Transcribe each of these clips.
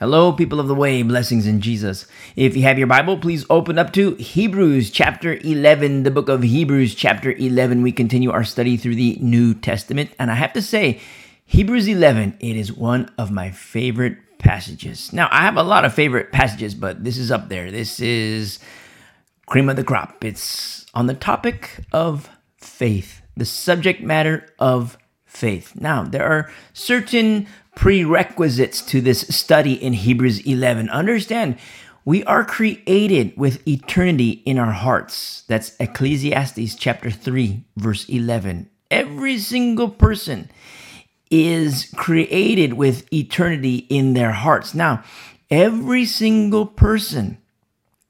Hello, people of the way, blessings in Jesus. If you have your Bible, please open up to Hebrews chapter 11, the book of Hebrews chapter 11. We continue our study through the New Testament. And I have to say, Hebrews 11, it is one of my favorite passages. Now, I have a lot of favorite passages, but this is up there. This is cream of the crop. It's on the topic of faith, the subject matter of faith. Now, there are certain prerequisites to this study in Hebrews 11. Understand, we are created with eternity in our hearts. That's Ecclesiastes chapter 3, verse 11. Every single person is created with eternity in their hearts. Now, every single person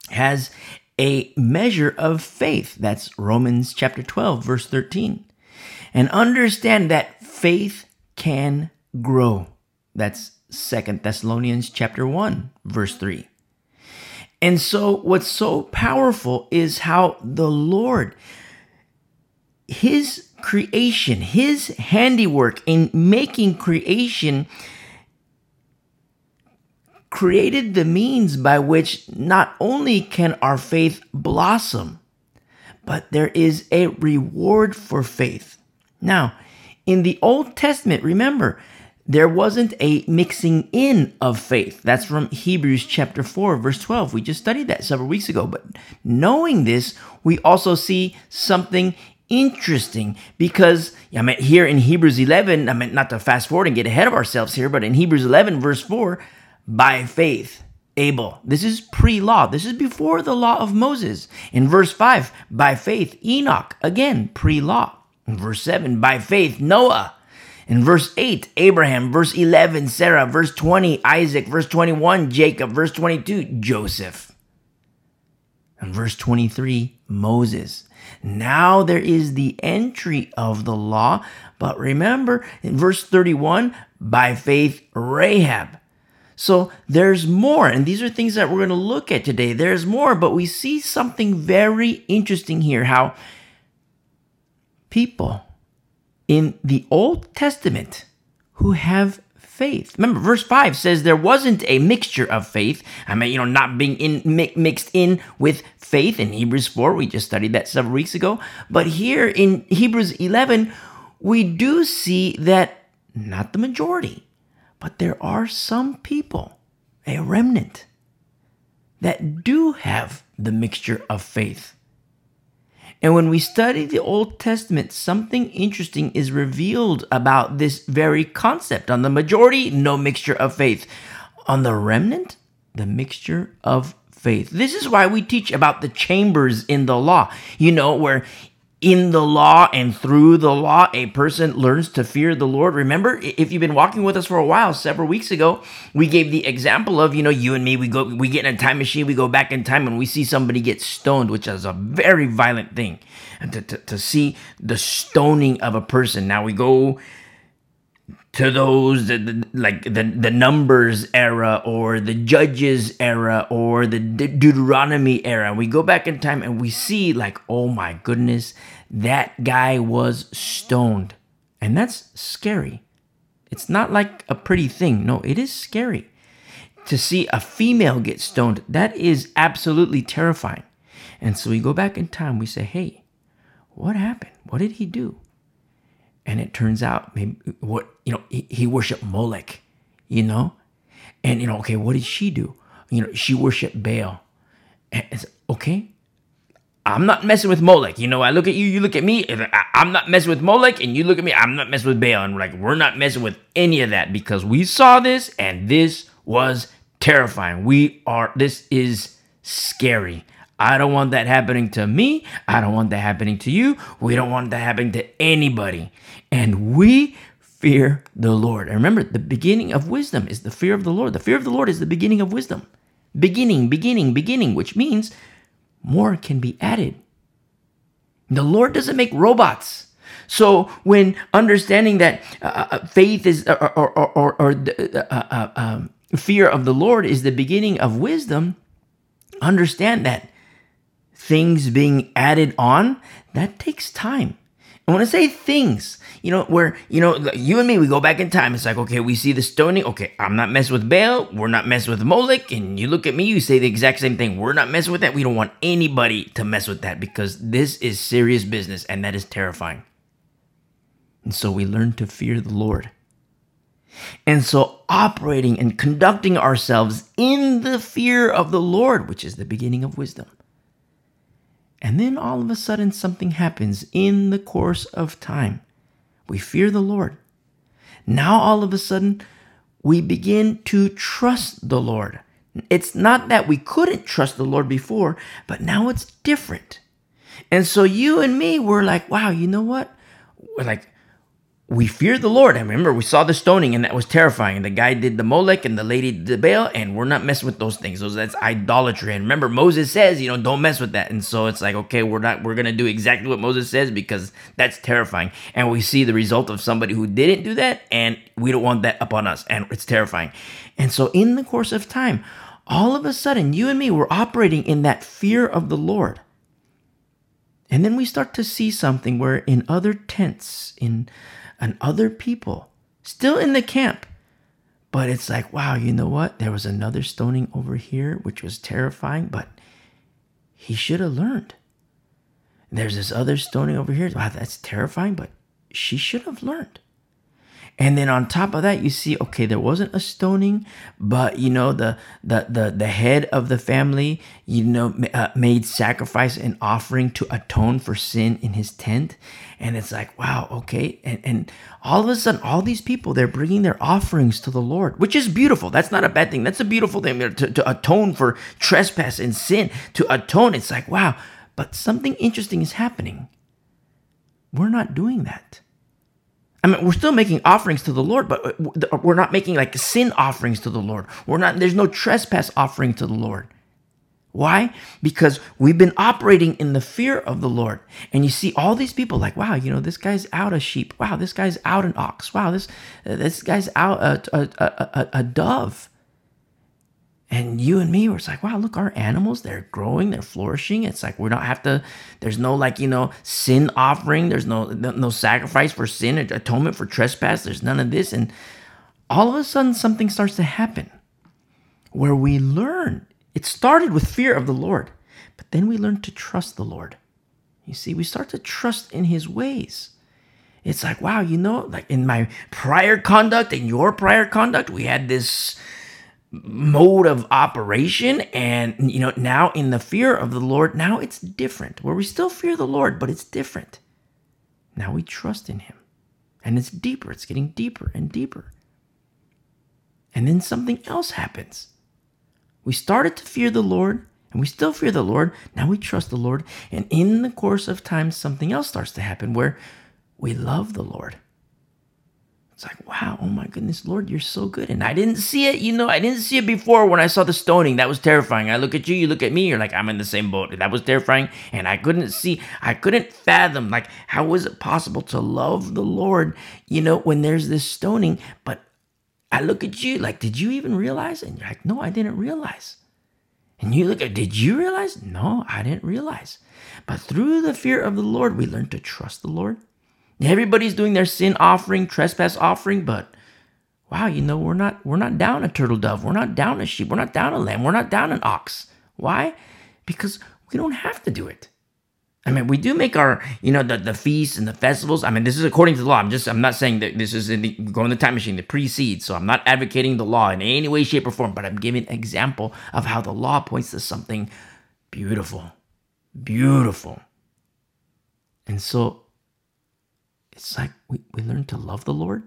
has a measure of faith. That's Romans chapter 12, verse 13. And understand that faith can grow. That's Second Thessalonians chapter 1 verse 3. And so what's so powerful is how the Lord his creation, his handiwork in making creation created the means by which not only can our faith blossom, but there is a reward for faith. Now, in the Old Testament, remember, there wasn't a mixing in of faith. That's from Hebrews chapter 4, verse 12. We just studied that several weeks ago. But knowing this, we also see something interesting because I mean here in Hebrews 11, I mean not to fast forward and get ahead of ourselves here, but in Hebrews 11 verse 4, by faith Abel. This is pre-law. This is before the law of Moses. In verse 5, by faith Enoch, again pre-law. In verse 7, by faith Noah. In verse 8, Abraham. Verse 11, Sarah. Verse 20, Isaac. Verse 21, Jacob. Verse 22, Joseph. And verse 23, Moses. Now there is the entry of the law, but remember in verse 31, by faith, Rahab. So there's more, and these are things that we're going to look at today. There's more, but we see something very interesting here how people in the Old Testament who have faith. Remember, verse 5 says there wasn't a mixture of faith. I mean, you know, not being in mi- mixed in with faith in Hebrews 4. We just studied that several weeks ago. But here in Hebrews 11, we do see that not the majority, but there are some people, a remnant, that do have the mixture of faith. And when we study the Old Testament, something interesting is revealed about this very concept. On the majority, no mixture of faith. On the remnant, the mixture of faith. This is why we teach about the chambers in the law, you know, where in the law and through the law, a person learns to fear the Lord. Remember, if you've been walking with us for a while, several weeks ago, we gave the example of, you know, you and me, we go, we get in a time machine, we go back in time and we see somebody get stoned, which is a very violent thing. And to, to, to see the stoning of a person. Now we go to those like the the numbers era or the judges era or the De- deuteronomy era. We go back in time and we see like oh my goodness that guy was stoned. And that's scary. It's not like a pretty thing. No it is scary to see a female get stoned. That is absolutely terrifying. And so we go back in time. We say hey what happened? What did he do and it turns out maybe what you know he, he worshiped Molech, you know, and you know okay, what did she do? You know, she worshiped Baal. And it's okay. I'm not messing with Molech. You know, I look at you, you look at me. I'm not messing with Molech, and you look at me. I'm not messing with Baal, and we're like we're not messing with any of that because we saw this, and this was terrifying. We are. This is scary. I don't want that happening to me. I don't want that happening to you. We don't want that happening to anybody. And we fear the Lord. And remember, the beginning of wisdom is the fear of the Lord. The fear of the Lord is the beginning of wisdom. Beginning, beginning, beginning, which means more can be added. The Lord doesn't make robots. So when understanding that uh, uh faith is or or or, or uh, uh, um, fear of the Lord is the beginning of wisdom, understand that things being added on, that takes time. And when I say things, you know, where, you know, you and me, we go back in time. It's like, okay, we see the stoning. Okay, I'm not messing with Baal. We're not messing with Molech. And you look at me, you say the exact same thing. We're not messing with that. We don't want anybody to mess with that because this is serious business and that is terrifying. And so we learn to fear the Lord. And so operating and conducting ourselves in the fear of the Lord, which is the beginning of wisdom. And then all of a sudden, something happens in the course of time. We fear the Lord. Now, all of a sudden, we begin to trust the Lord. It's not that we couldn't trust the Lord before, but now it's different. And so you and me were like, wow, you know what? We're like, we fear the Lord. I remember, we saw the stoning, and that was terrifying. The guy did the Molech, and the lady did the Baal, and we're not messing with those things. Those that's idolatry. And remember, Moses says, you know, don't mess with that. And so it's like, okay, we're not, we're gonna do exactly what Moses says because that's terrifying. And we see the result of somebody who didn't do that, and we don't want that upon us, and it's terrifying. And so, in the course of time, all of a sudden, you and me were operating in that fear of the Lord. And then we start to see something where in other tents, in and other people still in the camp. But it's like, wow, you know what? There was another stoning over here, which was terrifying, but he should have learned. There's this other stoning over here. Wow, that's terrifying, but she should have learned. And then on top of that, you see, okay, there wasn't a stoning, but you know, the the the the head of the family, you know, uh, made sacrifice and offering to atone for sin in his tent. And it's like, wow, okay. And and all of a sudden, all these people they're bringing their offerings to the Lord, which is beautiful. That's not a bad thing. That's a beautiful thing to, to atone for trespass and sin. To atone, it's like, wow. But something interesting is happening. We're not doing that. I mean, we're still making offerings to the Lord, but we're not making like sin offerings to the Lord. We're not, there's no trespass offering to the Lord. Why? Because we've been operating in the fear of the Lord. And you see all these people like, wow, you know, this guy's out a sheep. Wow, this guy's out an ox. Wow, this, uh, this guy's out a, a, a, a dove. And you and me were like, wow, look, our animals, they're growing, they're flourishing. It's like we don't have to, there's no like, you know, sin offering. There's no no sacrifice for sin, atonement for trespass. There's none of this. And all of a sudden something starts to happen where we learn. It started with fear of the Lord, but then we learn to trust the Lord. You see, we start to trust in his ways. It's like, wow, you know, like in my prior conduct in your prior conduct, we had this mode of operation and you know now in the fear of the lord now it's different where we still fear the lord but it's different. Now we trust in him and it's deeper it's getting deeper and deeper. And then something else happens. We started to fear the lord and we still fear the lord. Now we trust the lord and in the course of time something else starts to happen where we love the lord it's like, wow, oh my goodness, Lord, you're so good. And I didn't see it, you know, I didn't see it before when I saw the stoning. That was terrifying. I look at you, you look at me, you're like, I'm in the same boat. That was terrifying. And I couldn't see, I couldn't fathom, like, how was it possible to love the Lord, you know, when there's this stoning? But I look at you, like, did you even realize? And you're like, no, I didn't realize. And you look at, did you realize? No, I didn't realize. But through the fear of the Lord, we learn to trust the Lord Everybody's doing their sin offering, trespass offering, but wow, you know, we're not we're not down a turtle dove, we're not down a sheep, we're not down a lamb, we're not down an ox. Why? Because we don't have to do it. I mean, we do make our, you know, the, the feasts and the festivals. I mean, this is according to the law. I'm just, I'm not saying that this is in the, going the time machine, the precedes. So I'm not advocating the law in any way, shape, or form, but I'm giving an example of how the law points to something beautiful. Beautiful. And so it's like we, we learn to love the Lord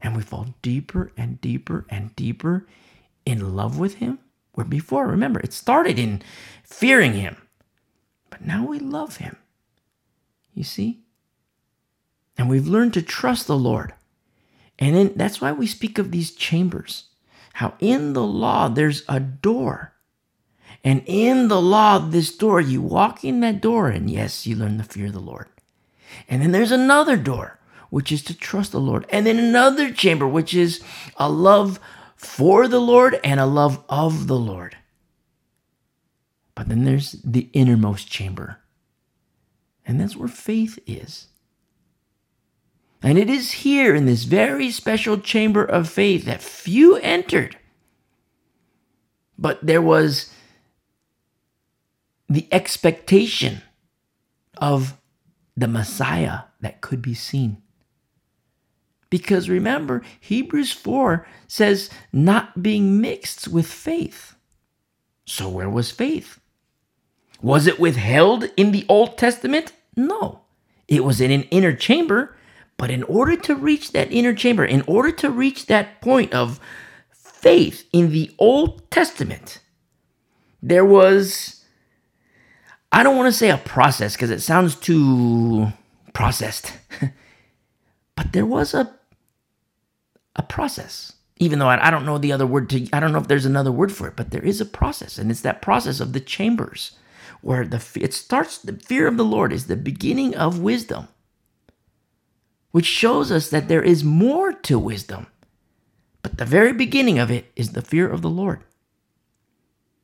and we fall deeper and deeper and deeper in love with Him. Where before, remember, it started in fearing Him, but now we love Him. You see? And we've learned to trust the Lord. And then that's why we speak of these chambers. How in the law there's a door. And in the law, this door, you walk in that door, and yes, you learn to fear the Lord. And then there's another door, which is to trust the Lord. And then another chamber, which is a love for the Lord and a love of the Lord. But then there's the innermost chamber. And that's where faith is. And it is here in this very special chamber of faith that few entered. But there was the expectation of the Messiah that could be seen. Because remember, Hebrews 4 says not being mixed with faith. So, where was faith? Was it withheld in the Old Testament? No. It was in an inner chamber, but in order to reach that inner chamber, in order to reach that point of faith in the Old Testament, there was, I don't want to say a process because it sounds too processed, but there was a a process. Even though I, I don't know the other word to, I don't know if there's another word for it, but there is a process, and it's that process of the chambers, where the it starts. The fear of the Lord is the beginning of wisdom, which shows us that there is more to wisdom, but the very beginning of it is the fear of the Lord.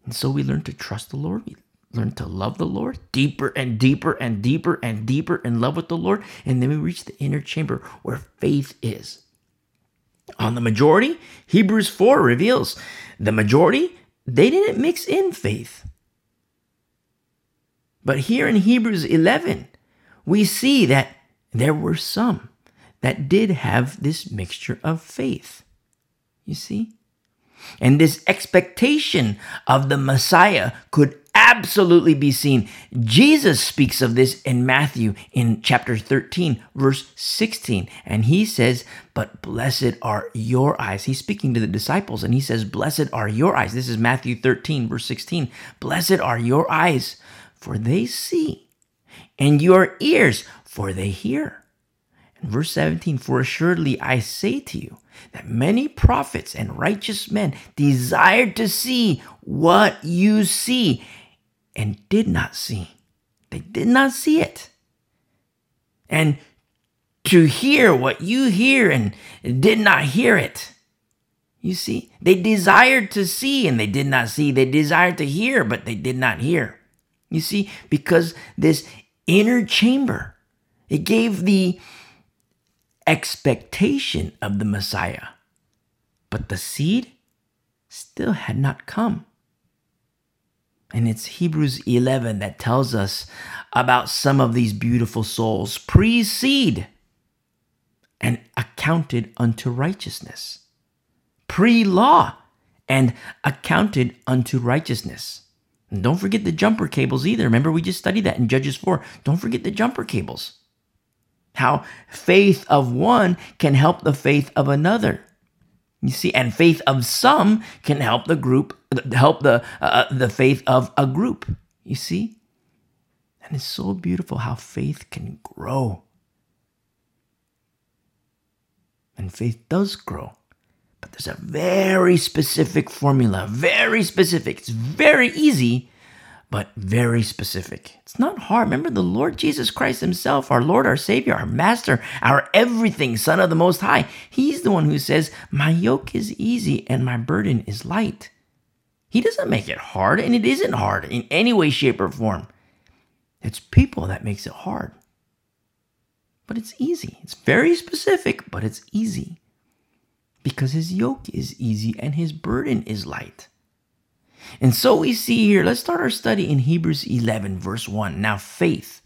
And so we learn to trust the Lord. Learn to love the Lord deeper and deeper and deeper and deeper in love with the Lord. And then we reach the inner chamber where faith is. On the majority, Hebrews 4 reveals the majority, they didn't mix in faith. But here in Hebrews 11, we see that there were some that did have this mixture of faith. You see? And this expectation of the Messiah could absolutely be seen. Jesus speaks of this in Matthew in chapter 13, verse 16. And he says, But blessed are your eyes. He's speaking to the disciples and he says, Blessed are your eyes. This is Matthew 13, verse 16. Blessed are your eyes, for they see, and your ears, for they hear. And verse 17, For assuredly I say to you, that many prophets and righteous men desired to see what you see and did not see. They did not see it. And to hear what you hear and did not hear it. You see, they desired to see and they did not see. They desired to hear, but they did not hear. You see, because this inner chamber, it gave the expectation of the Messiah, but the seed still had not come. And it's Hebrews 11 that tells us about some of these beautiful souls precede and accounted unto righteousness, pre law and accounted unto righteousness. And don't forget the jumper cables either. Remember, we just studied that in Judges 4. Don't forget the jumper cables. How faith of one can help the faith of another. You see, and faith of some can help the group, help the uh, uh, the faith of a group. You see, and it's so beautiful how faith can grow, and faith does grow. But there's a very specific formula, very specific. It's very easy, but very specific. It's not hard. Remember the Lord Jesus Christ Himself, our Lord, our Savior, our Master, our everything, Son of the Most High. He's the one who says, My yoke is easy and my burden is light. He doesn't make it hard, and it isn't hard in any way, shape, or form. It's people that makes it hard. But it's easy. It's very specific, but it's easy. Because his yoke is easy and his burden is light. And so we see here, let's start our study in Hebrews 11, verse 1. Now, faith.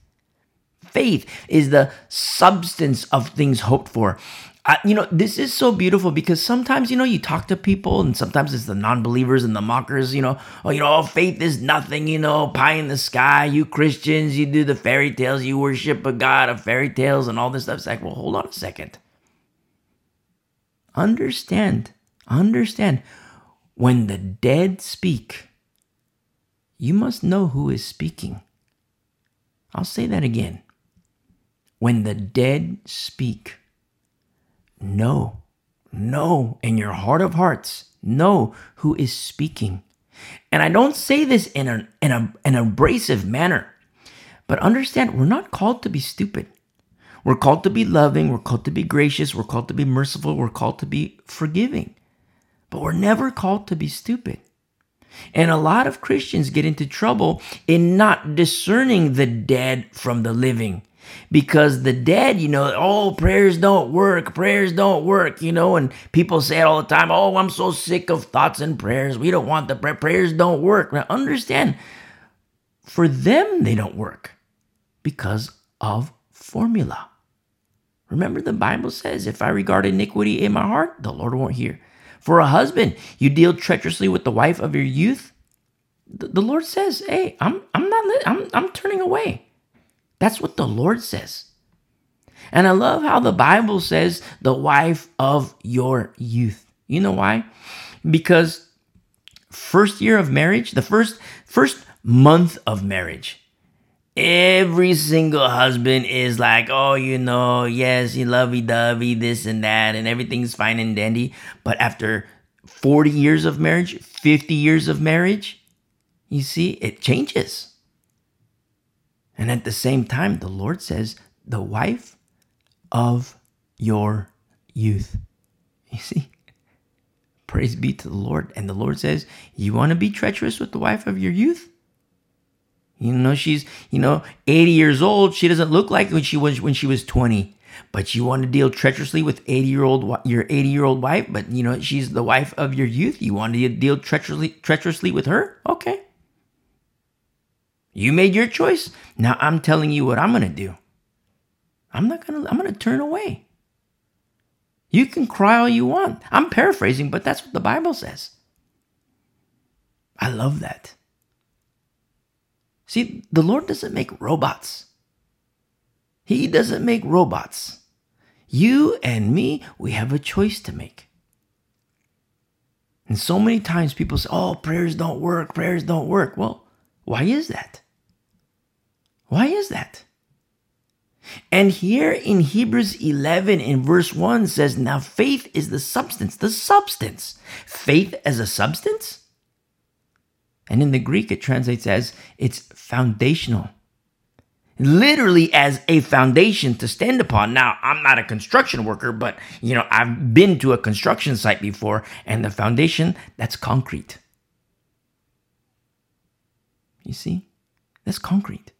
Faith is the substance of things hoped for. Uh, you know, this is so beautiful because sometimes, you know, you talk to people and sometimes it's the non believers and the mockers, you know, oh, you know, faith is nothing, you know, pie in the sky. You Christians, you do the fairy tales, you worship a God of fairy tales and all this stuff. It's like, well, hold on a second. Understand, understand when the dead speak, you must know who is speaking. I'll say that again. When the dead speak, know, know in your heart of hearts, know who is speaking. And I don't say this in, a, in a, an abrasive manner, but understand we're not called to be stupid. We're called to be loving, we're called to be gracious, we're called to be merciful, we're called to be forgiving. But we're never called to be stupid. And a lot of Christians get into trouble in not discerning the dead from the living, because the dead, you know, oh, prayers don't work, prayers don't work, you know, and people say it all the time, oh, I'm so sick of thoughts and prayers. We don't want the prayer. prayers don't work. Now, understand, for them, they don't work because of formula. Remember, the Bible says, if I regard iniquity in my heart, the Lord won't hear. For a husband, you deal treacherously with the wife of your youth. The Lord says, "Hey, I'm I'm not I'm I'm turning away." That's what the Lord says. And I love how the Bible says the wife of your youth. You know why? Because first year of marriage, the first first month of marriage, every single husband is like, oh, you know, yes, you lovey dovey, this and that, and everything's fine and dandy. But after 40 years of marriage, 50 years of marriage, you see, it changes. And at the same time, the Lord says, the wife of your youth. You see? Praise be to the Lord. And the Lord says, You want to be treacherous with the wife of your youth? You know, she's, you know, 80 years old. She doesn't look like when she was when she was 20. But you want to deal treacherously with 80 year old your 80 year old wife, but you know, she's the wife of your youth. You want to deal treacherously treacherously with her? Okay. You made your choice. Now I'm telling you what I'm going to do. I'm not going to I'm going to turn away. You can cry all you want. I'm paraphrasing, but that's what the Bible says. I love that. See, the Lord doesn't make robots. He doesn't make robots. You and me, we have a choice to make. And so many times people say, oh, prayers don't work, prayers don't work. Well, why is that? Why is that? And here in Hebrews 11 in verse 1 says, Now faith is the substance, the substance. Faith as a substance? And in the Greek, it translates as it's foundational. Literally as a foundation to stand upon. Now, I'm not a construction worker, but you know, I've been to a construction site before, and the foundation, that's concrete. You see? That's concrete.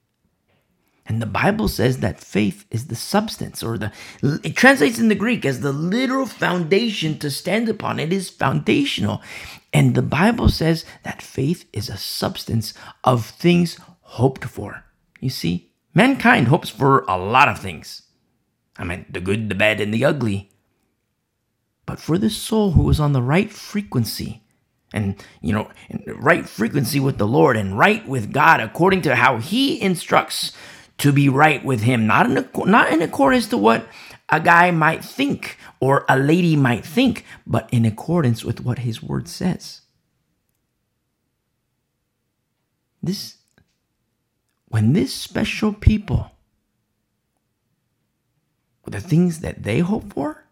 And the Bible says that faith is the substance, or the it translates in the Greek as the literal foundation to stand upon. It is foundational. And the Bible says that faith is a substance of things hoped for. You see, mankind hopes for a lot of things. I mean, the good, the bad, and the ugly. But for the soul who is on the right frequency, and you know, right frequency with the Lord and right with God according to how He instructs to be right with him, not in, not in accordance to what a guy might think or a lady might think, but in accordance with what his word says. This, when this special people, the things that they hope for,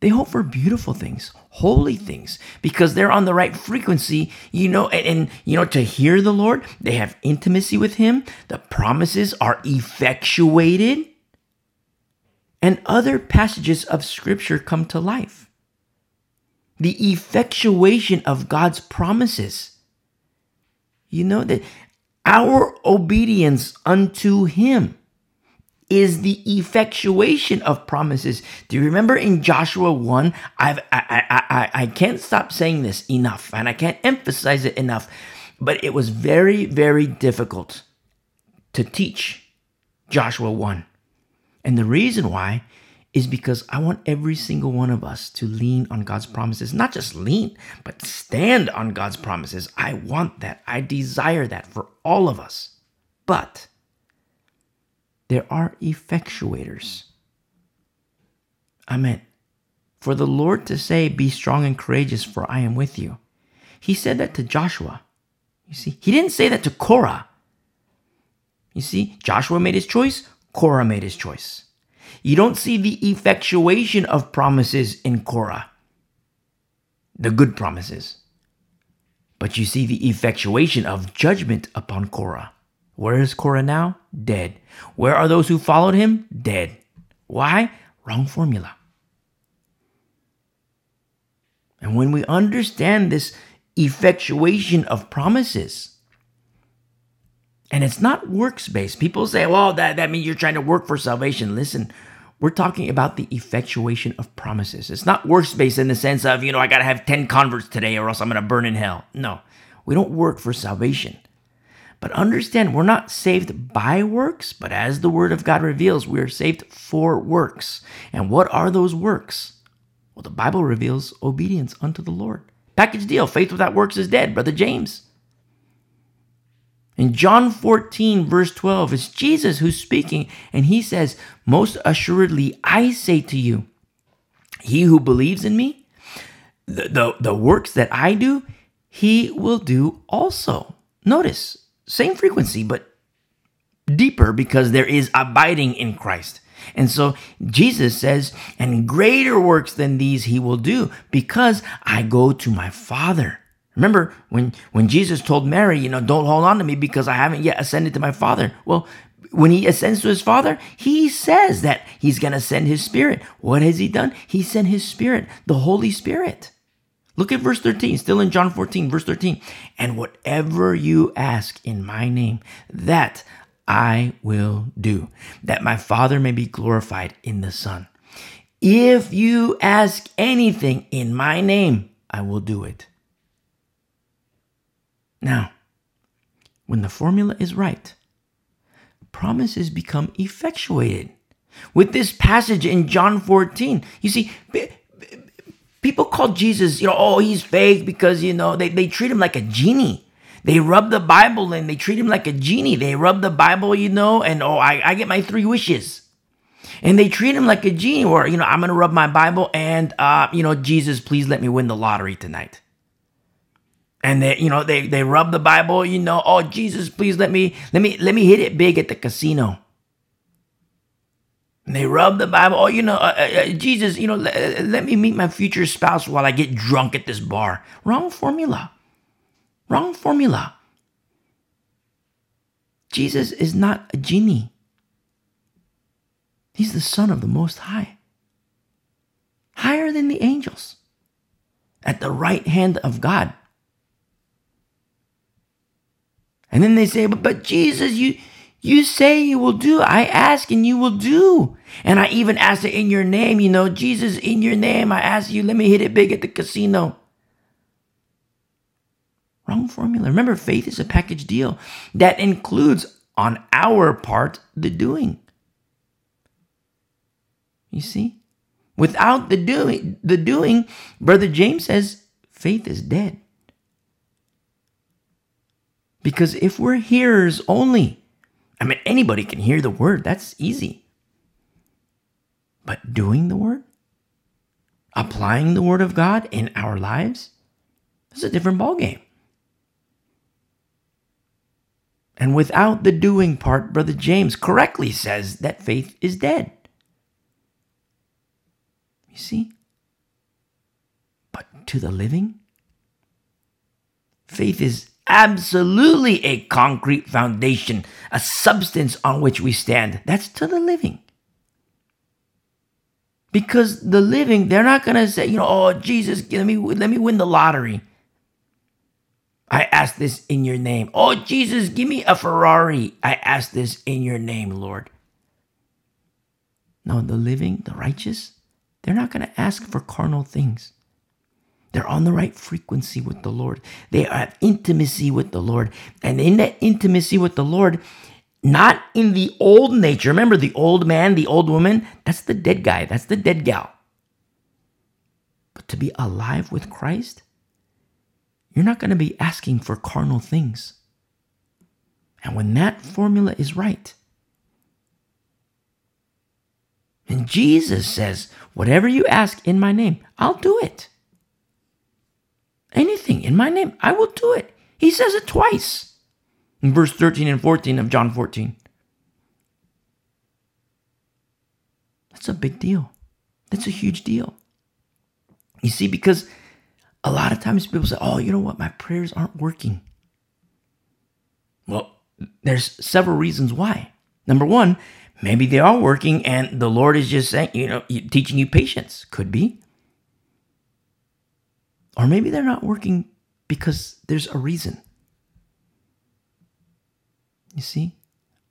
they hope for beautiful things, holy things, because they're on the right frequency, you know, and, and, you know, to hear the Lord, they have intimacy with Him, the promises are effectuated, and other passages of Scripture come to life. The effectuation of God's promises. You know that our obedience unto Him is the effectuation of promises. Do you remember in Joshua 1? I've, I, I, I, I can't stop saying this enough and I can't emphasize it enough, but it was very, very difficult to teach Joshua 1. And the reason why is because I want every single one of us to lean on God's promises. Not just lean, but stand on God's promises. I want that. I desire that for all of us. But there are effectuators. Amen. For the Lord to say, Be strong and courageous, for I am with you. He said that to Joshua. You see, he didn't say that to Korah. You see, Joshua made his choice, Korah made his choice. You don't see the effectuation of promises in Korah, the good promises. But you see the effectuation of judgment upon Korah. Where is Korah now? Dead. Where are those who followed him? Dead. Why? Wrong formula. And when we understand this effectuation of promises, And it's not works based. People say, well, that, that means you're trying to work for salvation. Listen, we're talking about the effectuation of promises. It's not works based in the sense of, you know, I got to have 10 converts today or else I'm going to burn in hell. No, we don't work for salvation. But understand, we're not saved by works, but as the word of God reveals, we are saved for works. And what are those works? Well, the Bible reveals obedience unto the Lord. Package deal faith without works is dead, Brother James. In John 14, verse 12, it's Jesus who's speaking, and he says, Most assuredly, I say to you, he who believes in me, the, the, the works that I do, he will do also. Notice, same frequency, but deeper because there is abiding in Christ. And so Jesus says, and greater works than these he will do because I go to my Father. Remember when, when Jesus told Mary, you know, don't hold on to me because I haven't yet ascended to my Father. Well, when he ascends to his Father, he says that he's going to send his Spirit. What has he done? He sent his Spirit, the Holy Spirit. Look at verse 13, still in John 14, verse 13. And whatever you ask in my name, that I will do, that my Father may be glorified in the Son. If you ask anything in my name, I will do it. Now, when the formula is right, promises become effectuated. With this passage in John 14, you see, people call Jesus, you know, oh, he's fake because, you know, they, they treat him like a genie. They rub the Bible and they treat him like a genie. They rub the Bible, you know, and oh, I, I get my three wishes. And they treat him like a genie, or, you know, I'm going to rub my Bible and, uh, you know, Jesus, please let me win the lottery tonight and they you know they they rub the bible you know oh jesus please let me let me let me hit it big at the casino. And they rub the bible oh you know uh, uh, uh jesus you know uh, let me meet my future spouse while i get drunk at this bar. Wrong formula. Wrong formula. Jesus is not a genie. He's the son of the most high. Higher than the angels. At the right hand of god And then they say, but, but Jesus, you, you say you will do. I ask and you will do. And I even ask it in your name, you know, Jesus, in your name, I ask you, let me hit it big at the casino. Wrong formula. Remember, faith is a package deal that includes, on our part, the doing. You see? Without the doing, the doing, Brother James says, faith is dead. Because if we're hearers only, I mean, anybody can hear the word, that's easy. But doing the word, applying the word of God in our lives, is a different ballgame. And without the doing part, Brother James correctly says that faith is dead. You see? But to the living, faith is absolutely a concrete foundation, a substance on which we stand. That's to the living. Because the living, they're not going to say, you know, oh, Jesus, let me, let me win the lottery. I ask this in your name. Oh, Jesus, give me a Ferrari. I ask this in your name, Lord. No, the living, the righteous, they're not going to ask for carnal things. They're on the right frequency with the Lord. They have intimacy with the Lord. And in that intimacy with the Lord, not in the old nature. Remember the old man, the old woman? That's the dead guy. That's the dead gal. But to be alive with Christ, you're not going to be asking for carnal things. And when that formula is right, and Jesus says, Whatever you ask in my name, I'll do it anything in my name, I will do it. He says it twice in verse 13 and 14 of John 14. That's a big deal. That's a huge deal. You see, because a lot of times people say, oh, you know what? My prayers aren't working. Well, there's several reasons why. Number one, maybe they are working and the Lord is just saying, you know, teaching you patience. Could be. Or maybe they're not working because there's a reason. You see?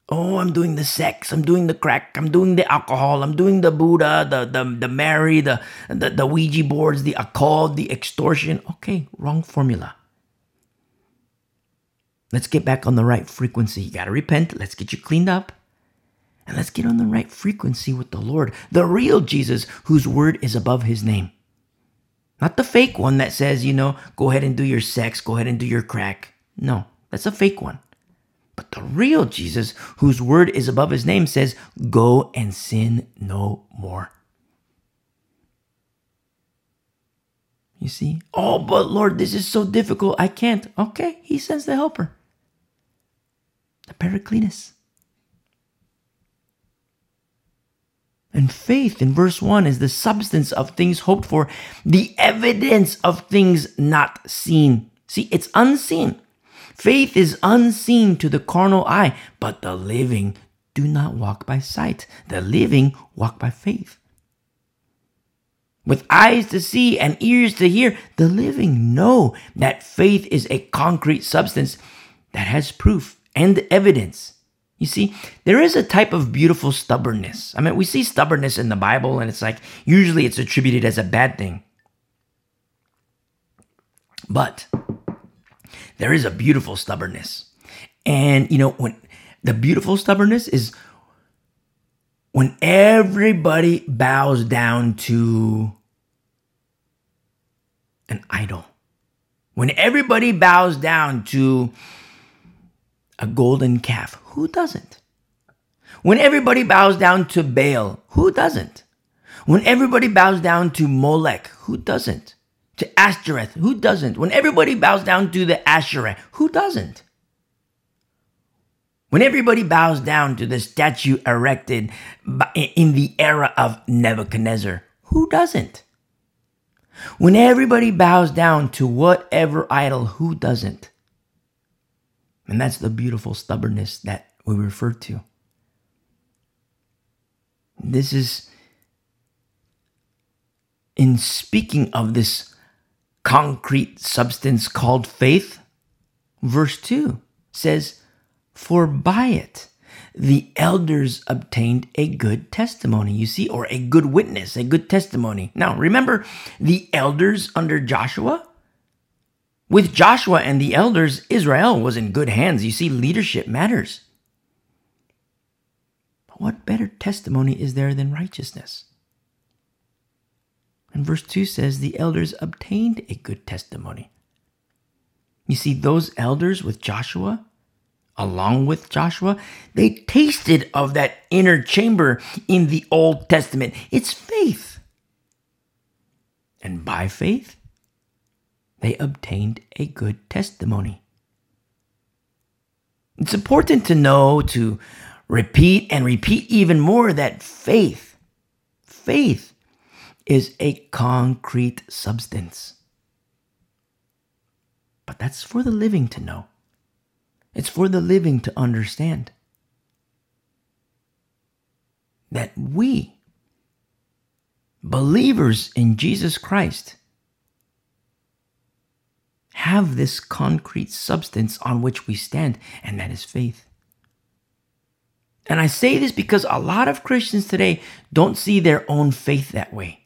Oh, I'm doing the sex, I'm doing the crack, I'm doing the alcohol, I'm doing the Buddha, the the, the Mary, the, the, the Ouija boards, the occult, the extortion. Okay, wrong formula. Let's get back on the right frequency. You gotta repent. Let's get you cleaned up. And let's get on the right frequency with the Lord, the real Jesus, whose word is above his name. Not the fake one that says, you know, go ahead and do your sex, go ahead and do your crack. No, that's a fake one. But the real Jesus, whose word is above his name, says, go and sin no more. You see? Oh, but Lord, this is so difficult. I can't. Okay, he sends the helper, the Paracletus. And faith in verse 1 is the substance of things hoped for, the evidence of things not seen. See, it's unseen. Faith is unseen to the carnal eye, but the living do not walk by sight. The living walk by faith. With eyes to see and ears to hear, the living know that faith is a concrete substance that has proof and evidence. You see, there is a type of beautiful stubbornness. I mean, we see stubbornness in the Bible, and it's like usually it's attributed as a bad thing. But there is a beautiful stubbornness. And, you know, when the beautiful stubbornness is when everybody bows down to an idol, when everybody bows down to a golden calf. Who doesn't? When everybody bows down to Baal, who doesn't? When everybody bows down to Molech, who doesn't? To Ashtoreth, who doesn't? When everybody bows down to the Asherah, who doesn't? When everybody bows down to the statue erected in the era of Nebuchadnezzar, who doesn't? When everybody bows down to whatever idol, who doesn't? And that's the beautiful stubbornness that we refer to. This is in speaking of this concrete substance called faith, verse 2 says, For by it the elders obtained a good testimony, you see, or a good witness, a good testimony. Now, remember the elders under Joshua? With Joshua and the elders, Israel was in good hands. You see, leadership matters. But what better testimony is there than righteousness? And verse 2 says, The elders obtained a good testimony. You see, those elders with Joshua, along with Joshua, they tasted of that inner chamber in the Old Testament. It's faith. And by faith, they obtained a good testimony. It's important to know, to repeat and repeat even more that faith, faith is a concrete substance. But that's for the living to know. It's for the living to understand that we, believers in Jesus Christ, have this concrete substance on which we stand, and that is faith. And I say this because a lot of Christians today don't see their own faith that way.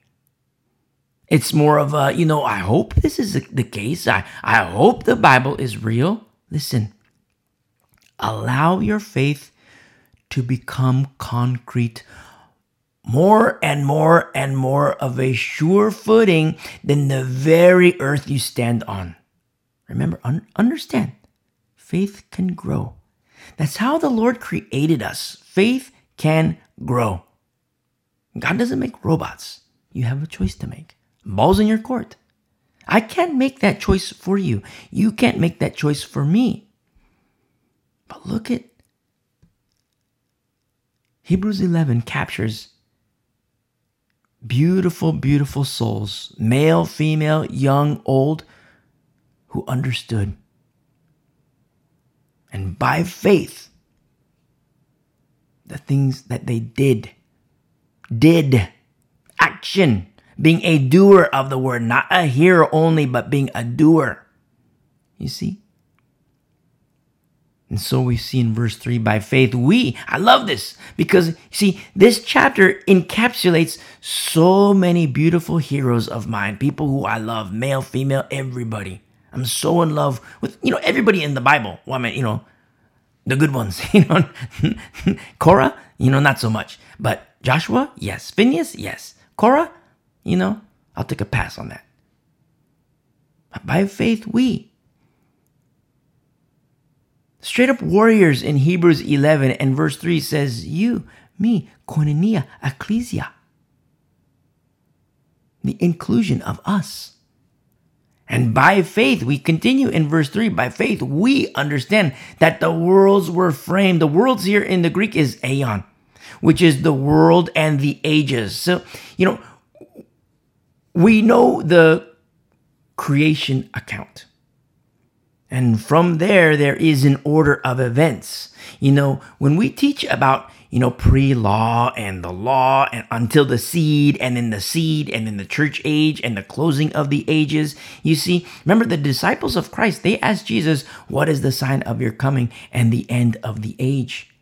It's more of a, you know, I hope this is the case. I, I hope the Bible is real. Listen, allow your faith to become concrete more and more and more of a sure footing than the very earth you stand on. Remember, un- understand, faith can grow. That's how the Lord created us. Faith can grow. God doesn't make robots. You have a choice to make. Balls in your court. I can't make that choice for you. You can't make that choice for me. But look at Hebrews 11 captures beautiful, beautiful souls, male, female, young, old, who understood. And by faith, the things that they did, did, action, being a doer of the word, not a hearer only, but being a doer. You see? And so we see in verse 3 by faith, we, I love this because, see, this chapter encapsulates so many beautiful heroes of mine, people who I love, male, female, everybody. I'm so in love with, you know, everybody in the Bible. Well, I mean, you know, the good ones, you know, Korah, you know, not so much. But Joshua, yes. Phineas, yes. Korah, you know, I'll take a pass on that. But by faith, we, Straight up warriors in Hebrews 11 and verse 3 says, You, me, koinonia, ecclesia. The inclusion of us. And by faith, we continue in verse 3 by faith, we understand that the worlds were framed. The worlds here in the Greek is aeon, which is the world and the ages. So, you know, we know the creation account. And from there, there is an order of events. You know, when we teach about, you know, pre law and the law and until the seed and then the seed and then the church age and the closing of the ages, you see, remember the disciples of Christ, they asked Jesus, What is the sign of your coming and the end of the age?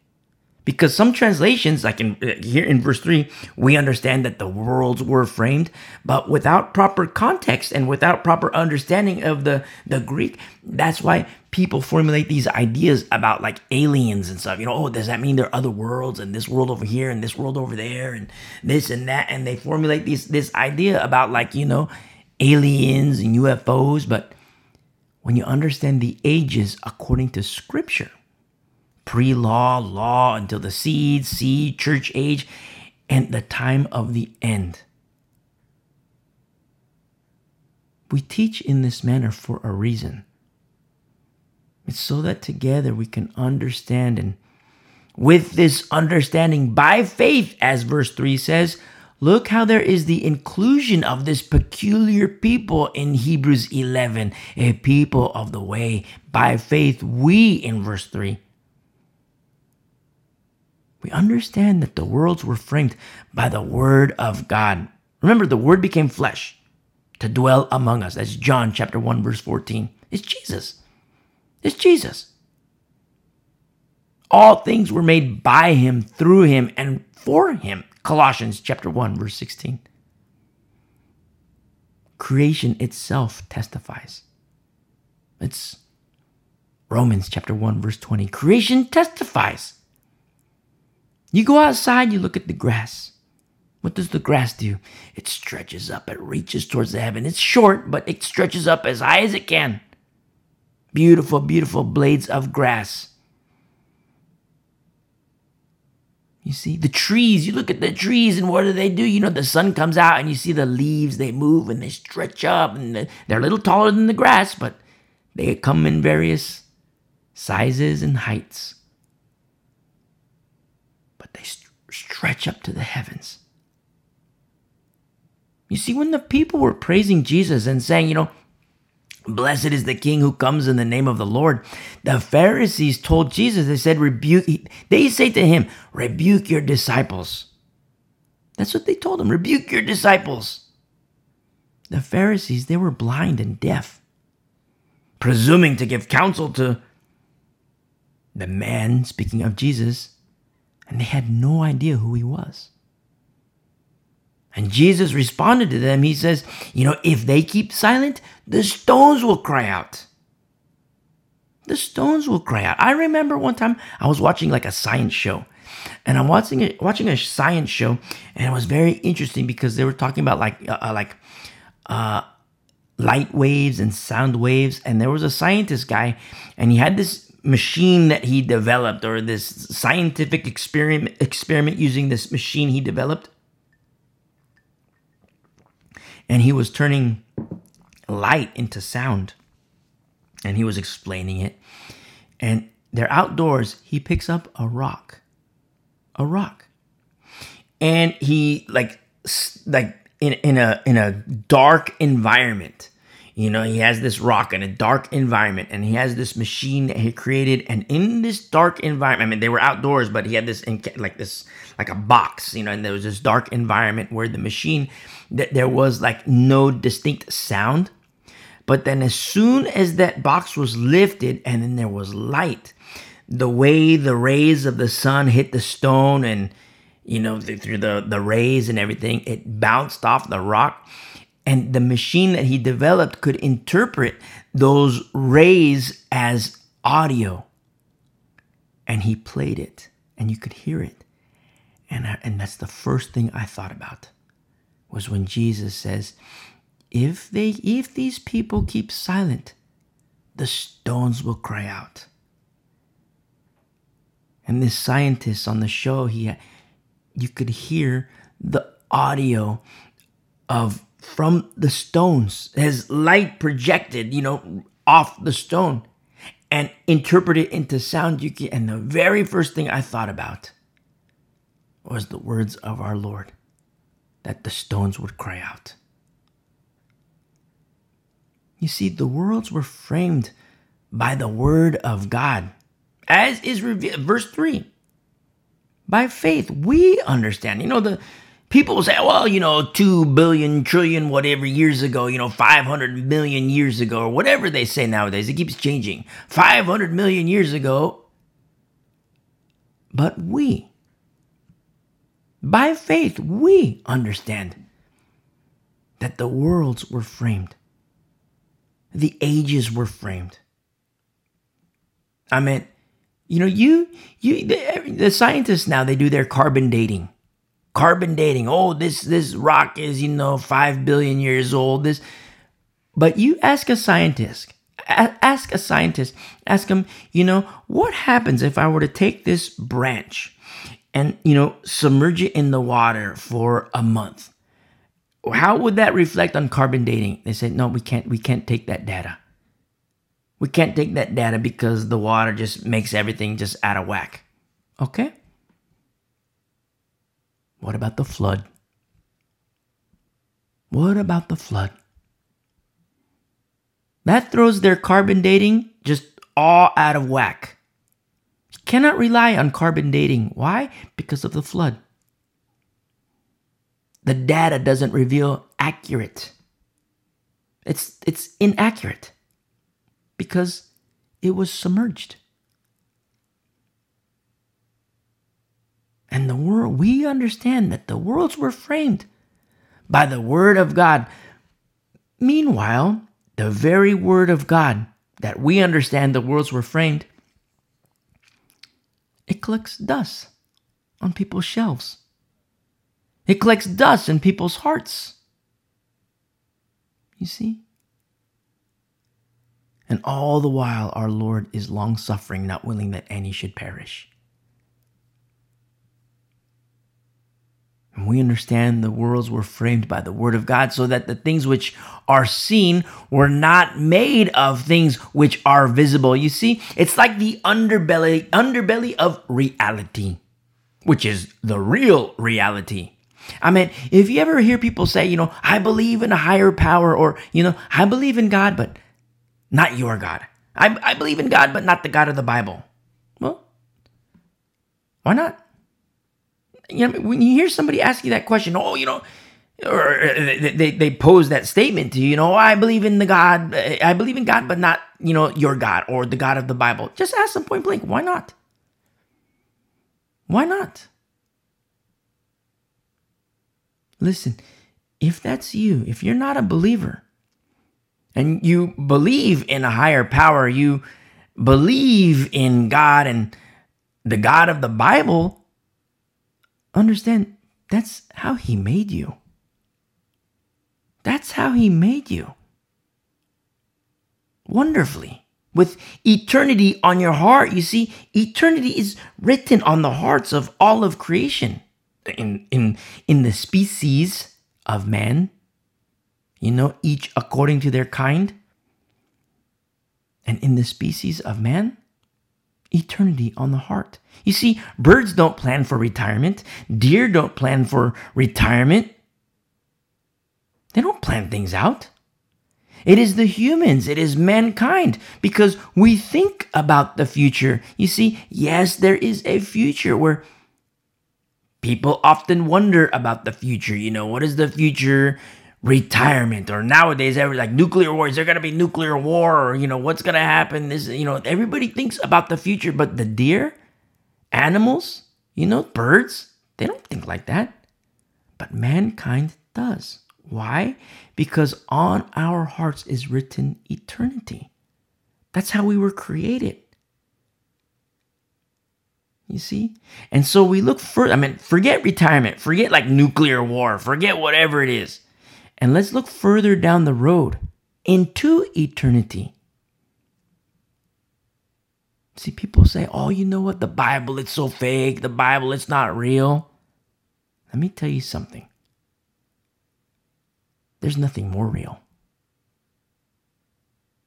Because some translations, like in uh, here in verse 3, we understand that the worlds were framed, but without proper context and without proper understanding of the, the Greek, that's why people formulate these ideas about like aliens and stuff. You know, oh, does that mean there are other worlds and this world over here and this world over there and this and that? And they formulate these this idea about like, you know, aliens and UFOs, but when you understand the ages according to scripture, pre law, law until the seed, seed, church age, and the time of the end. We teach in this manner for a reason. It's so that together we can understand, and with this understanding by faith, as verse 3 says, look how there is the inclusion of this peculiar people in Hebrews 11, a people of the way. By faith, we, in verse 3, we understand that the worlds were framed by the word of God. Remember, the word became flesh to dwell among us. That's John chapter 1, verse 14. It's Jesus. It's Jesus. All things were made by him, through him, and for him. Colossians chapter 1, verse 16. Creation itself testifies. It's Romans chapter 1, verse 20. Creation testifies you go outside, you look at the grass. What does the grass do? It stretches up, it reaches towards the heaven. It's short, but it stretches up as high as it can. Beautiful, beautiful blades of grass. You see, the trees, you look at the trees and what do they do? You know, the sun comes out and you see the leaves, they move and they stretch up and they're a little taller than the grass, but they come in various sizes and heights but they st- stretch up to the heavens. You see, when the people were praising Jesus and saying, you know, Blessed is the King who comes in the name of the Lord. The Pharisees told Jesus, they said, rebuke, they say to him, rebuke your disciples. That's what they told him, rebuke your disciples. The Pharisees, they were blind and deaf, presuming to give counsel to the man, speaking of Jesus, and they had no idea who he was. And Jesus responded to them. He says, You know, if they keep silent, the stones will cry out. The stones will cry out. I remember one time I was watching like a science show. And I'm watching a, watching a science show, and it was very interesting because they were talking about like uh, uh like uh, light waves and sound waves. And there was a scientist guy, and he had this machine that he developed or this scientific experiment experiment using this machine he developed. And he was turning light into sound. And he was explaining it. And they're outdoors. He picks up a rock. A rock. And he like like in, in a in a dark environment you know, he has this rock in a dark environment and he has this machine that he created. And in this dark environment, I mean, they were outdoors, but he had this, like this, like a box, you know, and there was this dark environment where the machine, that there was like no distinct sound. But then as soon as that box was lifted and then there was light, the way the rays of the sun hit the stone and you know through the the rays and everything it bounced off the rock and the machine that he developed could interpret those rays as audio. And he played it and you could hear it. And I, and that's the first thing i thought about was when jesus says if they if these people keep silent the stones will cry out. And this scientist on the show he you could hear the audio of from the stones as light projected you know off the stone and interpret it into sound. You can and the very first thing i thought about was the words of our lord that the stones would cry out. You see the worlds were framed by the word of god as is revealed verse 3 by faith. We understand you know the people say well you know 2 billion trillion whatever years ago you know 500 million years ago or whatever they say nowadays. It keeps changing. 500 million years ago but we by faith we understand that the worlds were framed. The ages were framed. I mean you know, you you the, the scientists now they do their carbon dating. Carbon dating. Oh, this this rock is, you know, 5 billion years old. This but you ask a scientist, ask a scientist, ask him, you know, what happens if I were to take this branch and, you know, submerge it in the water for a month? How would that reflect on carbon dating? They said, no, we can't, we can't take that data. We can't take that data because the water just makes everything just out of whack. Okay? What about the flood? What about the flood? That throws their carbon dating just all out of whack. You cannot rely on carbon dating. Why? Because of the flood. The data doesn't reveal accurate. It's it's inaccurate because it was submerged. And the world, we understand that the worlds were framed by the Word of God. Meanwhile, the very Word of God that we understand the worlds were framed, it collects dust on people's shelves. It collects dust in people's hearts. You see? And all the while, our Lord is long suffering, not willing that any should perish. And we understand the worlds were framed by the Word of God so that the things which are seen were not made of things which are visible. You see, it's like the underbelly, underbelly of reality, which is the real reality. I mean, if you ever hear people say, you know, I believe in a higher power, or, you know, I believe in God, but not your God. I, I believe in God, but not the God of the Bible. Well, why not? You know, when you hear somebody ask you that question, oh, you know, or uh, they, they pose that statement to you, you know, oh, I believe in the God, uh, I believe in God, but not, you know, your God or the God of the Bible. Just ask them point blank, why not? Why not? Listen, if that's you, if you're not a believer, and you believe in a higher power, you believe in God and the God of the Bible, understand that's how He made you. That's how He made you. Wonderfully. With eternity on your heart. You see, eternity is written on the hearts of all of creation. In, in, in the species of man, you know, each according to their kind. And in the species of man, eternity on the heart. You see, birds don't plan for retirement, deer don't plan for retirement. They don't plan things out. It is the humans, it is mankind, because we think about the future. You see, yes, there is a future where people often wonder about the future. You know, what is the future retirement or nowadays every like nuclear war is there going to be nuclear war or you know what's going to happen this you know everybody thinks about the future but the deer animals you know birds they don't think like that but mankind does why because on our hearts is written eternity that's how we were created you see? And so we look for, I mean, forget retirement, forget like nuclear war, forget whatever it is. And let's look further down the road into eternity. See, people say, oh, you know what? The Bible, it's so fake. The Bible, it's not real. Let me tell you something there's nothing more real.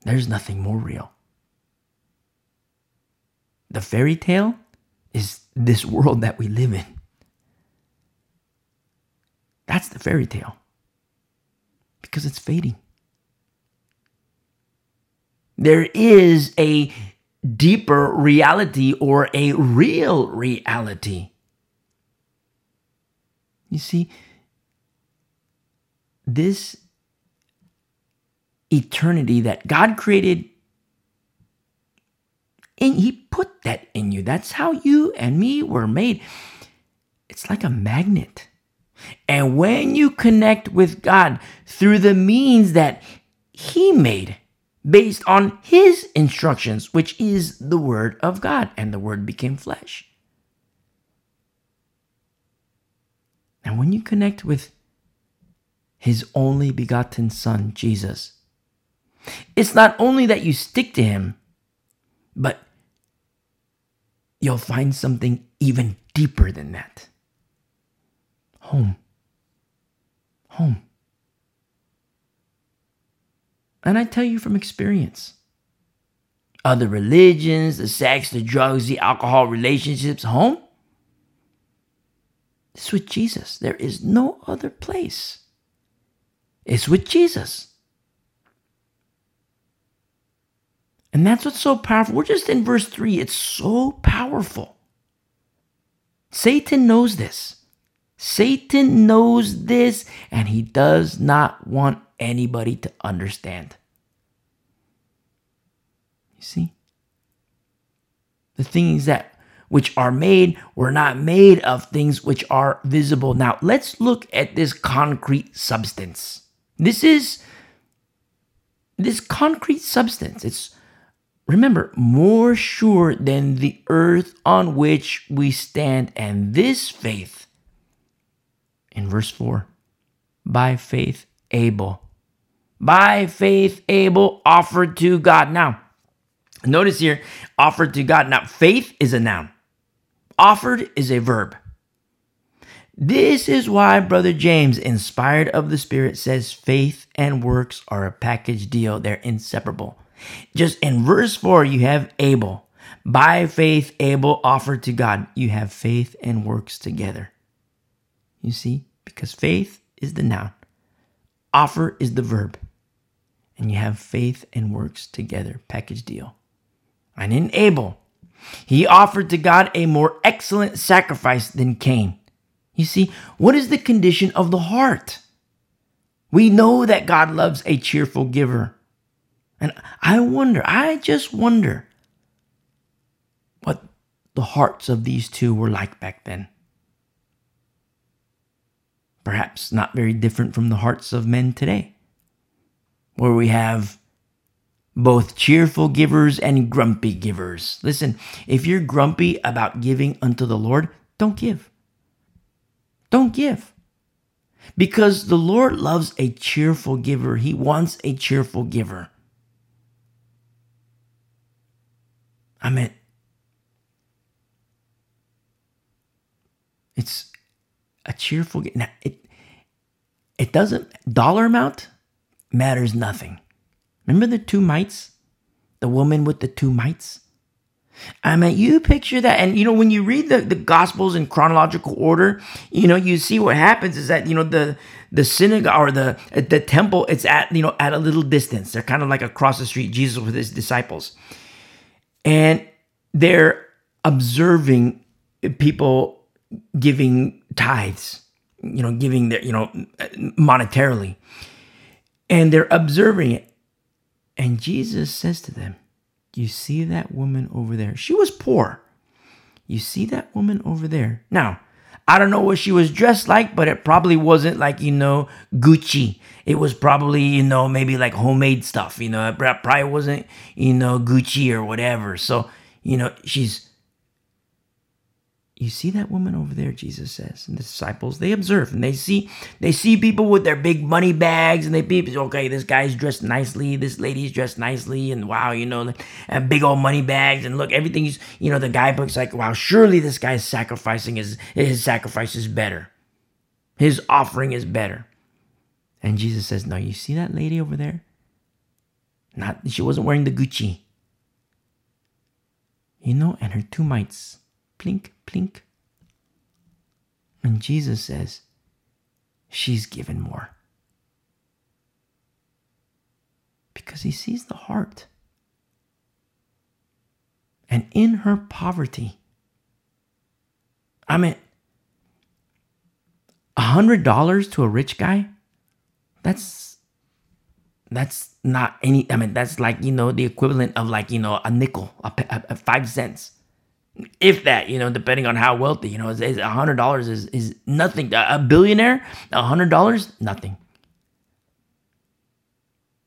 There's nothing more real. The fairy tale is this world that we live in. That's the fairy tale because it's fading. There is a deeper reality or a real reality. You see, this eternity that God created and he put that in you. That's how you and me were made. It's like a magnet. And when you connect with God through the means that he made, based on his instructions, which is the word of God, and the word became flesh. And when you connect with his only begotten son, Jesus, it's not only that you stick to him, but you'll find something even deeper than that. Home. Home. And I tell you from experience. Other religions, the sex, the drugs, the alcohol, relationships, home. It's with Jesus. There is no other place. It's with Jesus. And that's what's so powerful. We're just in verse 3. It's so powerful. Satan knows this. Satan knows this, and he does not want anybody to understand. You see? The things that which are made were not made of things which are visible. Now, let's look at this concrete substance. This is this concrete substance. It's remember, more sure than the earth on which we stand. And this faith, in verse 4, by faith, Abel. By faith, Abel offered to God. Now, notice here, offered to God. Now, faith is a noun, offered is a verb. This is why Brother James, inspired of the Spirit, says faith and works are a package deal. They're inseparable. Just in verse 4, you have Abel. By faith, Abel offered to God. You have faith and works together. You see? Because faith is the noun, offer is the verb. And you have faith and works together. Package deal. And in Abel, he offered to God a more excellent sacrifice than Cain. You see, what is the condition of the heart? We know that God loves a cheerful giver. And I wonder, I just wonder what the hearts of these two were like back then. Perhaps not very different from the hearts of men today, where we have both cheerful givers and grumpy givers. Listen, if you're grumpy about giving unto the Lord, don't give. Don't give. Because the Lord loves a cheerful giver. He wants a cheerful giver. I mean, it's a cheerful. Now it it doesn't dollar amount matters nothing. Remember the two mites, the woman with the two mites. I mean, you picture that, and you know when you read the, the Gospels in chronological order, you know you see what happens is that you know the the synagogue or the the temple it's at you know at a little distance. They're kind of like across the street. Jesus with his disciples, and they're observing people giving tithes. you know, giving their, you know, monetarily. And they're observing it. And Jesus says to them, You see that woman over there? She was poor. You see that woman over there? Now, I don't know what she was dressed like, but it probably wasn't like, you know, Gucci. It was probably, you know, maybe like homemade stuff, you know, it probably wasn't, you know, Gucci or whatever. So, you know, she's you see that woman over there jesus says and the disciples they observe and they see they see people with their big money bags and they be okay this guy's dressed nicely this lady's dressed nicely and wow you know and big old money bags and look everything's you know the guy looks like wow surely this guy's sacrificing his his sacrifice is better. His offering is better. And jesus says no you see that lady over there? Not she wasn't wearing the gucci. You know and her two mites plink, plink. And Jesus says, She's given more. Because he sees the heart. And in her poverty, I mean, a hundred dollars to a rich guy, that's that's not any. I mean, that's like you know the equivalent of like you know a nickel, a, a, a five cents if that, you know, depending on how wealthy, you know, a hundred dollars is is nothing. A billionaire, a hundred dollars, nothing.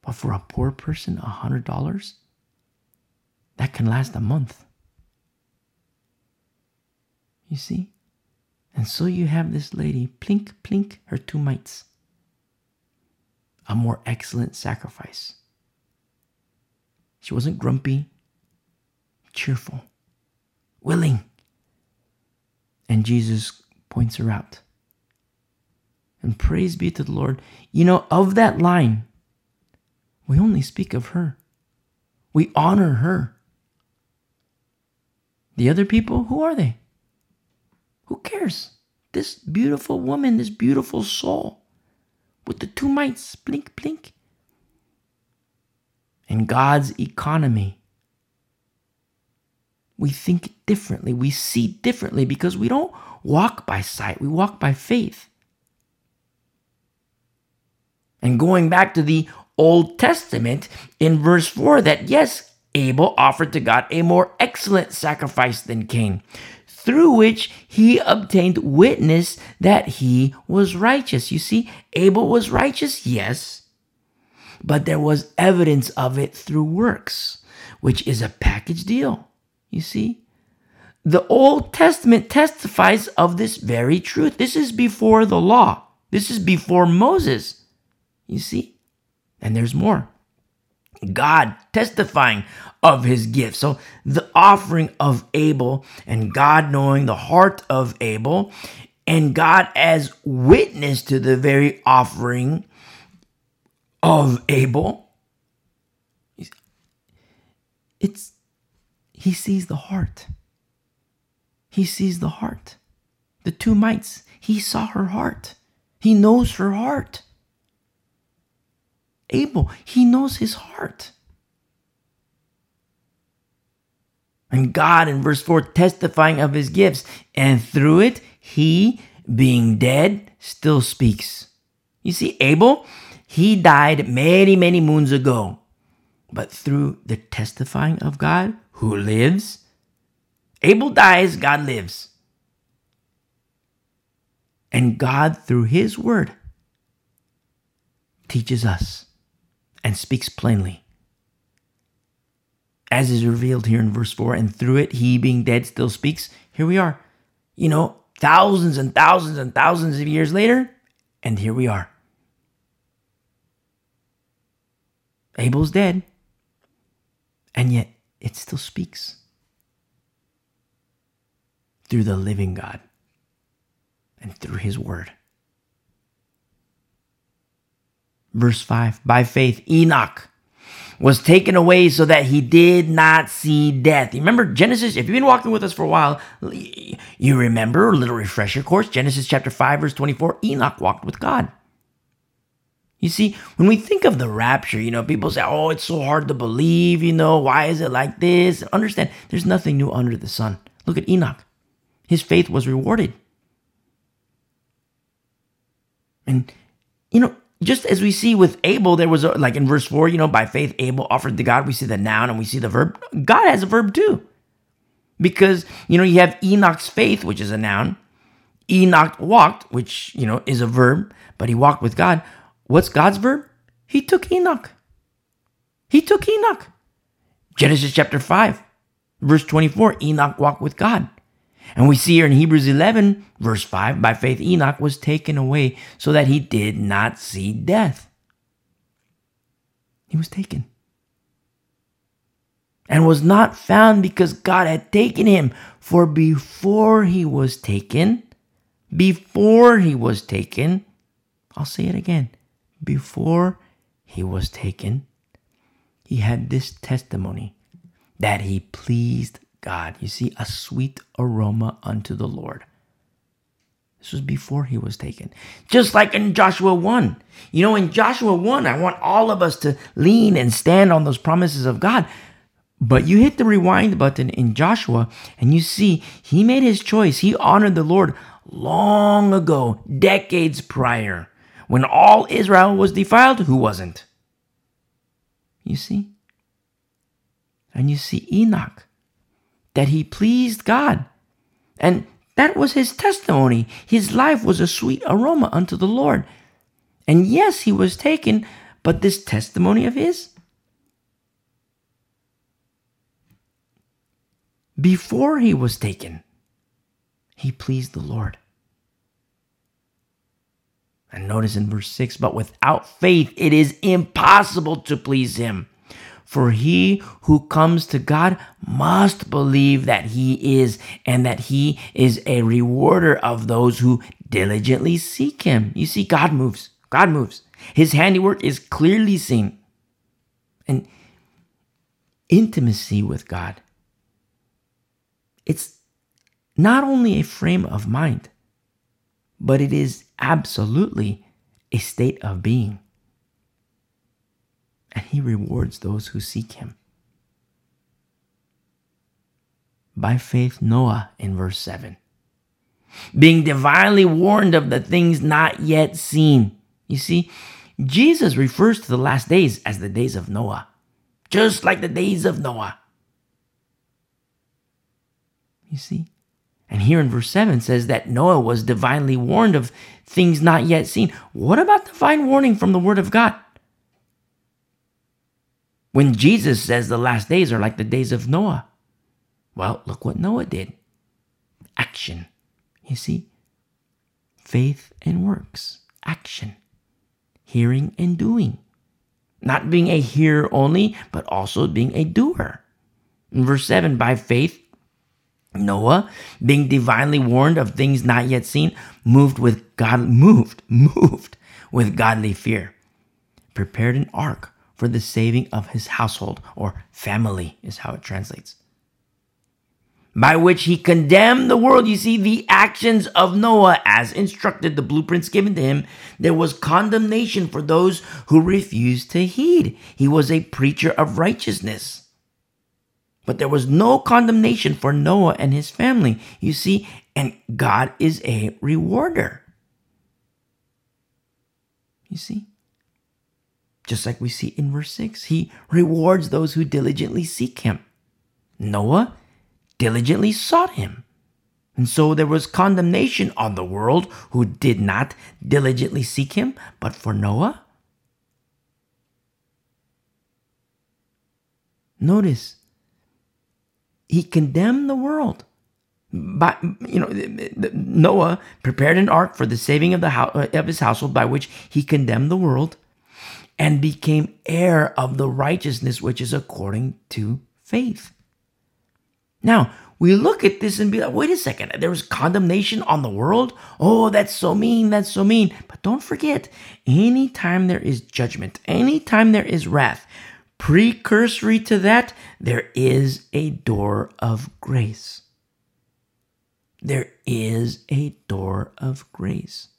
But for a poor person, a hundred dollars, that can last a month. You see? And so you have this lady, plink, plink, her two mites. A more excellent sacrifice. She wasn't grumpy, cheerful willing. And Jesus points her out. And praise be to the Lord. You know, of that line, we only speak of her. We honor her. The other people, who are they? Who cares? This beautiful woman, this beautiful soul with the two mites, blink, blink. In God's economy, we think differently, we see differently because we don't walk by sight, we walk by faith. And going back to the Old Testament in verse 4, that yes, Abel offered to God a more excellent sacrifice than Cain, through which he obtained witness that he was righteous. You see, Abel was righteous, yes, but there was evidence of it through works, which is a package deal. You see? The Old Testament testifies of this very truth. This is before the law. This is before Moses. You see? And there's more. God testifying of his gift. So the offering of Abel and God knowing the heart of Abel and God as witness to the very offering of Abel. It's he sees the heart. He sees the heart. The two mites, he saw her heart. He knows her heart. Abel, he knows his heart. And God in verse 4 testifying of his gifts, and through it, he, being dead, still speaks. You see, Abel, he died many, many moons ago. But through the testifying of God, who lives. Abel dies, God lives. And God, through His Word, teaches us and speaks plainly. As is revealed here in verse 4, and through it, He being dead still speaks. Here we are, you know, thousands and thousands and thousands of years later, and here we are. Abel's dead, and yet it still speaks through the living God and through his word. Verse 5 By faith, Enoch was taken away so that he did not see death. Remember Genesis? If you've been walking with us for a while, you remember a little refresher course Genesis chapter 5, verse 24 Enoch walked with God. You see, when we think of the rapture, you know, people say, oh, it's so hard to believe, you know, why is it like this? Understand, there's nothing new under the sun. Look at Enoch. His faith was rewarded. And, you know, just as we see with Abel, there was a, like in verse 4, you know, by faith, Abel offered to God. We see the noun and we see the verb. God has a verb too. Because, you know, you have Enoch's faith, which is a noun. Enoch walked, which, you know, is a verb, but he walked with God. What's God's verb? He took Enoch. He took Enoch. Genesis chapter 5, verse 24 Enoch walked with God. And we see here in Hebrews 11, verse 5, by faith Enoch was taken away so that he did not see death. He was taken. And was not found because God had taken him. For before he was taken, before he was taken, I'll say it again, before he was taken, he had this testimony that he pleased God. You see, a sweet aroma unto the Lord. This was before he was taken. Just like in Joshua 1. You know, in Joshua 1, I want all of us to lean and stand on those promises of God. But you hit the rewind button in Joshua and you see he made his choice. He honored the Lord long ago, decades prior, when all Israel was defiled. Who wasn't? You see? And you see Enoch that he pleased God. And that was his testimony. His life was a sweet aroma unto the Lord. And yes, he was taken, but this testimony of his, before he was taken, he pleased the Lord. And notice in verse 6 but without faith, it is impossible to please him. For he who comes to God must believe that he is, and that he is a rewarder of those who diligently seek him. You see, God moves. God moves. His handiwork is clearly seen. And intimacy with God, it's not only a frame of mind, but it is absolutely a state of being and he rewards those who seek him. By faith, Noah in verse 7, being divinely warned of the things not yet seen. You see, Jesus refers to the last days as the days of Noah, just like the days of Noah. You see? And here in verse 7 says that Noah was divinely warned of things not yet seen. What about divine warning from the Word of God? When Jesus says the last days are like the days of Noah. Well, look what Noah did action. You see? Faith and works, action, hearing and doing. Not being a hearer only, but also being a doer. In verse 7, by faith, Noah, being divinely warned of things not yet seen, moved with God, moved, moved with godly fear, prepared an ark for the saving of his household, or family is how it translates. By which he condemned the world. You see, the actions of Noah, as instructed, the blueprints given to him, there was condemnation for those who refused to heed. He was a preacher of righteousness. But there was no condemnation for Noah and his family. You see, and God is a rewarder. You see? Just like we see in verse 6, he rewards those who diligently seek him. Noah diligently sought him. And so there was condemnation on the world who did not diligently seek him, but for Noah, notice he condemned the world. By, you know, Noah prepared an ark for the saving of the of his household, by which he condemned the world and became heir of the righteousness which is according to faith. Now, we look at this and be like, wait a second, there was condemnation on the world? Oh, that's so mean, that's so mean. But don't forget, anytime there is judgment, anytime there is wrath, precursory to that, there is a door of grace. There is a door of grace.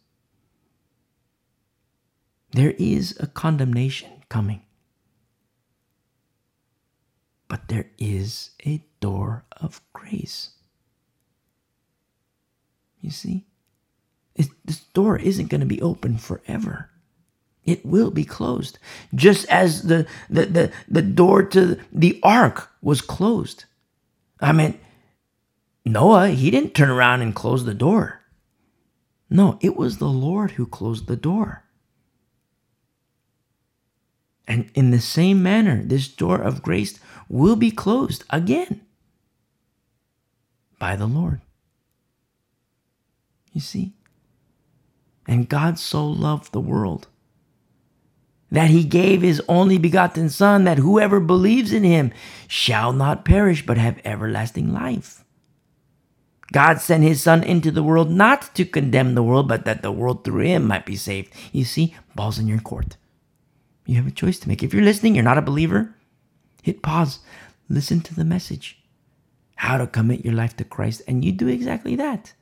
There is a condemnation coming. But there is a door of grace. You see? this door isn't going to be open forever. It will be closed. Just as the, the, the, the door to the ark was closed. I mean, Noah, he didn't turn around and close the door. No, it was the Lord who closed the door. And in the same manner, this door of grace will be closed again by the Lord. You see? And God so loved the world that he gave his only begotten Son, that whoever believes in him shall not perish but have everlasting life. God sent his Son into the world not to condemn the world, but that the world through him might be saved. You see, ball's in your court. You have a choice to make. If you're listening, you're not a believer, hit pause, listen to the message. How to commit your life to Christ, and you do exactly that.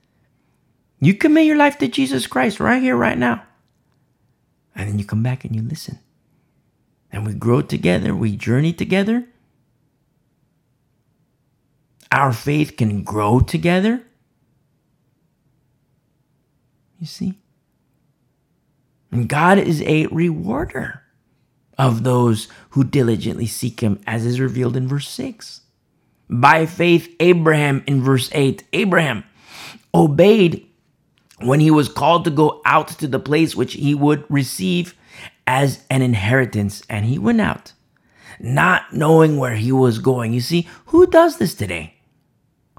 You commit your life to Jesus Christ right here, right now. And then you come back and you listen. And we grow together, we journey together. Our faith can grow together. You see? And God is a rewarder of those who diligently seek Him, as is revealed in verse 6. By faith, Abraham in verse 8, Abraham obeyed when he was called to go out to the place which he would receive as an inheritance, and he went out, not knowing where he was going. You see, who does this today?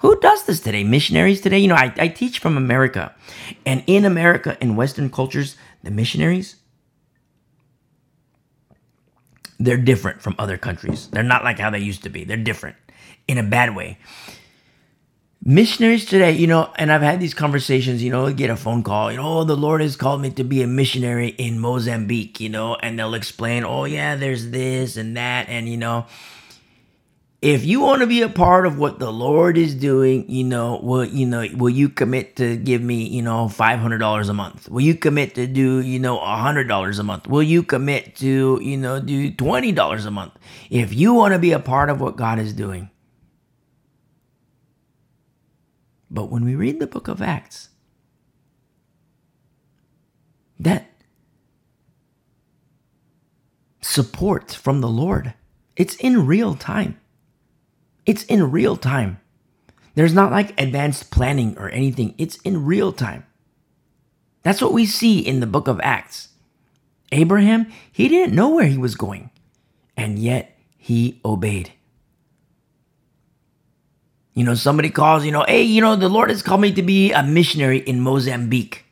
Who does this today? Missionaries today? You know, I, I teach from America. And in America, in Western cultures, the missionaries, they're different from other countries. They're not like how they used to be. They're different in a bad way missionaries today, you know, and I've had these conversations, you know, get a phone call, you know, oh, the Lord has called me to be a missionary in Mozambique, you know, and they'll explain, oh, yeah, there's this and that. And, you know, if you want to be a part of what the Lord is doing, you know, will you know, will you commit to give me, you know, five hundred dollars a month? Will you commit to do, you know, a hundred dollars a month? Will you commit to, you know, do twenty dollars a month? If you want to be a part of what God is doing, But when we read the book of Acts, that support from the Lord, it's in real time. It's in real time. There's not like advanced planning or anything, it's in real time. That's what we see in the book of Acts. Abraham, he didn't know where he was going, and yet he obeyed. You know, somebody calls, you know, hey, you know, the Lord has called me to be a missionary in Mozambique.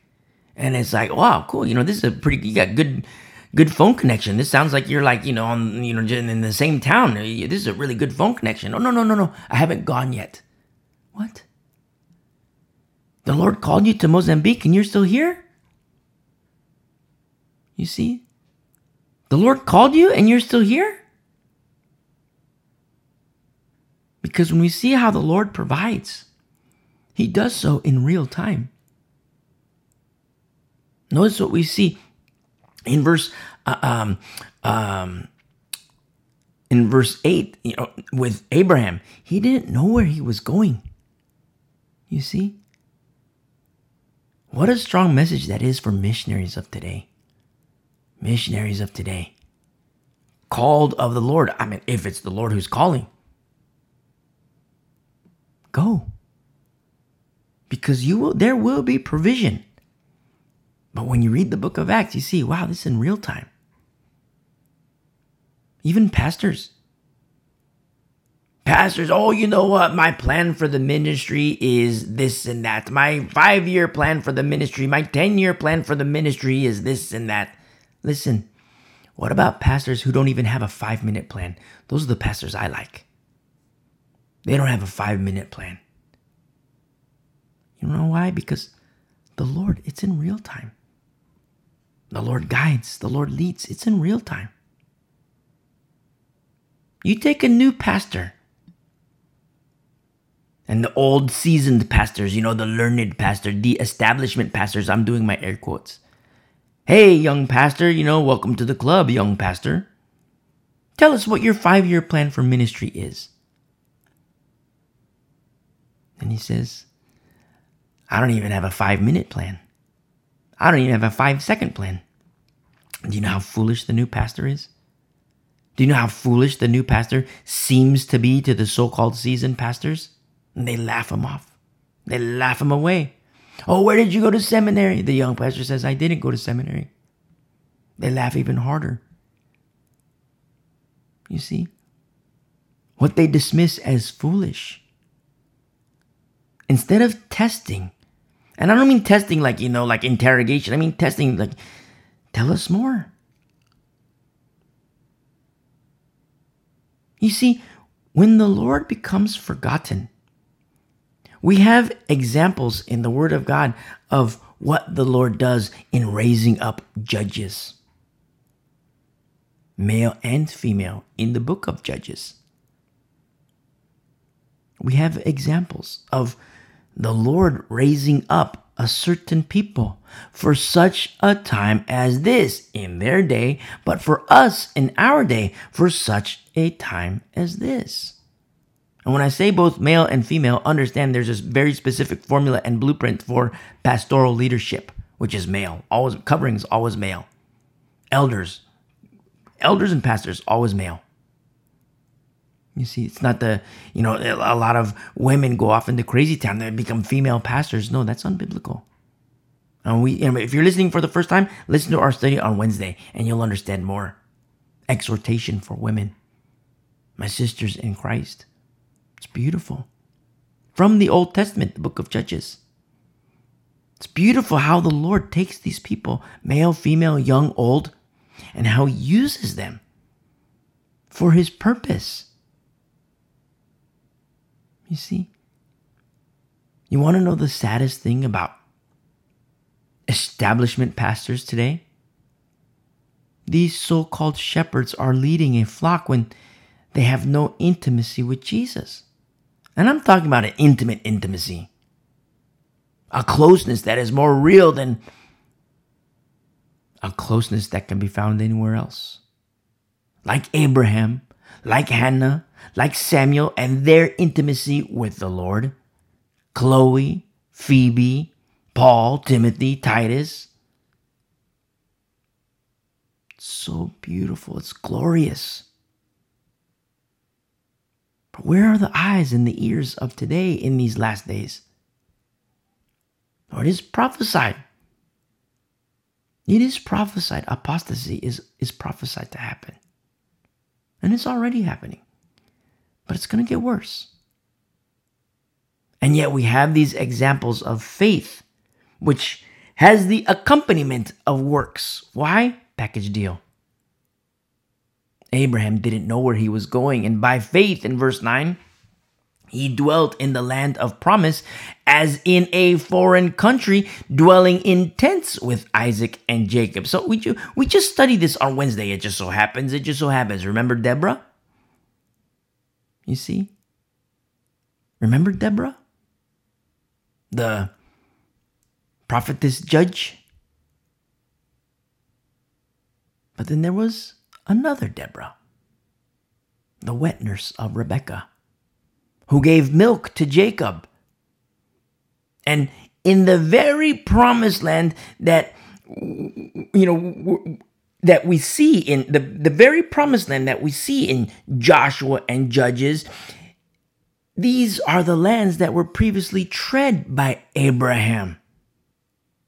And it's like, wow, cool. You know, this is a pretty, you got good, good phone connection. This sounds like you're like, you know, on, you know, in the same town. This is a really good phone connection. Oh, no, no, no, no. I haven't gone yet. What? The Lord called you to Mozambique and you're still here? You see? The Lord called you and you're still here? Because when we see how the Lord provides, He does so in real time. Notice what we see in verse uh, um, um, in verse 8 you know with abraham. He didn't know where he was going. You see? What a strong message that is for missionaries of today. Missionaries of today. Called of the lord. I mean if it's the lord who's calling Go. Because you will there will be provision. But when you read the book of Acts, you see, wow, this is in real time. Even pastors. Pastors, oh, you know what? My plan for the ministry is this and that. My five year plan for the ministry, my 10 year plan for the ministry is this and that. Listen, what about pastors who don't even have a five minute plan? Those are the pastors I like. They don't have a five minute plan. You know why? Because the Lord, it's in real time. The Lord guides, the Lord leads, it's in real time. You take a new pastor, and the old seasoned pastors, you know, the learned pastor, the establishment pastors, I'm doing my air quotes. Hey, young pastor, you know, welcome to the club, young pastor. Tell us what your five year plan for ministry is. And he says, I don't even have a five minute plan. I don't even have a five second plan. Do you know how foolish the new pastor is? Do you know how foolish the new pastor seems to be to the so called seasoned pastors? And they laugh him off. They laugh him away. Oh, where did you go to seminary? The young pastor says, I didn't go to seminary. They laugh even harder. You see? What they dismiss as foolish. Instead of testing, and I don't mean testing like, you know, like interrogation, I mean testing like, tell us more. You see, when the Lord becomes forgotten, we have examples in the Word of God of what the Lord does in raising up judges, male and female, in the book of Judges. We have examples of the Lord raising up a certain people for such a time as this in their day, but for us in our day for such a time as this. And when I say both male and female, understand there's this very specific formula and blueprint for pastoral leadership, which is male. Always covering is always male. Elders, elders and pastors always male. You see, it's not the, you know, a lot of women go off into crazy town. They become female pastors. No, that's unbiblical. And we, know, if you're listening for the first time, listen to our study on Wednesday and you'll understand more. Exhortation for women, my sisters in Christ. It's beautiful. From the Old Testament, the book of Judges. It's beautiful how the Lord takes these people, male, female, young, old, and how he uses them for his purpose. You see? You want to know the saddest thing about establishment pastors today? These so called shepherds are leading a flock when they have no intimacy with Jesus. And I'm talking about an intimate intimacy, a closeness that is more real than a closeness that can be found anywhere else. Like Abraham, like Hannah, like Samuel, and their intimacy with the Lord. Chloe, Phoebe, Paul, Timothy, Titus. so beautiful. It's glorious. But where are the eyes and the ears of today in these last days? Or it is prophesied. It is prophesied. Apostasy is, is prophesied to happen. And it's already happening. But it's going to get worse. And yet we have these examples of faith, which has the accompaniment of works. Why? Package deal. Abraham didn't know where he was going, and by faith, in verse 9, he dwelt in the land of promise as in a foreign country, dwelling in tents with Isaac and Jacob. So we, ju- we just studied this on Wednesday. It just so happens. It just so happens. Remember Deborah? You see? Remember Deborah? The prophetess judge? But then there was another Deborah, the wet nurse of Rebekah, who gave milk to Jacob. And in the very promised land that, you know, that we see in the, the very promised land that we see in Joshua and Judges, these are the lands that were previously tread by Abraham.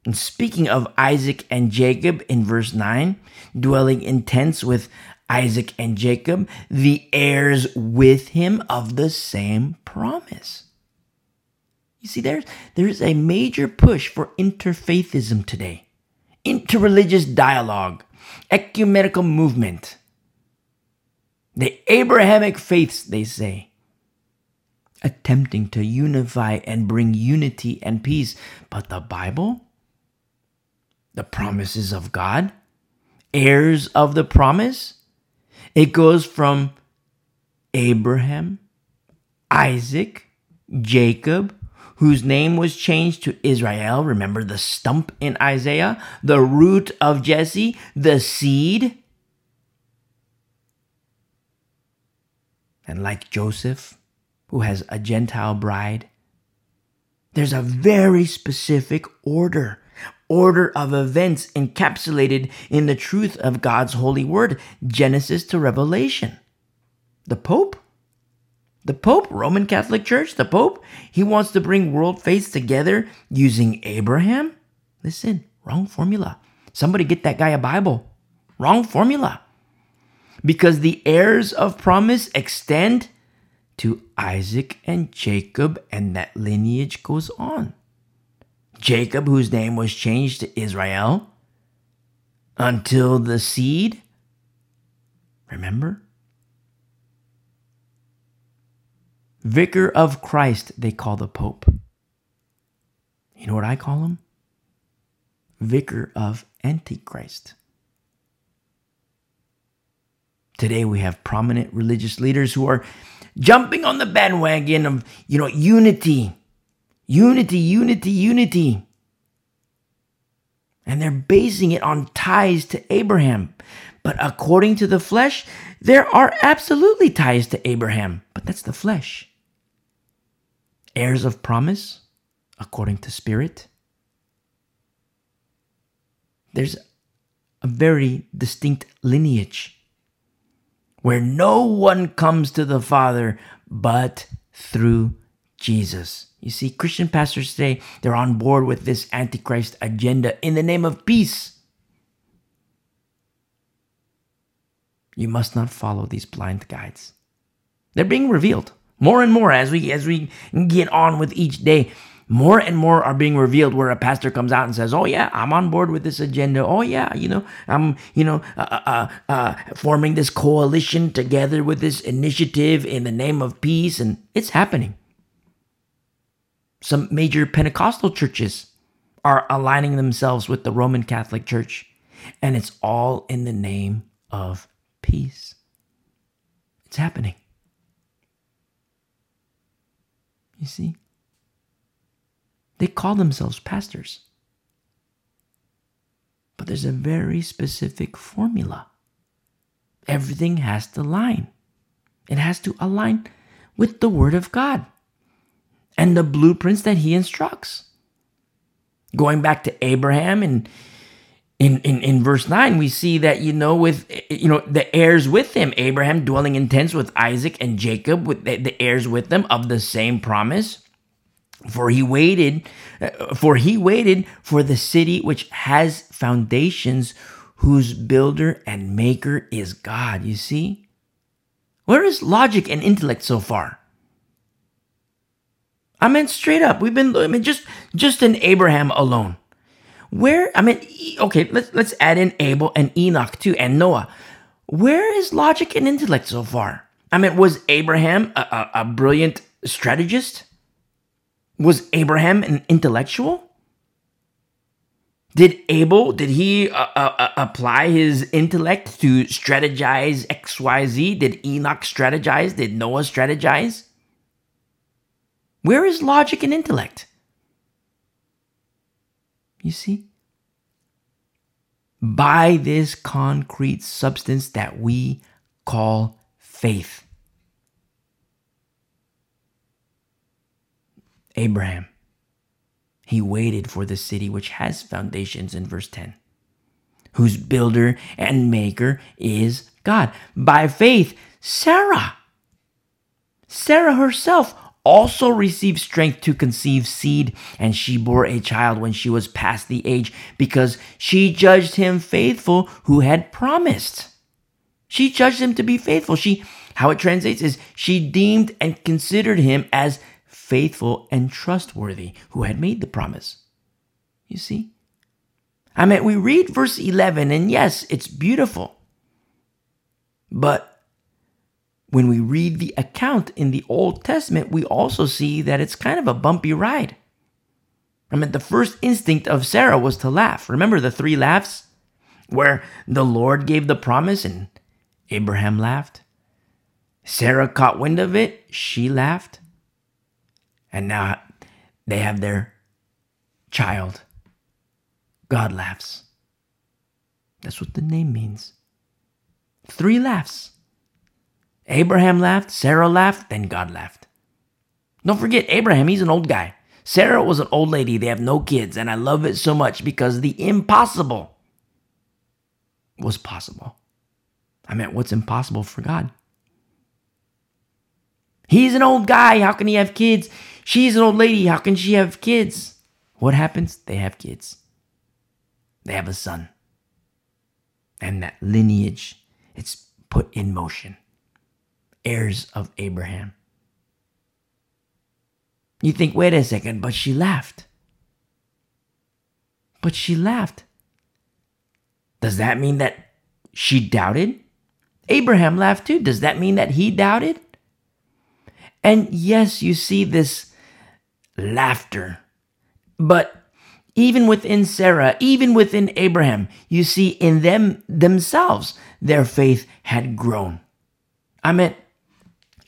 And speaking of Isaac and Jacob in verse 9, dwelling in tents with Isaac and Jacob, the heirs with him of the same promise. You see, there's, there's a major push for interfaithism today, interreligious dialogue, ecumenical movement. The Abrahamic faiths, they say, attempting to unify and bring unity and peace. But the Bible? the promises of God, heirs of the promise. It goes from Abraham, Isaac, Jacob, whose name was changed to Israel. Remember the stump in Isaiah, the root of Jesse, the seed. And like Joseph, who has a Gentile bride, there's a very specific order order of events encapsulated in the truth of God's holy word, Genesis to Revelation. The Pope? The Pope, Roman Catholic Church, the Pope, he wants to bring world faiths together using Abraham? Listen, wrong formula. Somebody get that guy a Bible. Wrong formula. Because the heirs of promise extend to Isaac and Jacob, and that lineage goes on. Jacob, whose name was changed to Israel, until the seed. Remember? Vicar of Christ, they call the Pope. You know what I call him? Vicar of Antichrist. Today we have prominent religious leaders who are jumping on the bandwagon of, you know, unity. Unity, unity, unity. And they're basing it on ties to Abraham. But according to the flesh, there are absolutely ties to Abraham, but that's the flesh. Heirs of promise, according to spirit. There's a very distinct lineage where no one comes to the Father but through Jesus. You see, Christian pastors today, they're on board with this Antichrist agenda in the name of peace. You must not follow these blind guides. They're being revealed more and more as we as we get on with each day more and more are being revealed where a pastor comes out and says, "Oh yeah, I'm on board with this agenda. Oh yeah, you know, I'm you know uh, uh, uh, uh, forming this coalition together with this initiative in the name of peace, and it's happening." Some major Pentecostal churches are aligning themselves with the Roman Catholic Church, and it's all in the name of peace. It's happening. You see? They call themselves pastors. But there's a very specific formula. Everything has to align. It has to align with the Word of God and the blueprints that He instructs. Going back to Abraham and in, in, in verse 9 we see that you know with you know the heirs with him abraham dwelling in tents with isaac and jacob with the, the heirs with them of the same promise for he waited, uh, for he waited for the city which has foundations, whose builder and maker is God. You see? Where is logic and intellect so far? I mean, straight up, we've been, I mean, just, just in Abraham alone. Where, I mean, okay, let's, let's add in Abel and Enoch too, and Noah. Where is logic and intellect so far? I mean, was Abraham a, a, a brilliant strategist? Was Abraham an intellectual? Did Abel, did he uh, uh, uh apply his intellect to strategize XYZ? Did Enoch strategize? Did Noah strategize? Where is logic and intellect? You see? By this concrete substance that we call faith. Abraham. He waited for the city which has foundations in verse 10, whose builder and maker is God. By faith, Sarah, Sarah herself also received strength to conceive seed, and she bore a child when she was past the age, because she judged him faithful who had promised. She judged him to be faithful. She, how it translates is, she deemed and considered him as faithful and trustworthy who had made the promise. You see? I mean, we read verse 11, and yes, it's beautiful. But when we read the account in the Old Testament, we also see that it's kind of a bumpy ride. I mean, the first instinct of Sarah was to laugh. Remember the three laughs? Where the Lord gave the promise and Abraham laughed. Sarah caught wind of it, she laughed and now they have their child. God laughs. That's what the name means. Three laughs. Abraham laughed, Sarah laughed, then God laughed. Don't forget, Abraham, he's an old guy. Sarah was an old lady. They have no kids. And I love it so much because the impossible was possible. I meant what's impossible for God? He's an old guy. How can he have kids? She's an old lady. How can she have kids? What happens? They have kids. They have a son. And that lineage, it's put in motion. Heirs of Abraham. You think, wait a second, but she laughed. But she laughed. Does that mean that she doubted? Abraham laughed too. Does that mean that he doubted? And yes, you see this laughter. But even within Sarah, even within Abraham, you see in them themselves, their faith had grown. I mean,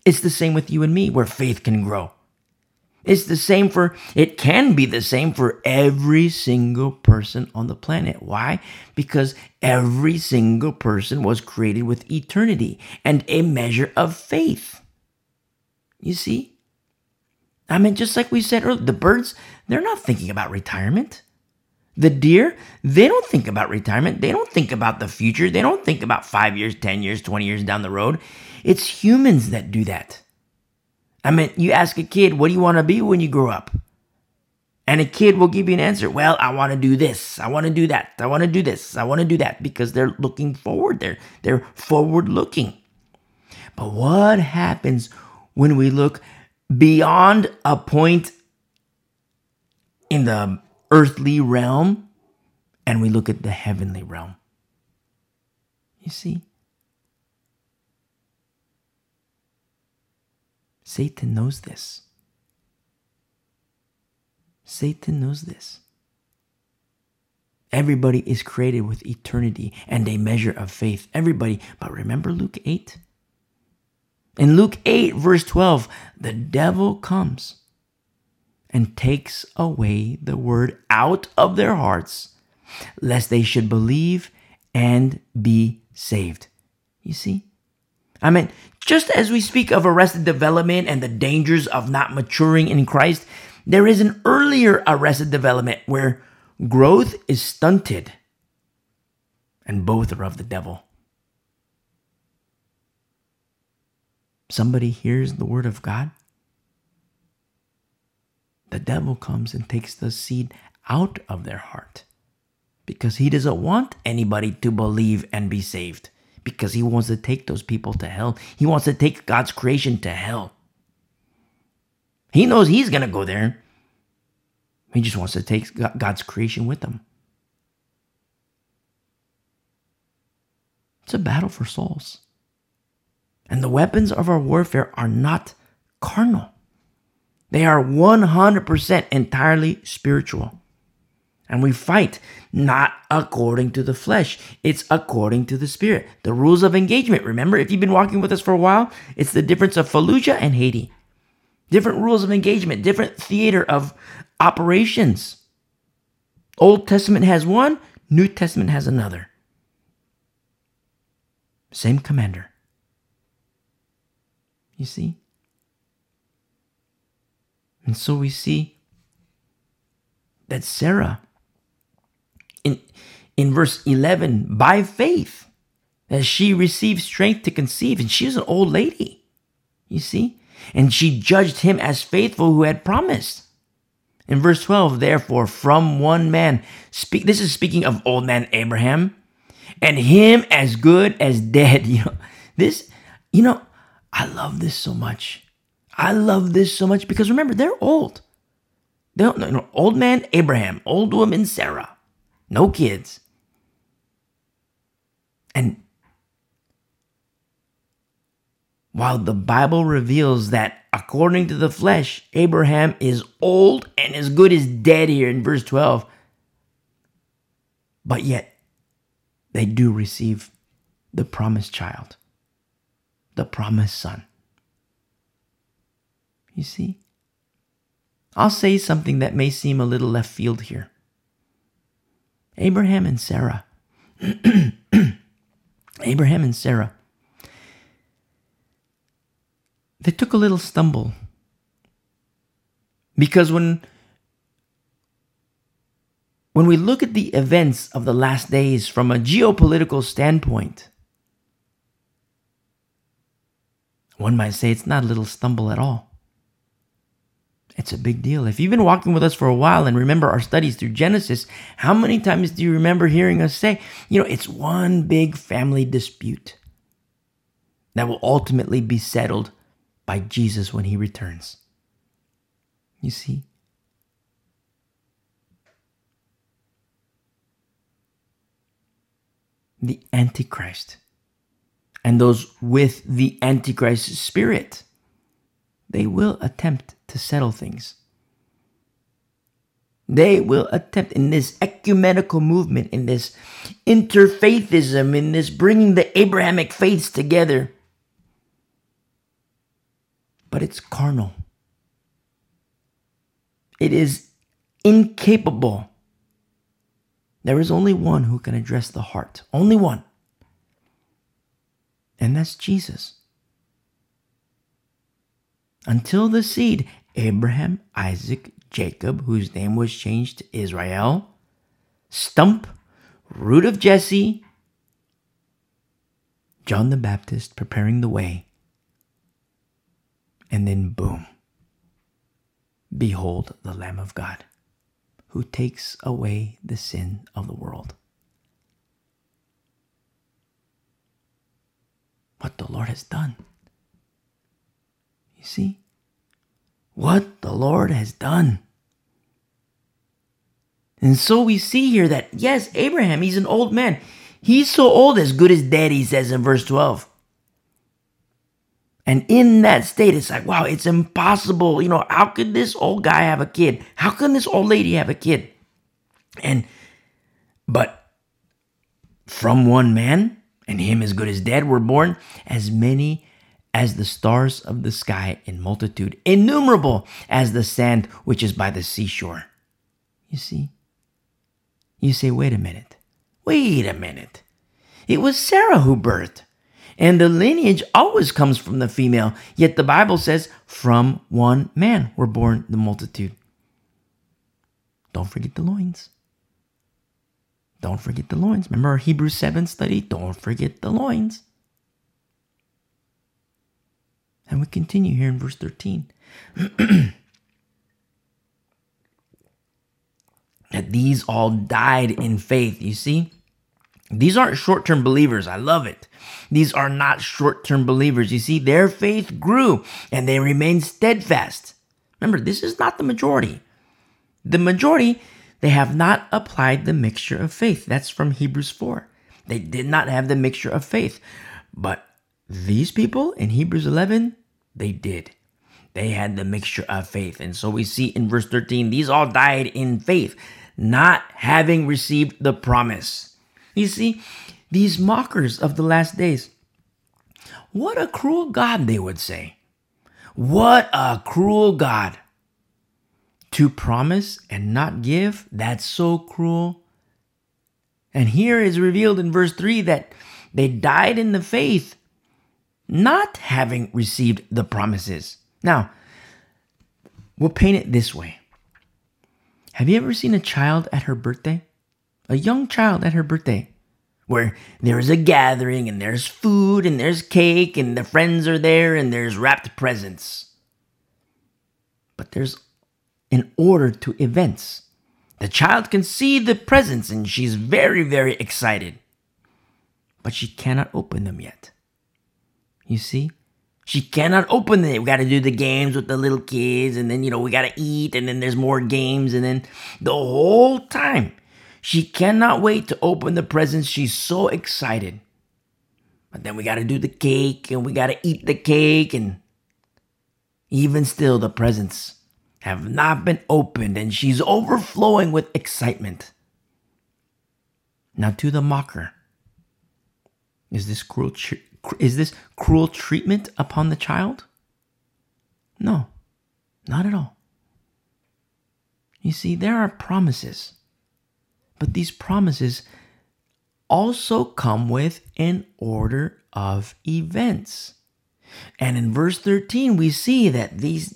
it's the same with you and me, where faith can grow. It's the same for, it can be the same for every single person on the planet. Why? Because every single person was created with eternity and a measure of faith. You see? I mean, just like we said earlier, the birds, they're not thinking about retirement. The deer, they don't think about retirement. They don't think about the future. They don't think about five years, 10 years, 20 years down the road. It's humans that do that. I mean, you ask a kid, what do you want to be when you grow up? And a kid will give you an answer. Well, I want to do this. I want to do that. I want to do this. I want to do that because they're looking forward. They're, they're forward looking. But what happens when we look beyond a point in the earthly realm and we look at the heavenly realm? You see? Satan knows this. Satan knows this. Everybody is created with eternity and a measure of faith. Everybody. But remember Luke 8? In Luke 8, verse 12, the devil comes and takes away the word out of their hearts, lest they should believe and be saved. You see? I mean, just as we speak of arrested development and the dangers of not maturing in Christ, there is an earlier arrested development where growth is stunted, and both are of the devil. Somebody hears the word of God, the devil comes and takes the seed out of their heart because he doesn't want anybody to believe and be saved because he wants to take those people to hell. He wants to take God's creation to hell. He knows he's going to go there. He just wants to take God's creation with him. It's a battle for souls. And the weapons of our warfare are not carnal, they are 100% entirely spiritual. And we fight not according to the flesh, it's according to the spirit. The rules of engagement. Remember, if you've been walking with us for a while, it's the difference of Fallujah and Haiti. Different rules of engagement, different theater of operations. Old Testament has one, New Testament has another. Same commander. You see? And so we see that Sarah in, in verse 11, by faith, that she received strength to conceive, and she was an old lady, you see? And she judged him as faithful who had promised. In verse 12, therefore, from one man, speak, this is speaking of old man Abraham, and him as good as dead. You know, this, you know, I love this so much. I love this so much because remember, they're old. They're, you know, old man Abraham, old woman Sarah no kids. And while the Bible reveals that according to the flesh, Abraham is old and as good as dead here in verse 12, but yet they do receive the promised child, the promised son. You see? I'll say something that may seem a little left field here. Abraham and Sarah. Abraham and Sarah. They took a little stumble. Because when when we look at the events of the last days from a geopolitical standpoint, one might say it's not a little stumble at all. It's a big deal. If you've been walking with us for a while and remember our studies through Genesis, how many times do you remember hearing us say, you know, it's one big family dispute that will ultimately be settled by Jesus when he returns? You see? the Antichrist and those with the Antichrist spirit. They will attempt to settle things. They will attempt in this ecumenical movement, in this interfaithism, in this bringing the Abrahamic faiths together. But it's carnal. It is incapable there is only one who can address the heart, only one. And that's Jesus. Until the seed, Abraham, Isaac, Jacob, whose name was changed to Israel, stump, root of Jesse, John the Baptist preparing the way, and then boom, behold the Lamb of God who takes away the sin of the world. What the Lord has done. You see? What the Lord has done. And so we see here that, yes, Abraham, he's an old man. He's so old, as good as dead, he says in verse 12. And in that state, it's like, wow, it's impossible. You know, how could this old guy have a kid? How can this old lady have a kid? And, but from one man, and him as good as dead, were born as many as the stars of the sky in multitude, innumerable as the sand which is by the seashore. You see? You say, wait a minute. Wait a minute. It was Sarah who birthed. And the lineage always comes from the female. Yet the Bible says, from one man were born the multitude. Don't forget the loins. Don't forget the loins. Remember our Hebrews 7 study? Don't forget the loins. And we continue here in verse 13. that these all died in faith. You see? These aren't short term believers. I love it. These are not short term believers. You see, their faith grew and they remained steadfast. Remember, this is not the majority. The majority, they have not applied the mixture of faith. That's from Hebrews 4. They did not have the mixture of faith. But these people in Hebrews 11, they did. They had the mixture of faith. And so we see in verse 13, these all died in faith, not having received the promise you see, these mockers of the last days, what a cruel God, they would say. What a cruel God. To promise and not give, that's so cruel. And here is revealed in verse 3 that they died in the faith, not having received the promises. Now, we'll paint it this way Have you ever seen a child at her birthday? a young child at her birthday where there's a gathering and there's food and there's cake and the friends are there and there's wrapped presents. But there's an order to events. The child can see the presents and she's very, very excited. But she cannot open them yet. You see? She cannot open it. We got to do the games with the little kids, and then, you know, we got to eat, and then there's more games, and then the whole time she cannot wait to open the presents. She's so excited. But then we got to do the cake and we got to eat the cake. And even still, the presents have not been opened and she's overflowing with excitement. Now, to the mocker, is this cruel? Is this cruel treatment upon the child? No, not at all. You see, there are promises but these promises also come with an order of events. And in verse 13, we see that these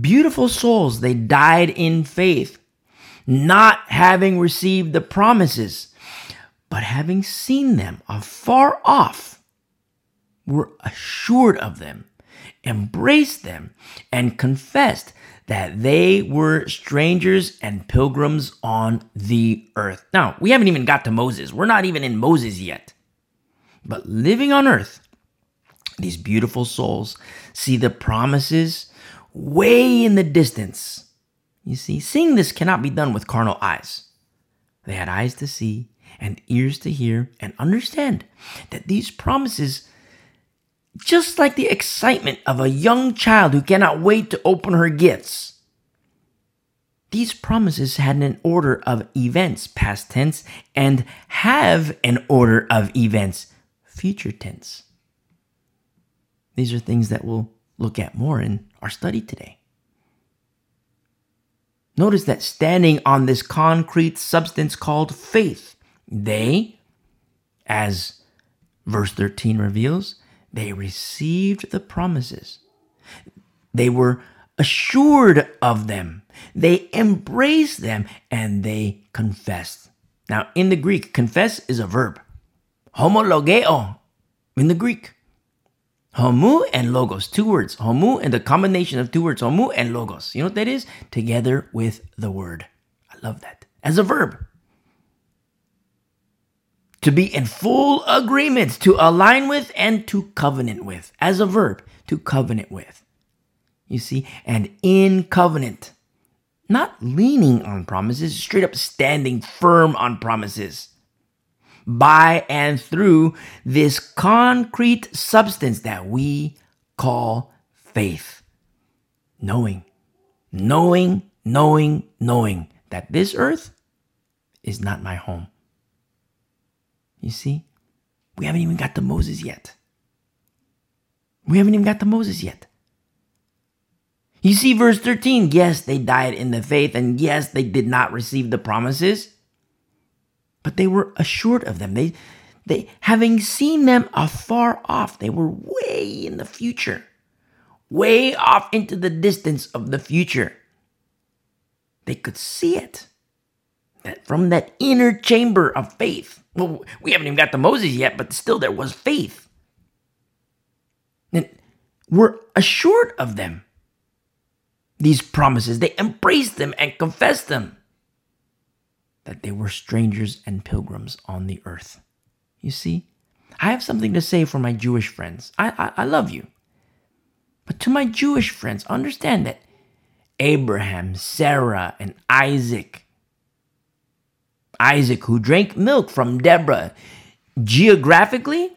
beautiful souls, they died in faith, not having received the promises, but having seen them afar off, were assured of them, embraced them, and confessed that they were strangers and pilgrims on the earth. Now, we haven't even got to Moses. We're not even in Moses yet. But living on earth, these beautiful souls see the promises way in the distance. You see, seeing this cannot be done with carnal eyes. They had eyes to see and ears to hear and understand that these promises, just like the excitement of a young child who cannot wait to open her gifts, these promises had an order of events, past tense, and have an order of events, future tense. These are things that we'll look at more in our study today. Notice that standing on this concrete substance called faith, they, as verse 13 reveals, they received the promises. They were assured of them. They embraced them and they confessed. Now, in the Greek, confess is a verb. Homologeo in the Greek. Homu and logos, two words. Homu and the combination of two words, homu and logos. You know what that is? Together with the word. I love that. As a verb. To be in full agreement, to align with, and to covenant with. As a verb, to covenant with. You see, and in covenant. Not leaning on promises, straight up standing firm on promises by and through this concrete substance that we call faith. Knowing, knowing, knowing, knowing that this earth is not my home. You see, we haven't even got to Moses yet. We haven't even got to Moses yet. You see, verse 13 yes, they died in the faith, and yes, they did not receive the promises but they were assured of them. They, they, having seen them afar off, they were way in the future, way off into the distance of the future. They could see it that from that inner chamber of faith. Well, we haven't even got to Moses yet, but still there was faith. And we're assured of them. These promises, they embraced them and confessed them that they were strangers and pilgrims on the earth. You see, I have something to say for my Jewish friends. I, I, I love you. But to my Jewish friends, understand that Abraham, Sarah, and Isaac, Isaac, who drank milk from Deborah, geographically,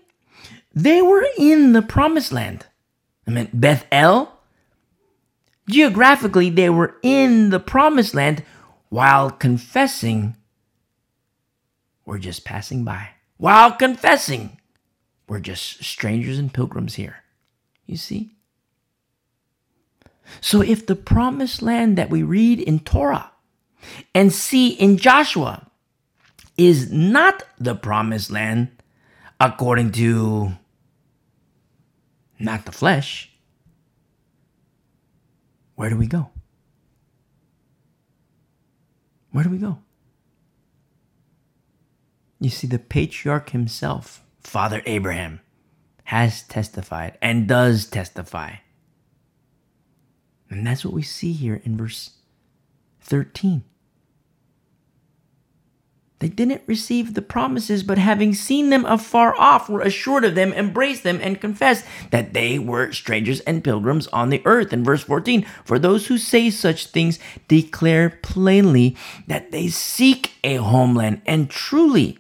they were in the promised land. I mean, Bethel, geographically, they were in the promised land while confessing we're just passing by. While confessing, we're just strangers and pilgrims here. You see? So if the promised land that we read in Torah and see in Joshua is not the promised land according to not the flesh, where do we go? Where do we go? You see, the patriarch himself, Father Abraham, has testified and does testify. And that's what we see here in verse 13. They didn't receive the promises, but having seen them afar off, were assured of them, embraced them, and confessed that they were strangers and pilgrims on the earth. In verse 14, for those who say such things declare plainly that they seek a homeland, and truly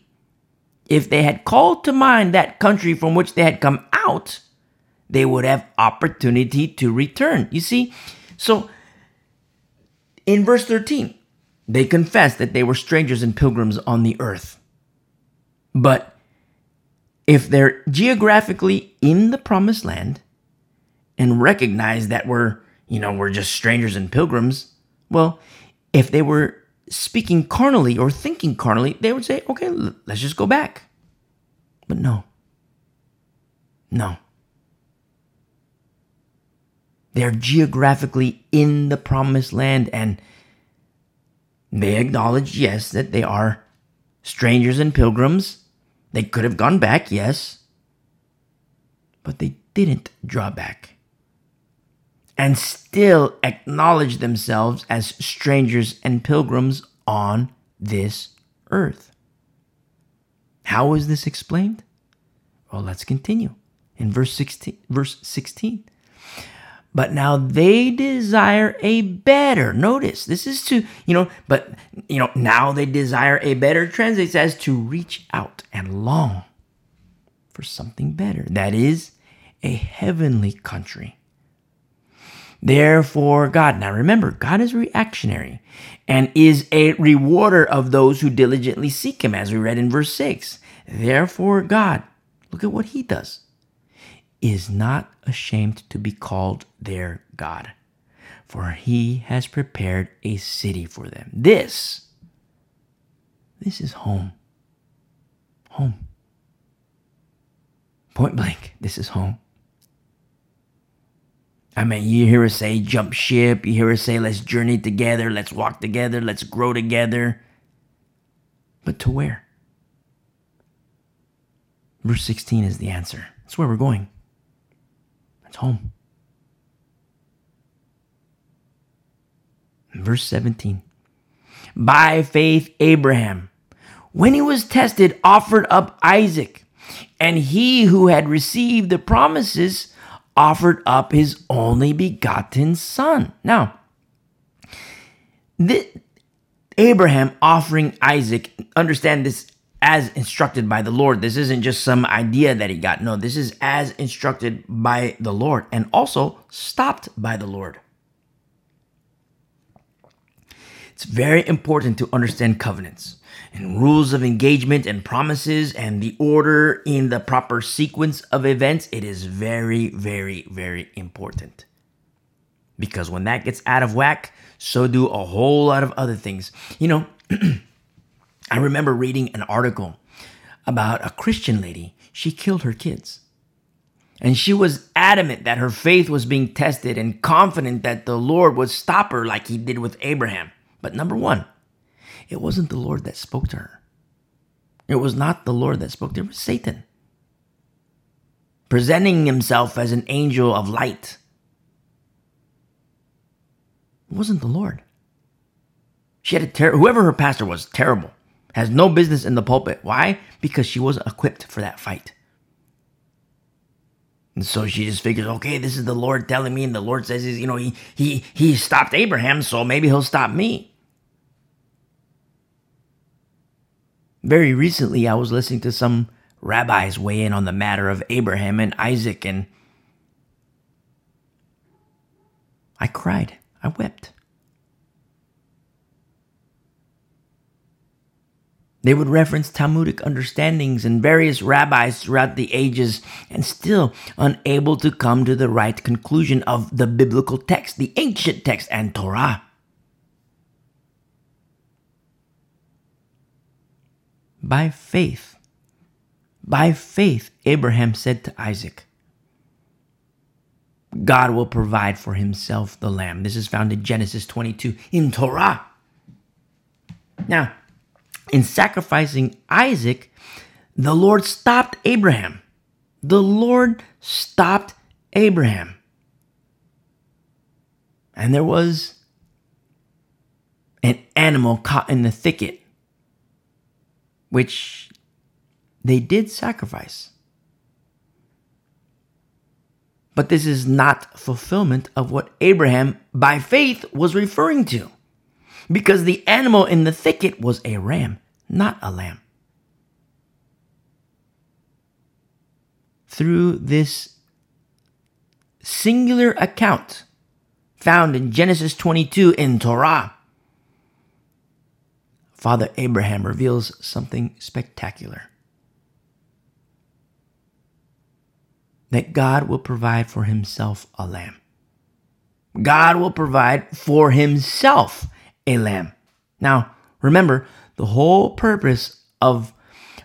if they had called to mind that country from which they had come out, they would have opportunity to return. You see? So in verse 13, they confessed that they were strangers and pilgrims on the earth. But if they're geographically in the promised land and recognize that we're, you know, we're just strangers and pilgrims, well, if they were speaking carnally or thinking carnally, they would say, okay, let's just go back. But no. No. They're geographically in the promised land and They acknowledged, yes, that they are strangers and pilgrims. They could have gone back, yes. But they didn't draw back and still acknowledge themselves as strangers and pilgrims on this earth. How is this explained? Well, let's continue in verse 16, verse 16. But now they desire a better. Notice this is to, you know, but, you know, now they desire a better translates as to reach out and long for something better. That is a heavenly country. Therefore, God. Now remember, God is reactionary and is a rewarder of those who diligently seek him, as we read in verse 6. Therefore, God, look at what he does, is not ashamed to be called their God, for he has prepared a city for them. This, this is home. Home. Point blank, this is home. I mean, you hear us say jump ship, you hear us say let's journey together, let's walk together, let's grow together. But to where? Verse 16 is the answer. That's where we're going. That's home. Verse 17. By faith, Abraham, when he was tested, offered up Isaac. And he who had received the promises offered up his only begotten son. Now, the, Abraham offering Isaac, understand this as instructed by the Lord. This isn't just some idea that he got. No, this is as instructed by the Lord and also stopped by the Lord. It's very important to understand covenants and rules of engagement and promises and the order in the proper sequence of events, it is very, very, very important. Because when that gets out of whack, so do a whole lot of other things. You know, I remember reading an article about a Christian lady. She killed her kids. And she was adamant that her faith was being tested and confident that the Lord would stop her like he did with Abraham. But number one, it wasn't the Lord that spoke to her. It was not the Lord that spoke to her, it was Satan. Presenting himself as an angel of light. It wasn't the Lord. She had a ter- whoever her pastor was, terrible. Has no business in the pulpit. Why? Because she wasn't equipped for that fight. And so she just figures, okay, this is the Lord telling me, and the Lord says, you know, he he he stopped Abraham, so maybe he'll stop me. Very recently, I was listening to some rabbis weigh in on the matter of Abraham and Isaac, and I cried. I wept. They would reference Talmudic understandings and various rabbis throughout the ages and still unable to come to the right conclusion of the biblical text, the ancient text, and Torah. By faith, by faith, Abraham said to Isaac, God will provide for himself the lamb. This is found in Genesis 22 in Torah. Now, in sacrificing Isaac, the Lord stopped Abraham. The Lord stopped Abraham. And there was an animal caught in the thicket which they did sacrifice. But this is not fulfillment of what Abraham, by faith, was referring to. Because the animal in the thicket was a ram, not a lamb. Through this singular account found in Genesis 22 in Torah, Father Abraham reveals something spectacular that God will provide for himself a lamb. God will provide for himself a lamb. Now, remember, the whole purpose of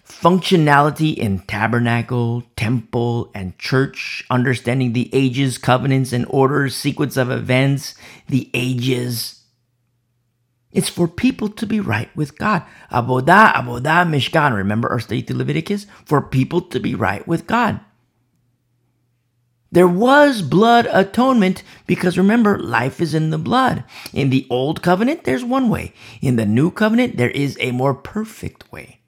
functionality in tabernacle, temple, and church, understanding the ages, covenants, and orders, sequence of events, the ages, It's for people to be right with God. Abodah, abodah, mishkan. Remember our state to Leviticus? For people to be right with God. There was blood atonement because remember, life is in the blood. In the old covenant, there's one way. In the new covenant, there is a more perfect way.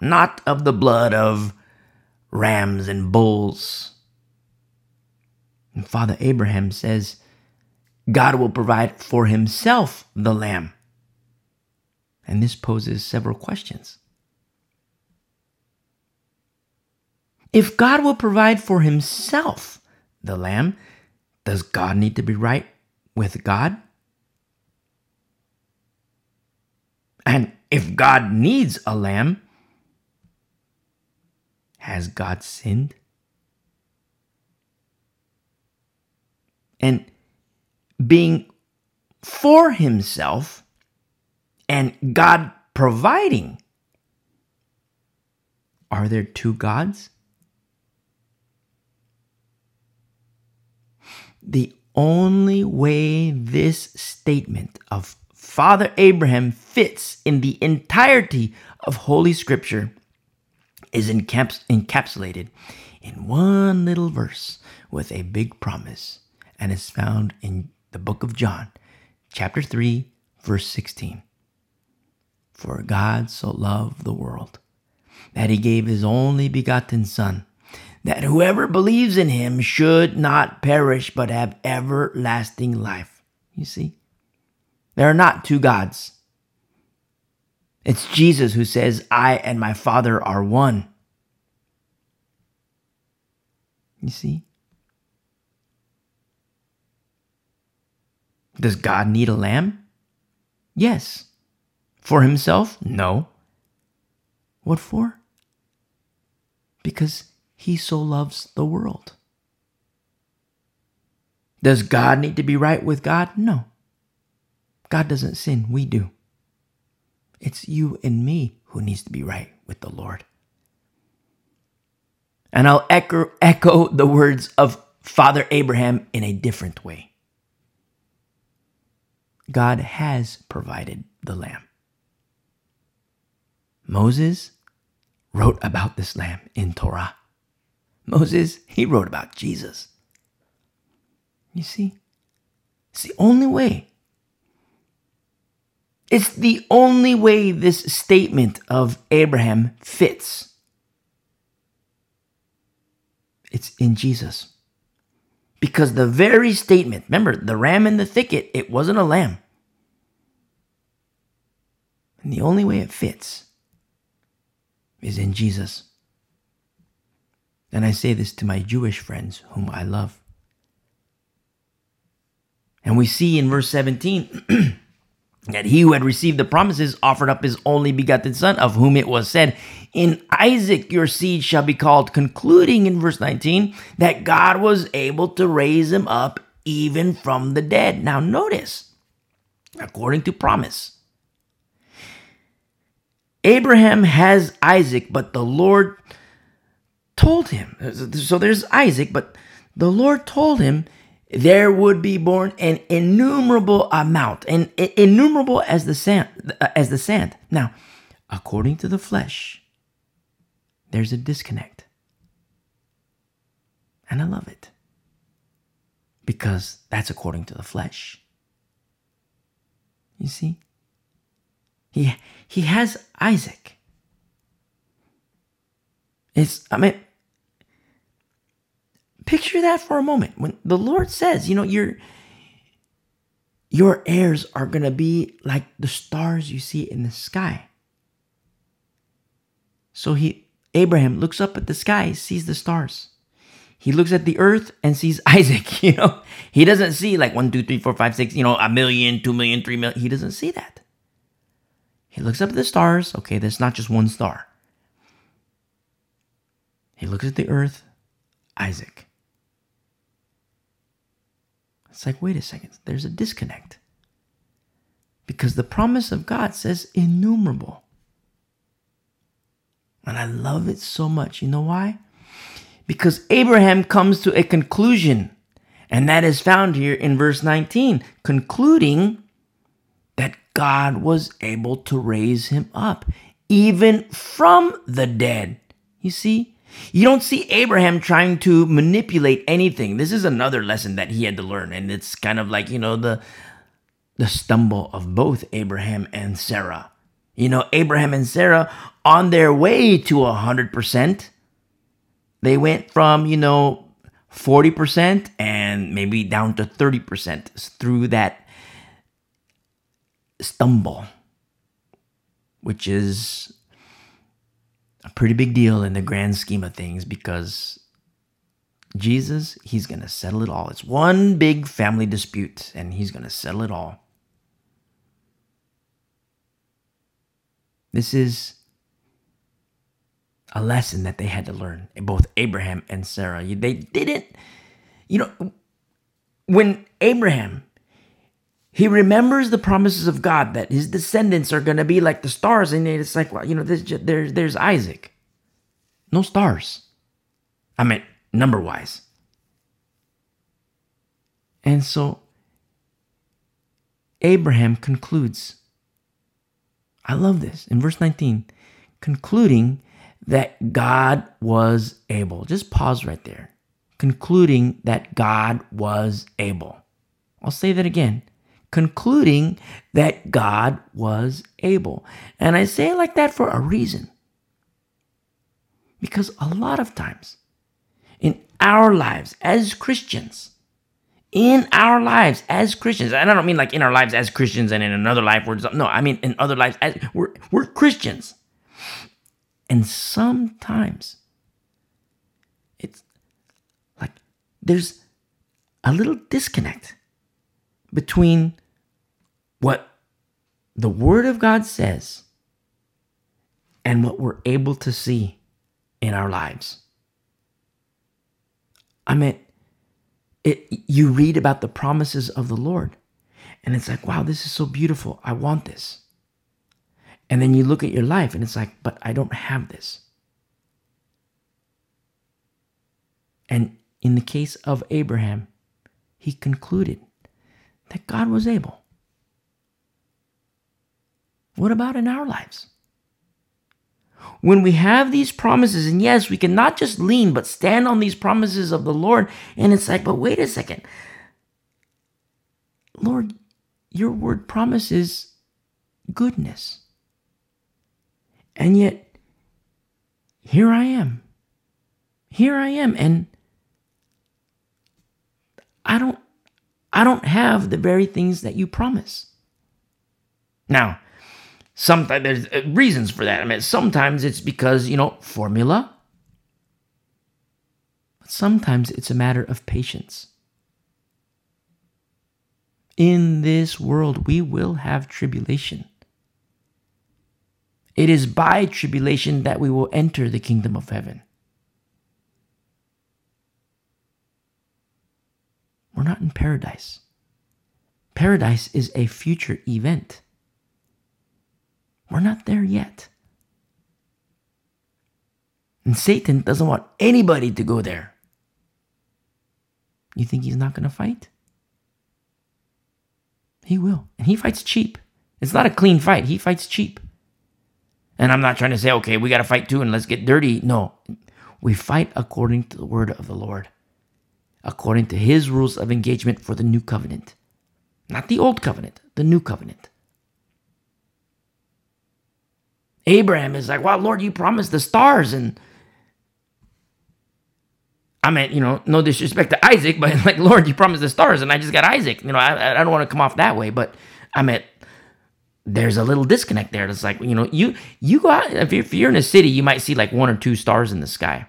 Not of the blood of rams and bulls. And Father Abraham says, God will provide for himself the lamb. And this poses several questions. If God will provide for himself the lamb, does God need to be right with God? And if God needs a lamb, has God sinned? And being for himself and God providing, are there two gods? The only way this statement of Father Abraham fits in the entirety of Holy Scripture is encaps- encapsulated in one little verse with a big promise, and is found in the book of John, chapter 3, verse 16. For God so loved the world that he gave his only begotten Son that whoever believes in him should not perish but have everlasting life. You see? There are not two gods. It's Jesus who says, I and my Father are one. You see? Does God need a lamb? Yes. For himself? No. What for? Because he so loves the world. Does God need to be right with God? No. God doesn't sin, we do. It's you and me who needs to be right with the Lord. And I'll echo, echo the words of Father Abraham in a different way. God has provided the lamb. Moses wrote about this lamb in Torah. Moses, he wrote about Jesus. You see? It's the only way. It's the only way this statement of Abraham fits. It's in Jesus. Because the very statement, remember, the ram in the thicket, it wasn't a lamb. And the only way it fits is in Jesus. And I say this to my Jewish friends whom I love. And we see in verse 17 that he who had received the promises offered up his only begotten son, of whom it was said, In Isaac your seed shall be called, concluding in verse 19 that God was able to raise him up even from the dead. Now, notice, according to promise, Abraham has Isaac, but the Lord told him. So there's Isaac, but the Lord told him there would be born an innumerable amount, and innumerable as the sand, as the sand. Now, according to the flesh, there's a disconnect. And I love it. Because that's according to the flesh. You see? He he has Isaac. It's I mean Picture that for a moment. When the Lord says, you know, your your heirs are going to be like the stars you see in the sky. So he Abraham looks up at the sky, sees the stars. He looks at the earth and sees Isaac, you know. He doesn't see like one, two, three, four, five, six, you know, a million, two million, three million. He doesn't see that. He looks up at the stars. Okay, there's not just one star. He looks at the earth, Isaac. It's like, wait a second, there's a disconnect. Because the promise of God says innumerable. And I love it so much. You know why? Because Abraham comes to a conclusion, and that is found here in verse 19, concluding that God was able to raise him up, even from the dead. You see? You don't see Abraham trying to manipulate anything. This is another lesson that he had to learn. And it's kind of like, you know, the the stumble of both Abraham and Sarah. You know, Abraham and Sarah on their way to a hundred percent. They went from, you know, 40% and maybe down to 30% through that stumble, which is a pretty big deal in the grand scheme of things because Jesus, he's going to settle it all. It's one big family dispute and he's going to settle it all. This is a lesson that they had to learn, both Abraham and Sarah. They didn't, you know, when Abraham, he remembers the promises of God that his descendants are going to be like the stars, and it's like, well, you know, there's, there's, there's Isaac. No stars. I mean, number wise. And so Abraham concludes. I love this in verse 19, concluding that God was able. Just pause right there. Concluding that God was able. I'll say that again. Concluding that God was able. And I say it like that for a reason. Because a lot of times in our lives as Christians, in our lives as Christians, and I don't mean like in our lives as Christians and in another life we're no, I mean in other lives as we're we're Christians. And sometimes it's like there's a little disconnect between what the Word of God says and what we're able to see in our lives. I mean, it, you read about the promises of the Lord, and it's like, wow, this is so beautiful. I want this. And then you look at your life and it's like, but I don't have this. And in the case of Abraham, he concluded that God was able. What about in our lives? When we have these promises, and yes, we can not just lean, but stand on these promises of the Lord, and it's like, but wait a second. Lord, your word promises goodness. And yet, here I am. Here I am. And I don't I don't have the very things that you promise. Now, sometimes there's uh, reasons for that. I mean, sometimes it's because, you know, formula. But sometimes it's a matter of patience. In this world, we will have tribulation. It is by tribulation that we will enter the kingdom of heaven. We're not in paradise. Paradise is a future event. We're not there yet. And Satan doesn't want anybody to go there. You think he's not going to fight? He will. And he fights cheap. It's not a clean fight. He fights cheap. And I'm not trying to say, okay, we got to fight too and let's get dirty. No, we fight according to the word of the Lord, according to his rules of engagement for the new covenant. Not the old covenant, the new covenant. Abraham is like, wow, Lord, you promised the stars. And I mean, you know, no disrespect to Isaac, but like, Lord, you promised the stars, and I just got Isaac. You know, I, I don't want to come off that way, but I meant there's a little disconnect there. It's like you know, you you go out if you're, if you're in a city, you might see like one or two stars in the sky,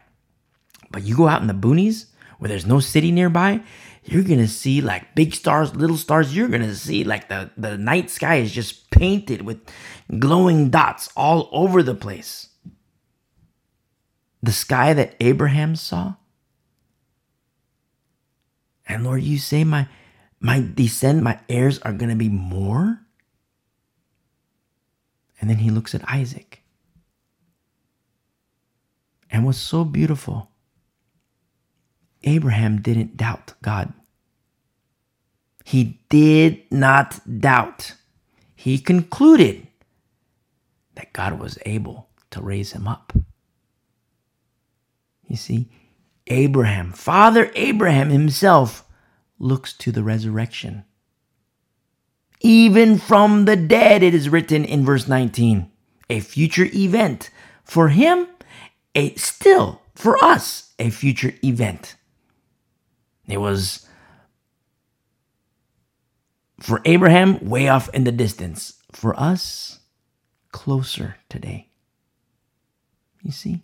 but you go out in the boonies where there's no city nearby, you're gonna see like big stars, little stars. You're gonna see like the the night sky is just painted with glowing dots all over the place. The sky that Abraham saw. And Lord, you say my my descend, my heirs are gonna be more and then he looks at Isaac. And what's so beautiful, Abraham didn't doubt God. He did not doubt. he concluded that God was able to raise him up. You see, Abraham, Father Abraham himself, looks to the resurrection. Even from the dead, it is written in verse 19, a future event. For him, a still, for us, a future event. It was for Abraham, way off in the distance. For us, closer today. You see?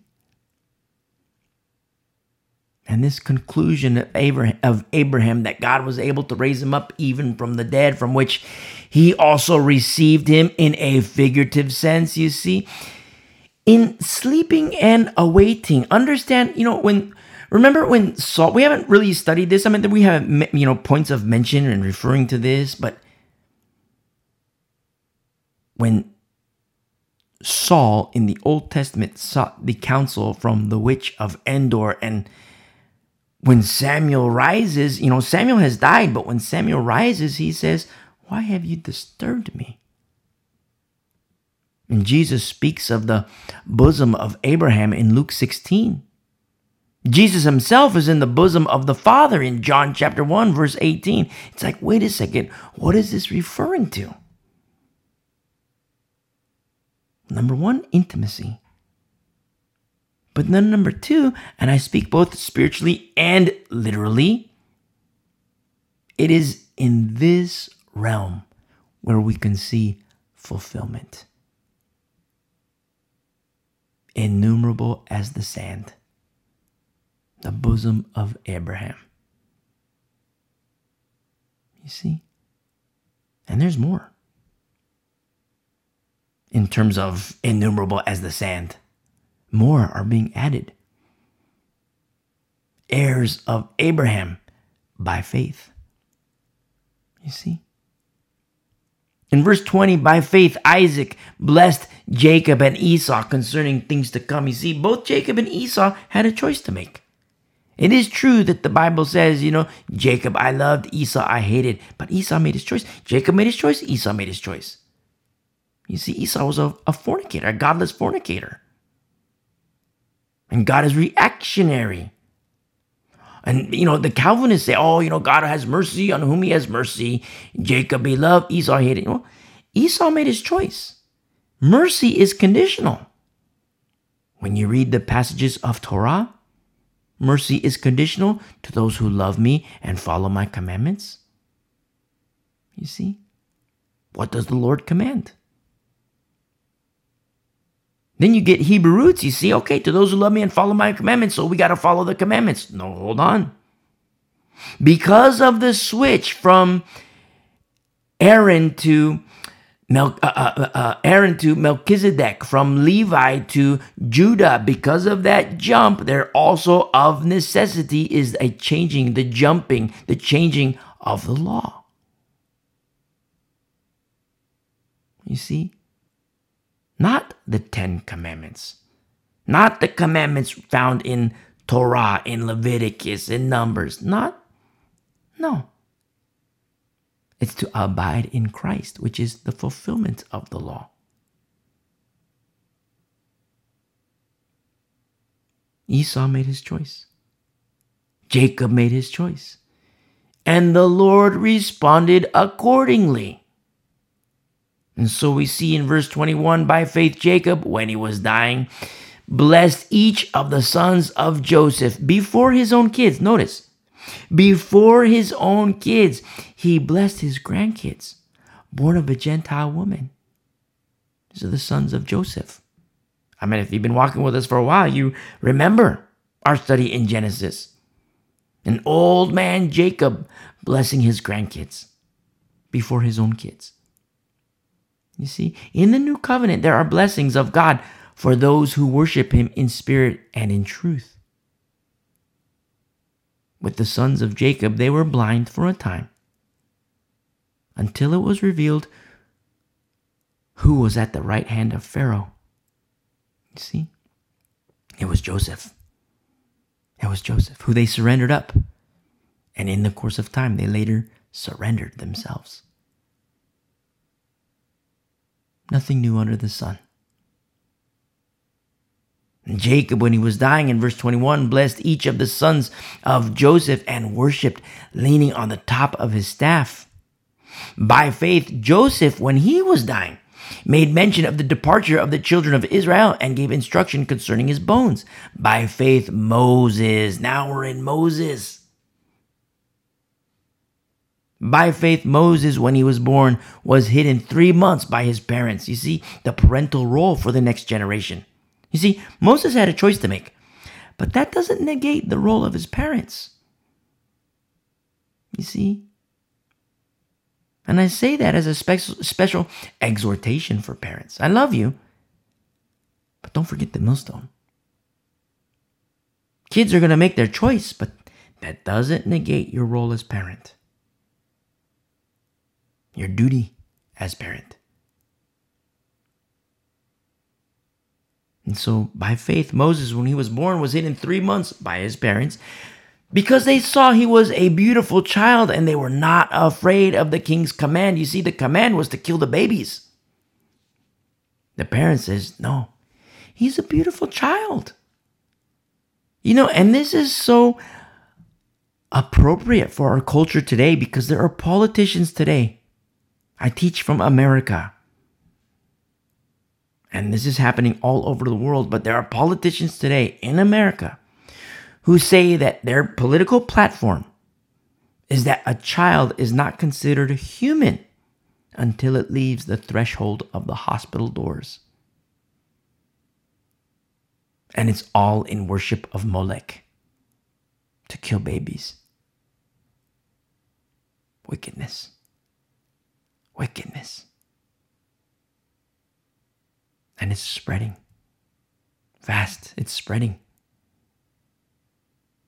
And this conclusion of Abraham, of Abraham, that God was able to raise him up even from the dead, from which he also received him in a figurative sense, you see, in sleeping and awaiting. Understand, you know, when remember when Saul, we haven't really studied this. I mean, we have, you know, points of mention and referring to this, but when Saul in the Old Testament sought the counsel from the witch of Endor and when Samuel rises, you know, Samuel has died, but when Samuel rises, he says, Why have you disturbed me? And Jesus speaks of the bosom of Abraham in Luke 16. Jesus himself is in the bosom of the Father in John chapter 1, verse 18. It's like, wait a second, what is this referring to? Number one, intimacy. But then number two, and I speak both spiritually and literally, it is in this realm where we can see fulfillment. Innumerable as the sand, the bosom of Abraham. You see? And there's more in terms of innumerable as the sand more are being added. Heirs of Abraham by faith. You see? In verse 20, by faith, Isaac blessed Jacob and Esau concerning things to come. You see, both Jacob and Esau had a choice to make. It is true that the Bible says, you know, Jacob I loved, Esau I hated, but Esau made his choice. Jacob made his choice, Esau made his choice. You see, Esau was a, a fornicator, a godless fornicator. And God is reactionary. And, you know, the Calvinists say, oh, you know, God has mercy on whom he has mercy. Jacob he loved, Esau hated. Well, Esau made his choice. Mercy is conditional. When you read the passages of Torah, mercy is conditional to those who love me and follow my commandments. You see? What does the Lord command? Then you get Hebrew roots. You see, okay, to those who love me and follow my commandments, so we got to follow the commandments. No, hold on. Because of the switch from Aaron to Mel, uh, uh, uh, Aaron to Melchizedek, from Levi to Judah, because of that jump, there also of necessity is a changing, the jumping, the changing of the law. You see? Not the Ten Commandments, not the commandments found in Torah, in Leviticus, in Numbers. Not, no. It's to abide in Christ, which is the fulfillment of the law. Esau made his choice. Jacob made his choice. And the Lord responded accordingly. And so we see in verse 21 by faith, Jacob, when he was dying, blessed each of the sons of Joseph before his own kids. Notice, before his own kids, he blessed his grandkids, born of a Gentile woman. These are the sons of Joseph. I mean, if you've been walking with us for a while, you remember our study in Genesis. An old man, Jacob, blessing his grandkids before his own kids. You see, in the new covenant, there are blessings of God for those who worship Him in spirit and in truth. With the sons of Jacob, they were blind for a time until it was revealed who was at the right hand of Pharaoh. You see, it was Joseph. It was Joseph who they surrendered up. And in the course of time, they later surrendered themselves. Nothing new under the sun. And Jacob, when he was dying in verse 21, blessed each of the sons of Joseph and worshiped, leaning on the top of his staff. By faith, Joseph, when he was dying, made mention of the departure of the children of Israel and gave instruction concerning his bones. By faith, Moses, now we're in Moses. By faith, Moses, when he was born, was hidden three months by his parents. You see, the parental role for the next generation. You see, Moses had a choice to make, but that doesn't negate the role of his parents. You see? And I say that as a special, special exhortation for parents. I love you, but don't forget the millstone. Kids are going to make their choice, but that doesn't negate your role as parent, your duty as parent. And so, by faith, Moses, when he was born, was hidden three months by his parents because they saw he was a beautiful child and they were not afraid of the king's command. You see, the command was to kill the babies. The parent says, No, he's a beautiful child. You know, and this is so appropriate for our culture today because there are politicians today. I teach from America and this is happening all over the world, but there are politicians today in America who say that their political platform is that a child is not considered human until it leaves the threshold of the hospital doors. And it's all in worship of Molech to kill babies. Wickedness. Wickedness and it's spreading fast. It's spreading.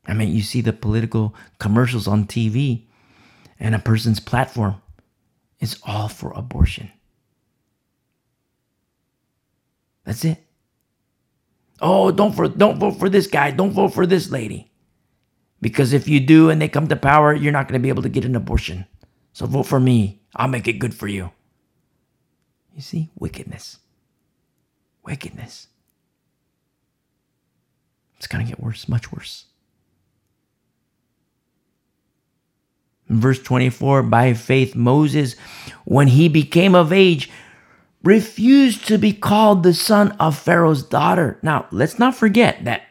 I mean, you see the political commercials on TV, and a person's platform is all for abortion. That's it. Oh, don't for don't vote for this guy. Don't vote for this lady. Because if you do and they come to power, you're not going to be able to get an abortion. So vote for me. I'll make it good for you. You see, wickedness wickedness. It's going to get worse, much worse. In verse 24, by faith, Moses, when he became of age, refused to be called the son of Pharaoh's daughter. Now, let's not forget that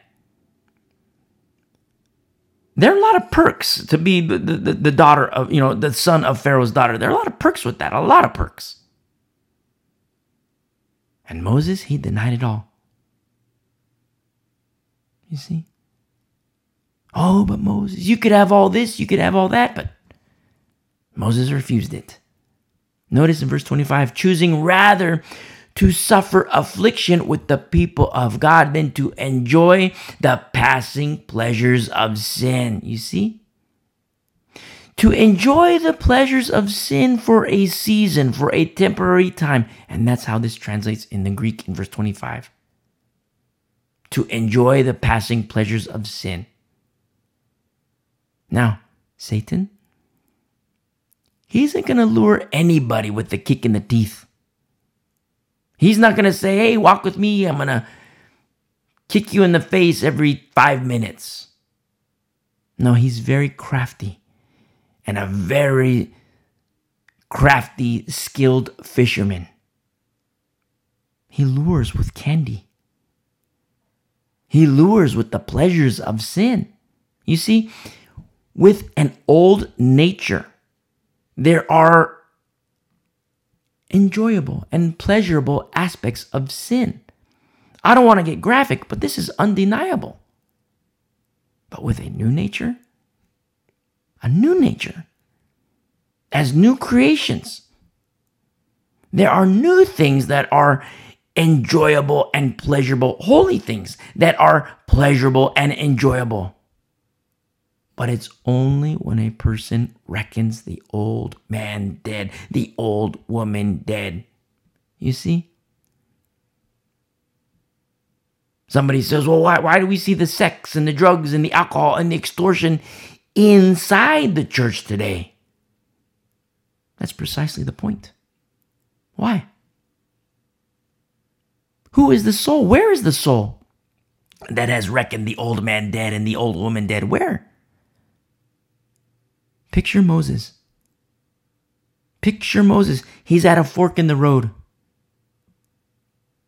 there are a lot of perks to be the, the, the daughter of, you know, the son of Pharaoh's daughter. There are a lot of perks with that, a lot of perks. And Moses, he denied it all. You see? Oh, but Moses, you could have all this, you could have all that, but Moses refused it. Notice in verse 25, choosing rather to suffer affliction with the people of God than to enjoy the passing pleasures of sin. You see? to enjoy the pleasures of sin for a season, for a temporary time. And that's how this translates in the Greek in verse 25. To enjoy the passing pleasures of sin. Now, Satan, he isn't going to lure anybody with the kick in the teeth. He's not going to say, hey, walk with me. I'm going to kick you in the face every five minutes. No, he's very crafty and a very crafty, skilled fisherman. He lures with candy. He lures with the pleasures of sin. You see, with an old nature, there are enjoyable and pleasurable aspects of sin. I don't want to get graphic, but this is undeniable. But with a new nature, a new nature, as new creations. There are new things that are enjoyable and pleasurable, holy things that are pleasurable and enjoyable. But it's only when a person reckons the old man dead, the old woman dead. You see? Somebody says, well, why, why do we see the sex and the drugs and the alcohol and the extortion inside the church today. That's precisely the point. Why? Who is the soul? Where is the soul that has reckoned the old man dead and the old woman dead? Where? Picture Moses. Picture Moses. He's at a fork in the road.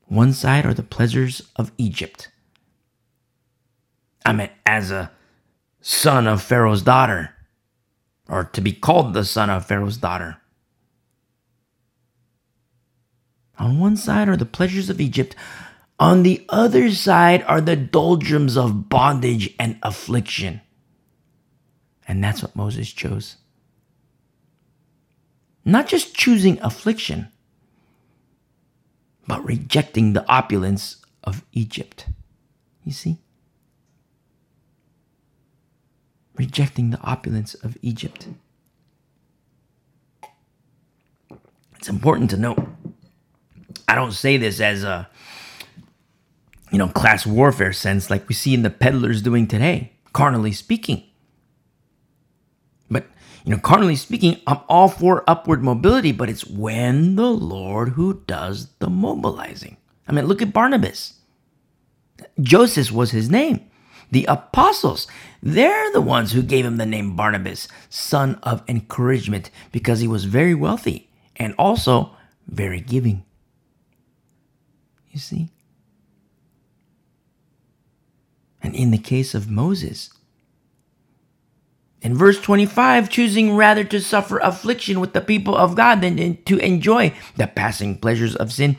One side are the pleasures of Egypt. I mean, as a son of Pharaoh's daughter, or to be called the son of Pharaoh's daughter. On one side are the pleasures of Egypt, on the other side are the doldrums of bondage and affliction. And that's what Moses chose. Not just choosing affliction, but rejecting the opulence of Egypt. You see? Rejecting the opulence of Egypt. It's important to note. I don't say this as a you know class warfare sense like we see in the peddlers doing today, carnally speaking. You know, carnally speaking, I'm all for upward mobility, but it's when the Lord who does the mobilizing. I mean, look at Barnabas. Joseph was his name. The apostles, they're the ones who gave him the name Barnabas, son of encouragement, because he was very wealthy and also very giving. You see? And in the case of Moses, in verse 25, choosing rather to suffer affliction with the people of God than to enjoy the passing pleasures of sin,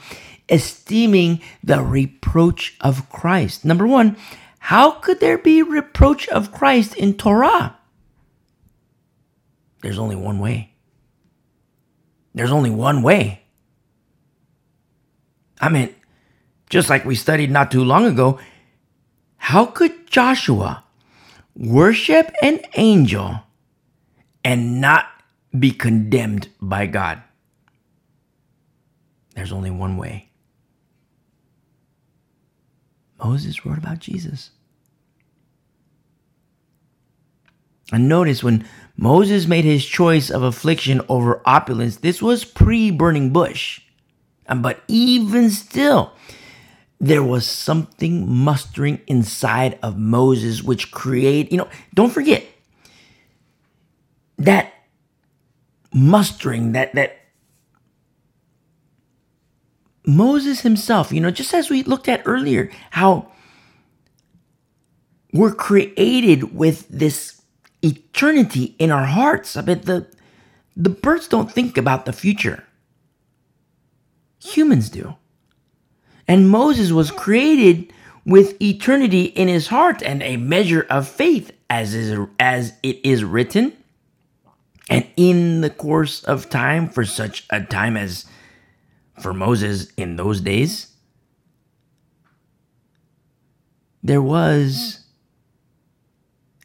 esteeming the reproach of Christ. Number one, how could there be reproach of Christ in Torah? There's only one way. There's only one way. I mean, just like we studied not too long ago, how could Joshua worship an angel and not be condemned by God. There's only one way. Moses wrote about Jesus. And notice when Moses made his choice of affliction over opulence, this was pre burning bush. But even still, there was something mustering inside of Moses, which create, you know, don't forget that mustering, that that Moses himself, you know, just as we looked at earlier, how we're created with this eternity in our hearts. I bet the the birds don't think about the future. Humans do. And Moses was created with eternity in his heart and a measure of faith, as is as it is written. And in the course of time, for such a time as for Moses in those days, there was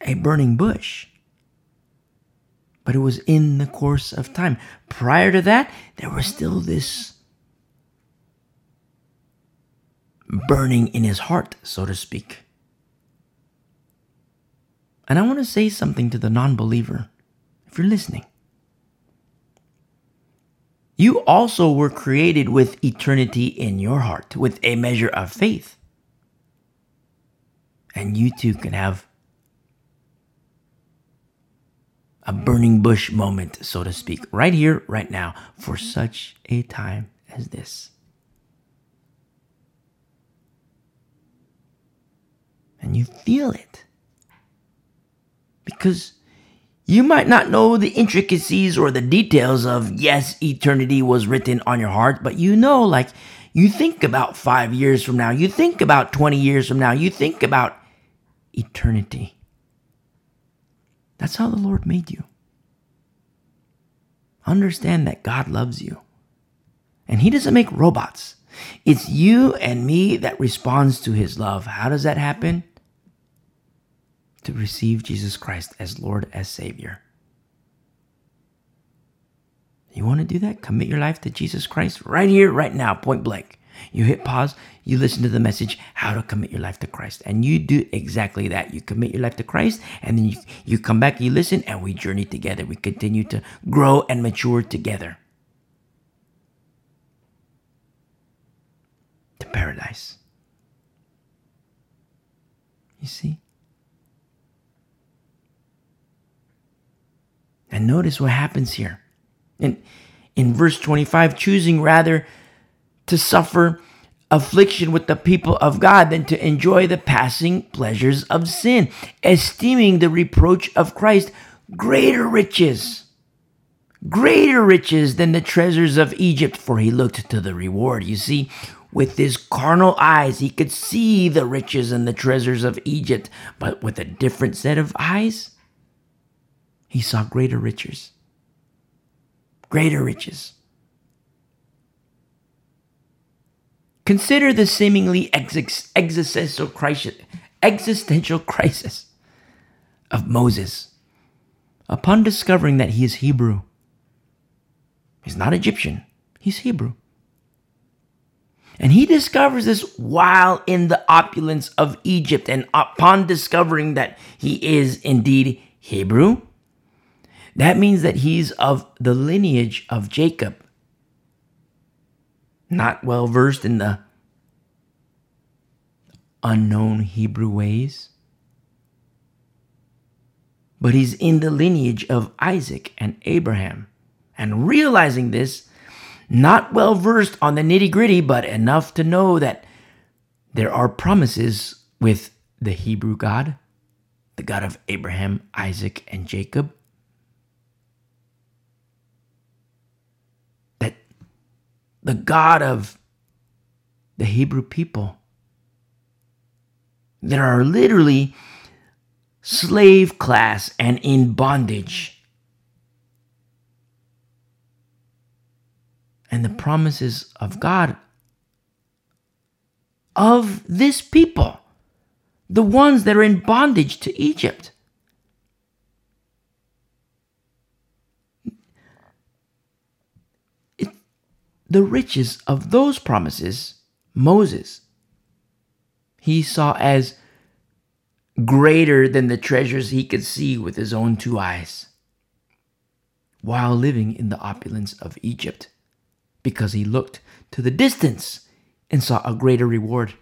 a burning bush. But it was in the course of time. Prior to that, there was still this burning in his heart, so to speak. And I want to say something to the non believer, if you're listening. You also were created with eternity in your heart, with a measure of faith. And you too can have a burning bush moment, so to speak, right here, right now, for such a time as this. And you feel it. Because you might not know the intricacies or the details of, yes, eternity was written on your heart, but you know, like, you think about five years from now, you think about 20 years from now, you think about eternity. That's how the Lord made you. Understand that God loves you. And He doesn't make robots. It's you and me that responds to His love. How does that happen? To receive Jesus Christ as Lord, as Savior. You want to do that? Commit your life to Jesus Christ right here, right now, point blank. You hit pause, you listen to the message, how to commit your life to Christ. And you do exactly that. You commit your life to Christ, and then you, you come back, you listen, and we journey together. We continue to grow and mature together. to paradise. You see? And notice what happens here. In, in verse 25, choosing rather to suffer affliction with the people of God than to enjoy the passing pleasures of sin, esteeming the reproach of Christ greater riches, greater riches than the treasures of Egypt, for he looked to the reward. You see, with his carnal eyes, he could see the riches and the treasures of Egypt, but with a different set of eyes, he saw greater riches. Greater riches. Consider the seemingly ex- existential crisis, existential crisis of Moses upon discovering that he is Hebrew. He's not Egyptian, he's Hebrew. And he discovers this while in the opulence of Egypt. And upon discovering that he is indeed Hebrew, that means that he's of the lineage of Jacob. Not well versed in the unknown Hebrew ways. But he's in the lineage of Isaac and Abraham. And realizing this, not well versed on the nitty gritty, but enough to know that there are promises with the Hebrew God, the God of Abraham, Isaac, and Jacob. That the God of the Hebrew people that are literally slave class and in bondage and the promises of God of this people, the ones that are in bondage to Egypt. The riches of those promises, Moses, he saw as greater than the treasures he could see with his own two eyes while living in the opulence of Egypt because he looked to the distance and saw a greater reward.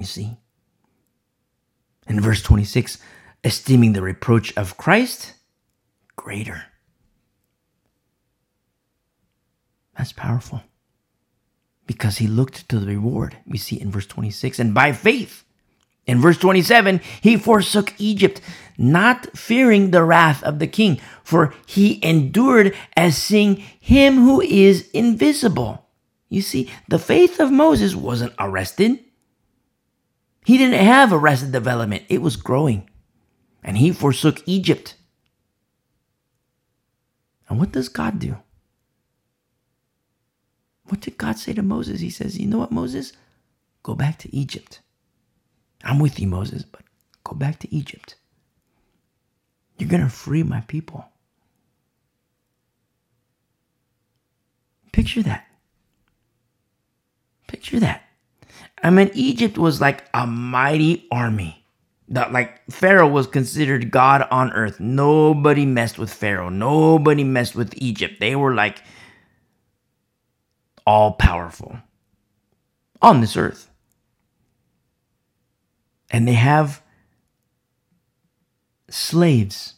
You see? In verse 26, esteeming the reproach of Christ greater. That's powerful. Because he looked to the reward, we see in verse 26. And by faith, in verse 27, he forsook Egypt, not fearing the wrath of the king, for he endured as seeing him who is invisible. You see, the faith of Moses wasn't arrested. He didn't have arrested development, it was growing. And he forsook Egypt. And what does God do? What did God say to Moses? He says, You know what, Moses? Go back to Egypt. I'm with you, Moses, but go back to Egypt. You're going to free my people. Picture that. Picture that. I mean, Egypt was like a mighty army. That like Pharaoh was considered God on earth. Nobody messed with Pharaoh. Nobody messed with Egypt. They were like all powerful on this earth and they have slaves,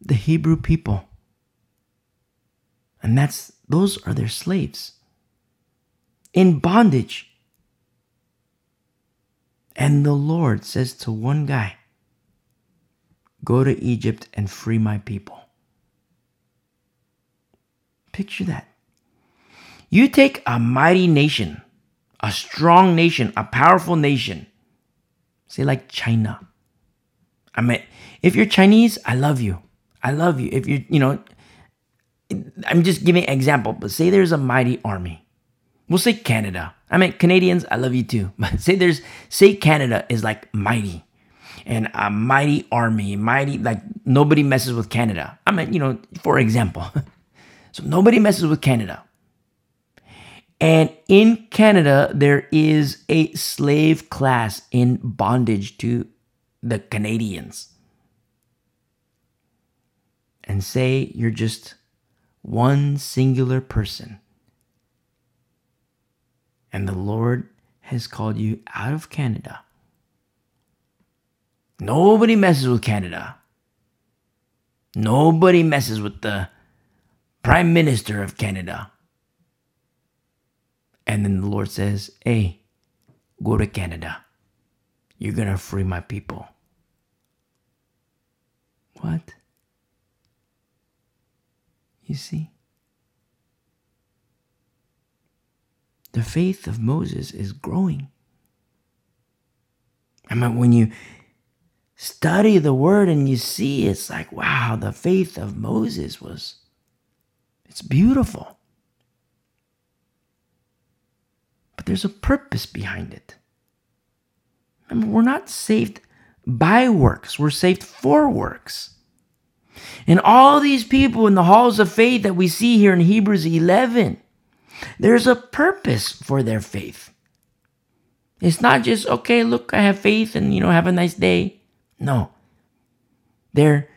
the Hebrew people. And that's those are their slaves in bondage. And the Lord says to one guy, Go to Egypt and free my people. Picture that. You take a mighty nation, a strong nation, a powerful nation, Say like China. I mean, if you're Chinese, I love you. I love you. If you're, you know, I'm just giving an example, but say there's a mighty army. We'll say Canada. I mean, Canadians, I love you too. But say there's, say Canada is like mighty and a mighty army, mighty, like nobody messes with Canada. I mean, you know, for example. so nobody messes with Canada. And in Canada, there is a slave class in bondage to the Canadians. And say you're just one singular person. And the Lord has called you out of Canada. Nobody messes with Canada. Nobody messes with the Prime Minister of Canada. And then the Lord says, Hey, go to Canada. You're going to free my people. What? You see? The faith of Moses is growing. I mean, when you study the word and you see, it's like, wow, the faith of Moses was, it's beautiful. But there's a purpose behind it. Remember, we're not saved by works, we're saved for works. And all these people in the halls of faith that we see here in Hebrews 11, there's a purpose for their faith. It's not just, okay, look, I have faith and, you know, have a nice day. No. They're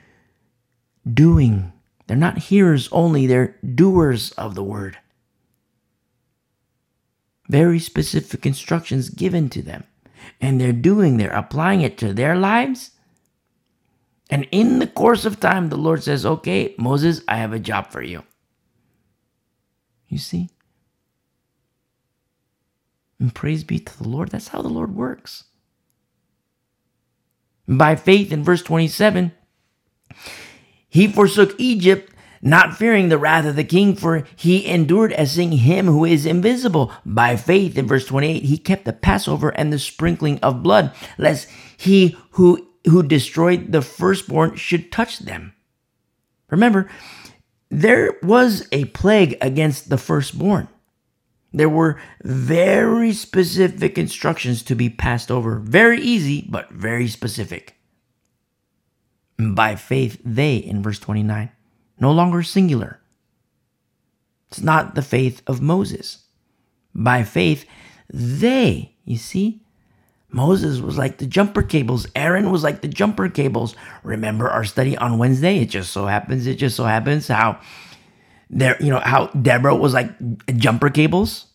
doing. They're not hearers only, they're doers of the word. Very specific instructions given to them. And they're doing, they're applying it to their lives and in the course of time, the Lord says, Okay, Moses, I have a job for you. You see? And praise be to the Lord. That's how the Lord works. By faith, in verse 27, he forsook Egypt, not fearing the wrath of the king, for he endured as seeing him who is invisible. By faith, in verse 28, he kept the Passover and the sprinkling of blood, lest he who who destroyed the firstborn should touch them. Remember, there was a plague against the firstborn. There were very specific instructions to be passed over. Very easy, but very specific. By faith, they, in verse 29, no longer singular. It's not the faith of Moses. By faith, they, you see, Moses was like the jumper cables. Aaron was like the jumper cables. Remember our study on Wednesday? It just so happens, it just so happens how there, you know, how Deborah was like jumper cables.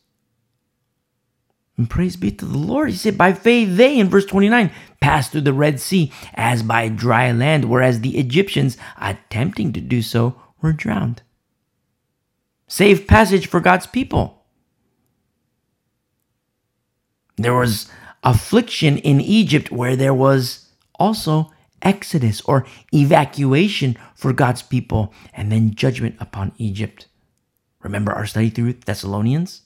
And praise be to the Lord. He said, by faith, they, in verse 29, passed through the Red Sea as by dry land, whereas the Egyptians, attempting to do so, were drowned. Safe passage for God's people. There was affliction in Egypt, where there was also exodus or evacuation for God's people, and then judgment upon Egypt. Remember our study through Thessalonians?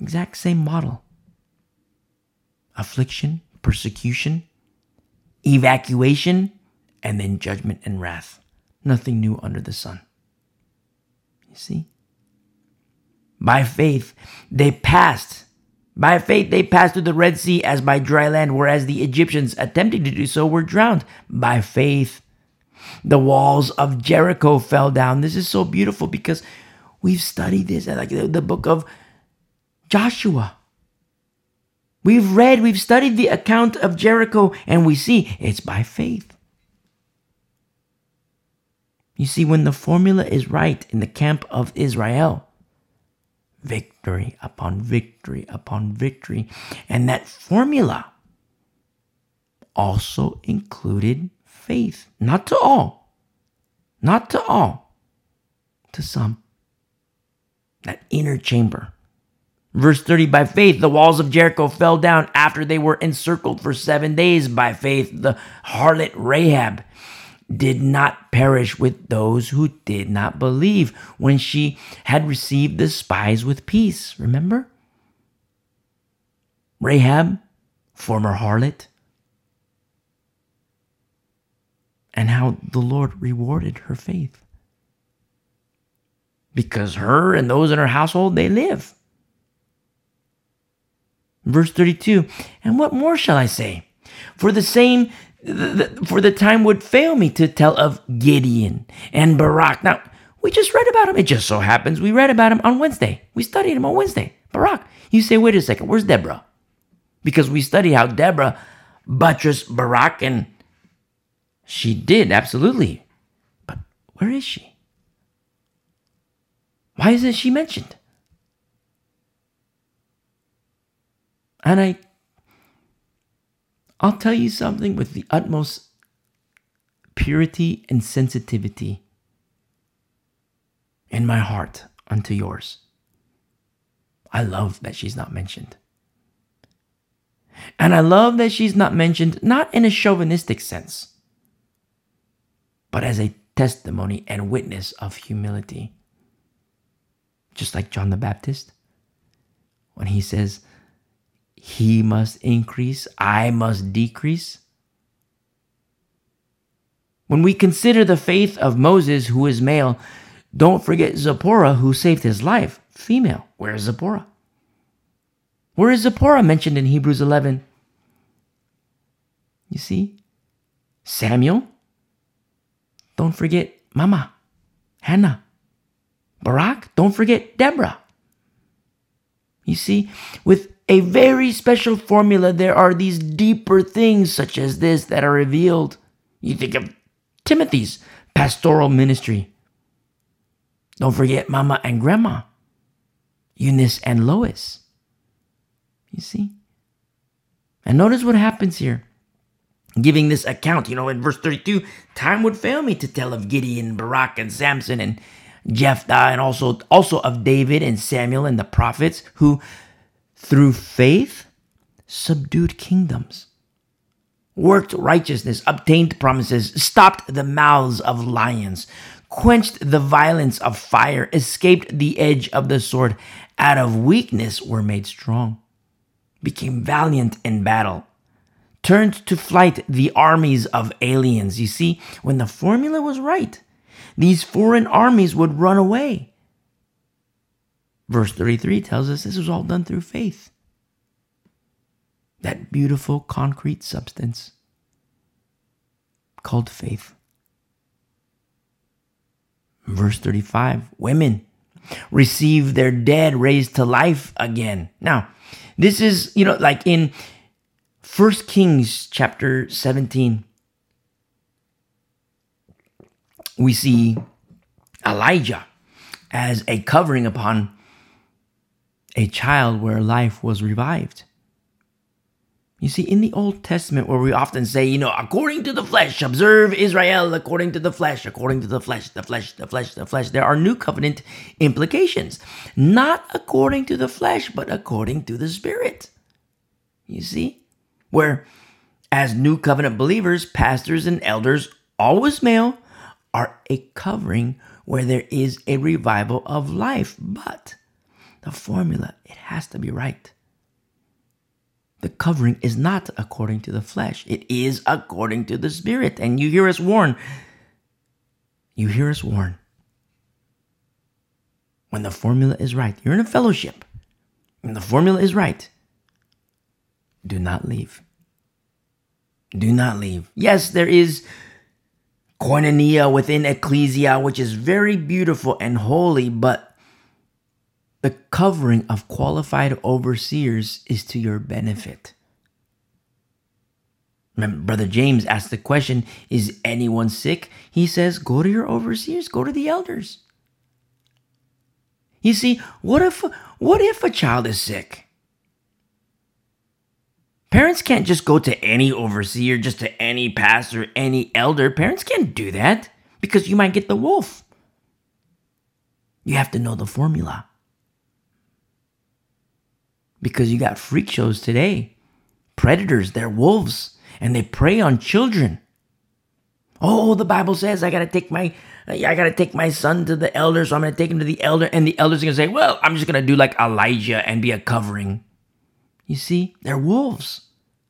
Exact same model affliction, persecution, evacuation, and then judgment and wrath. Nothing new under the sun. You see? By faith, they passed by faith, they passed through the Red Sea as by dry land, whereas the Egyptians, attempting to do so, were drowned. By faith, the walls of Jericho fell down. This is so beautiful because we've studied this, like the book of Joshua. We've read, we've studied the account of Jericho, and we see it's by faith. You see, when the formula is right in the camp of Israel, victory upon victory upon victory. And that formula also included faith. Not to all, not to all, to some. That inner chamber. Verse 30 By faith, the walls of Jericho fell down after they were encircled for seven days. By faith, the harlot Rahab did not perish with those who did not believe when she had received the spies with peace. Remember? Rahab, former harlot, and how the Lord rewarded her faith. Because her and those in her household, they live. Verse 32 And what more shall I say? For the same for the time would fail me to tell of Gideon and Barak. Now, we just read about him. It just so happens we read about him on Wednesday. We studied him on Wednesday. Barak. You say, wait a second, where's Deborah? Because we study how Deborah buttressed Barak, and she did, absolutely. But where is she? Why isn't she mentioned? And I I'll tell you something with the utmost purity and sensitivity in my heart unto yours. I love that she's not mentioned. And I love that she's not mentioned not in a chauvinistic sense, but as a testimony and witness of humility. Just like John the Baptist, when he says, He must increase, I must decrease. When we consider the faith of Moses, who is male, don't forget Zipporah, who saved his life, female. Where is Zipporah? Where is Zipporah mentioned in Hebrews 11? You see? Samuel. Don't forget Mama, Hannah. Barak. Don't forget Deborah. You see, with a very special formula, there are these deeper things such as this that are revealed. You think of Timothy's pastoral ministry. Don't forget Mama and Grandma, Eunice and Lois. You see? And notice what happens here. Giving this account, you know, in verse 32, time would fail me to tell of Gideon, Barak, and Samson, and Jephthah, and also, also of David and Samuel and the prophets, who through faith subdued kingdoms, worked righteousness, obtained promises, stopped the mouths of lions, quenched the violence of fire, escaped the edge of the sword, out of weakness were made strong, became valiant in battle, turned to flight the armies of aliens. You see, when the formula was right, these foreign armies would run away. Verse 33 tells us this was all done through faith. That beautiful concrete substance called faith. Verse 35 Women receive their dead raised to life again. Now, this is, you know, like in First Kings chapter 17, we see Elijah as a covering upon a child where life was revived. You see, in the Old Testament, where we often say, you know, according to the flesh, observe Israel according to the flesh, according to the flesh, the flesh, the flesh, the flesh, there are new covenant implications. Not according to the flesh, but according to the Spirit. You see? Where, as new covenant believers, pastors and elders, always male, are a covering where there is a revival of life. But the formula, it has to be right the covering is not according to the flesh, it is according to the Spirit. And you hear us warn. You hear us warn. When the formula is right, you're in a fellowship. When the formula is right, do not leave. Do not leave. Yes, there is koinonia within ecclesia, which is very beautiful and holy, but the covering of qualified overseers is to your benefit. Remember, Brother James asked the question Is anyone sick? He says, Go to your overseers, go to the elders. You see, what if what if a child is sick? Parents can't just go to any overseer, just to any pastor, any elder. Parents can't do that because you might get the wolf. You have to know the formula because you got freak shows today. Predators, they're wolves, and they prey on children. Oh, the Bible says I gotta take my I gotta take my son to the elder, so I'm gonna take him to the elder, and the elder's are gonna say, Well, I'm just gonna do like Elijah and be a covering. You see, they're wolves.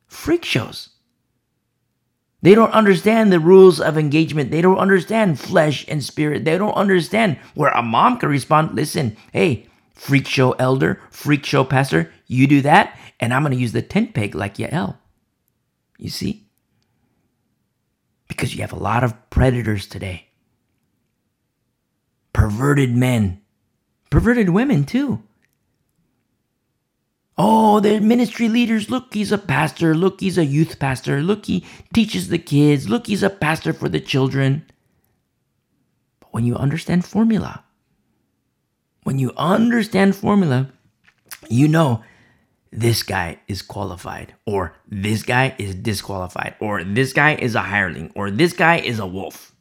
Freak shows. They don't understand the rules of engagement. They don't understand flesh and spirit. They don't understand where a mom can respond, listen, hey, freak show elder, freak show pastor, you do that, and I'm going to use the tent peg like Yael. You see? Because you have a lot of predators today. Perverted men, perverted women too. Oh, they're ministry leaders. Look, he's a pastor. Look, he's a youth pastor. Look, he teaches the kids. Look, he's a pastor for the children. But when you understand formula, when you understand formula, you know this guy is qualified, or this guy is disqualified, or this guy is a hireling, or this guy is a wolf.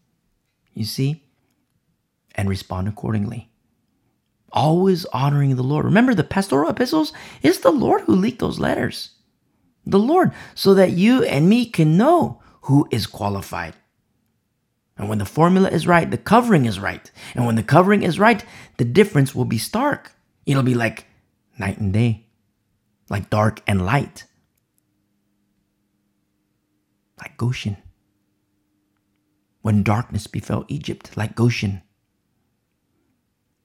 You see? And respond accordingly. Always honoring the Lord. Remember, the pastoral epistles, it's the Lord who leaked those letters. The Lord, so that you and me can know who is qualified. And when the formula is right, the covering is right. And when the covering is right, the difference will be stark. It'll be like night and day, like dark and light, like Goshen. When darkness befell Egypt, like Goshen.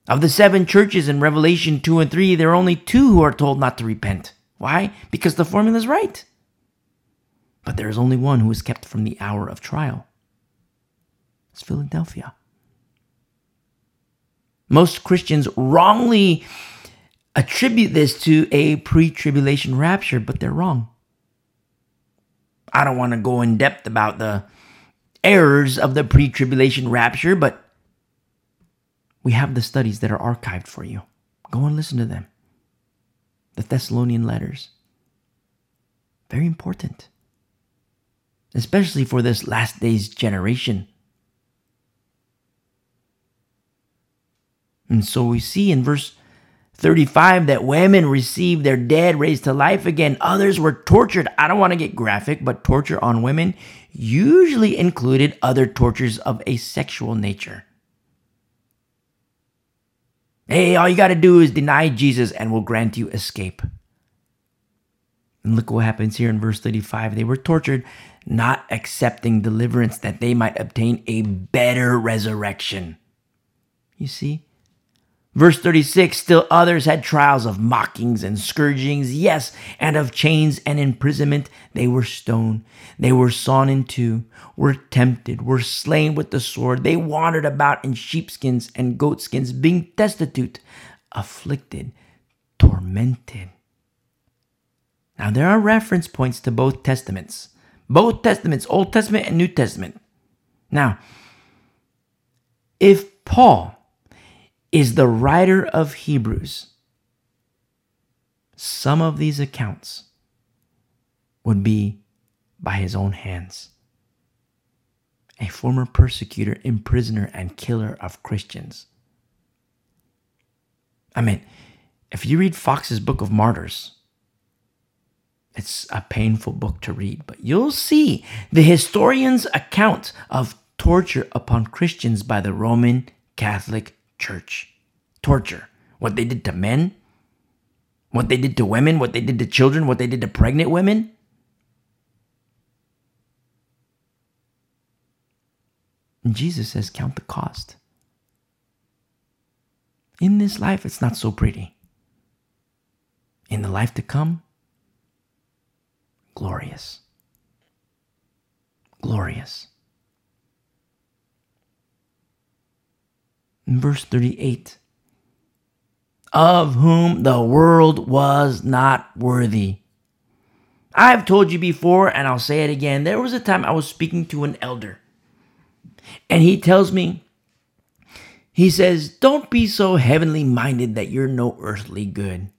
Of the seven churches in Revelation 2 and 3, there are only two who are told not to repent. Why? Because the formula is right. But there is only one who is kept from the hour of trial. It's Philadelphia. Most Christians wrongly attribute this to a pre tribulation rapture, but they're wrong. I don't want to go in depth about the errors of the pre tribulation rapture, but we have the studies that are archived for you. Go and listen to them. The Thessalonian letters. Very important, especially for this last days generation. And so we see in verse 35 that women received their dead raised to life again. Others were tortured. I don't want to get graphic, but torture on women usually included other tortures of a sexual nature. Hey, all you got to do is deny Jesus and we'll grant you escape. And look what happens here in verse 35. They were tortured, not accepting deliverance that they might obtain a better resurrection. You see? Verse 36 Still others had trials of mockings and scourgings, yes, and of chains and imprisonment. They were stoned, they were sawn in two, were tempted, were slain with the sword. They wandered about in sheepskins and goatskins, being destitute, afflicted, tormented. Now, there are reference points to both testaments, both testaments, Old Testament and New Testament. Now, if Paul is the writer of Hebrews. Some of these accounts would be by his own hands. A former persecutor, imprisoner, and killer of Christians. I mean, if you read Foxe's Book of Martyrs, it's a painful book to read, but you'll see the historian's account of torture upon Christians by the Roman Catholic church. Torture. What they did to men, what they did to women, what they did to children, what they did to pregnant women. And Jesus says, Count the cost. In this life, it's not so pretty. In the life to come, glorious. Glorious. Verse 38 of whom the world was not worthy. I've told you before, and I'll say it again. There was a time I was speaking to an elder, and he tells me, he says, Don't be so heavenly minded that you're no earthly good.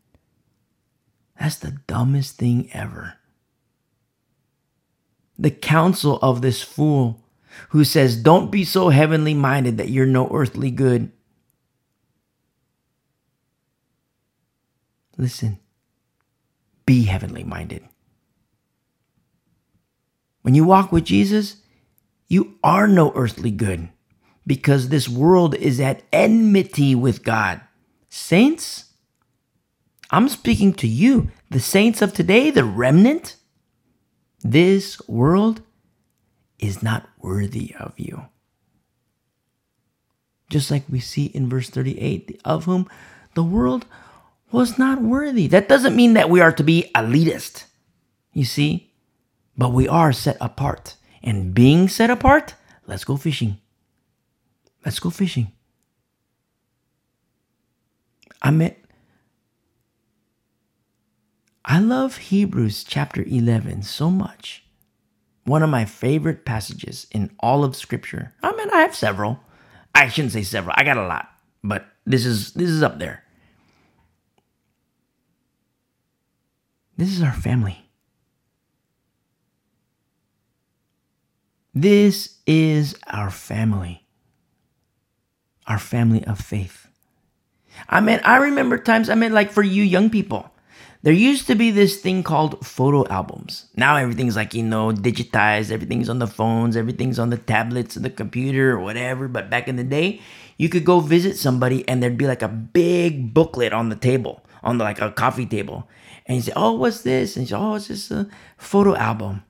That's the dumbest thing ever. The counsel of this fool who says, Don't be so heavenly minded that you're no earthly good. Listen, be heavenly minded. When you walk with Jesus, you are no earthly good because this world is at enmity with God. Saints, I'm speaking to you, the saints of today, the remnant. This world is not worthy of you. Just like we see in verse 38, of whom the world was not worthy. That doesn't mean that we are to be elitist, you see, but we are set apart. And being set apart, let's go fishing. Let's go fishing. I mean, I love Hebrews chapter 11 so much one of my favorite passages in all of scripture. I mean, I have several. I shouldn't say several. I got a lot, but this is this is up there. This is our family. This is our family. Our family of faith. I mean, I remember times, I mean, like for you young people, there used to be this thing called photo albums. Now everything's like, you know, digitized, everything's on the phones, everything's on the tablets, the computer, or whatever. But back in the day, you could go visit somebody and there'd be like a big booklet on the table, on the, like a coffee table. And you say, Oh, what's this? And you say, Oh, it's just a photo album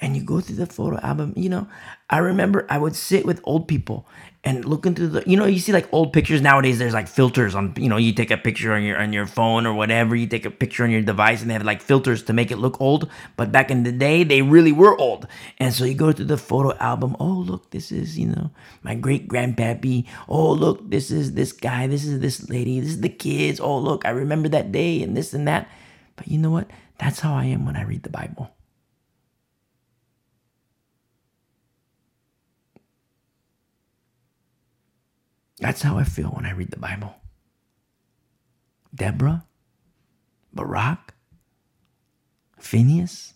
and you go through the photo album you know i remember i would sit with old people and look into the you know you see like old pictures nowadays there's like filters on you know you take a picture on your on your phone or whatever you take a picture on your device and they have like filters to make it look old but back in the day they really were old. And so you go to the photo album oh look this is you know my great grandpappy oh look this is this guy this is this lady this is the kids. Oh look i remember that day and this and that. But you know what? That's how i am when i read the bible That's how I feel when I read the Bible. Deborah, Barak, Phineas,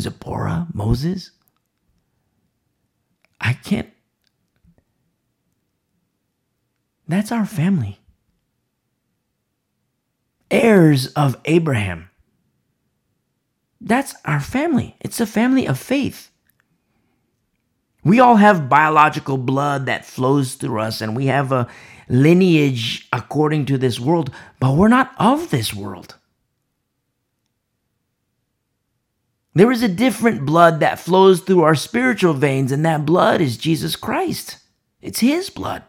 Zipporah, Moses. I can't. That's our family. Heirs of Abraham. That's our family. It's a family of faith. We all have biological blood that flows through us, and we have a lineage according to this world, but we're not of this world. There is a different blood that flows through our spiritual veins, and that blood is Jesus Christ. It's His blood.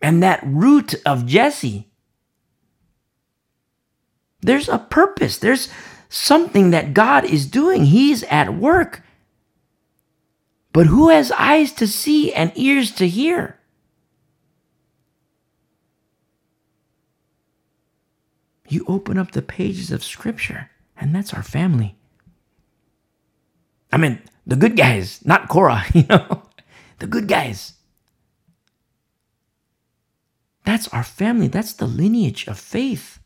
And that root of Jesse, there's a purpose. There's something that God is doing. He's at work. But who has eyes to see and ears to hear? You open up the pages of Scripture, and that's our family. I mean, the good guys, not Korah, you know, the good guys. That's our family. That's the lineage of faith.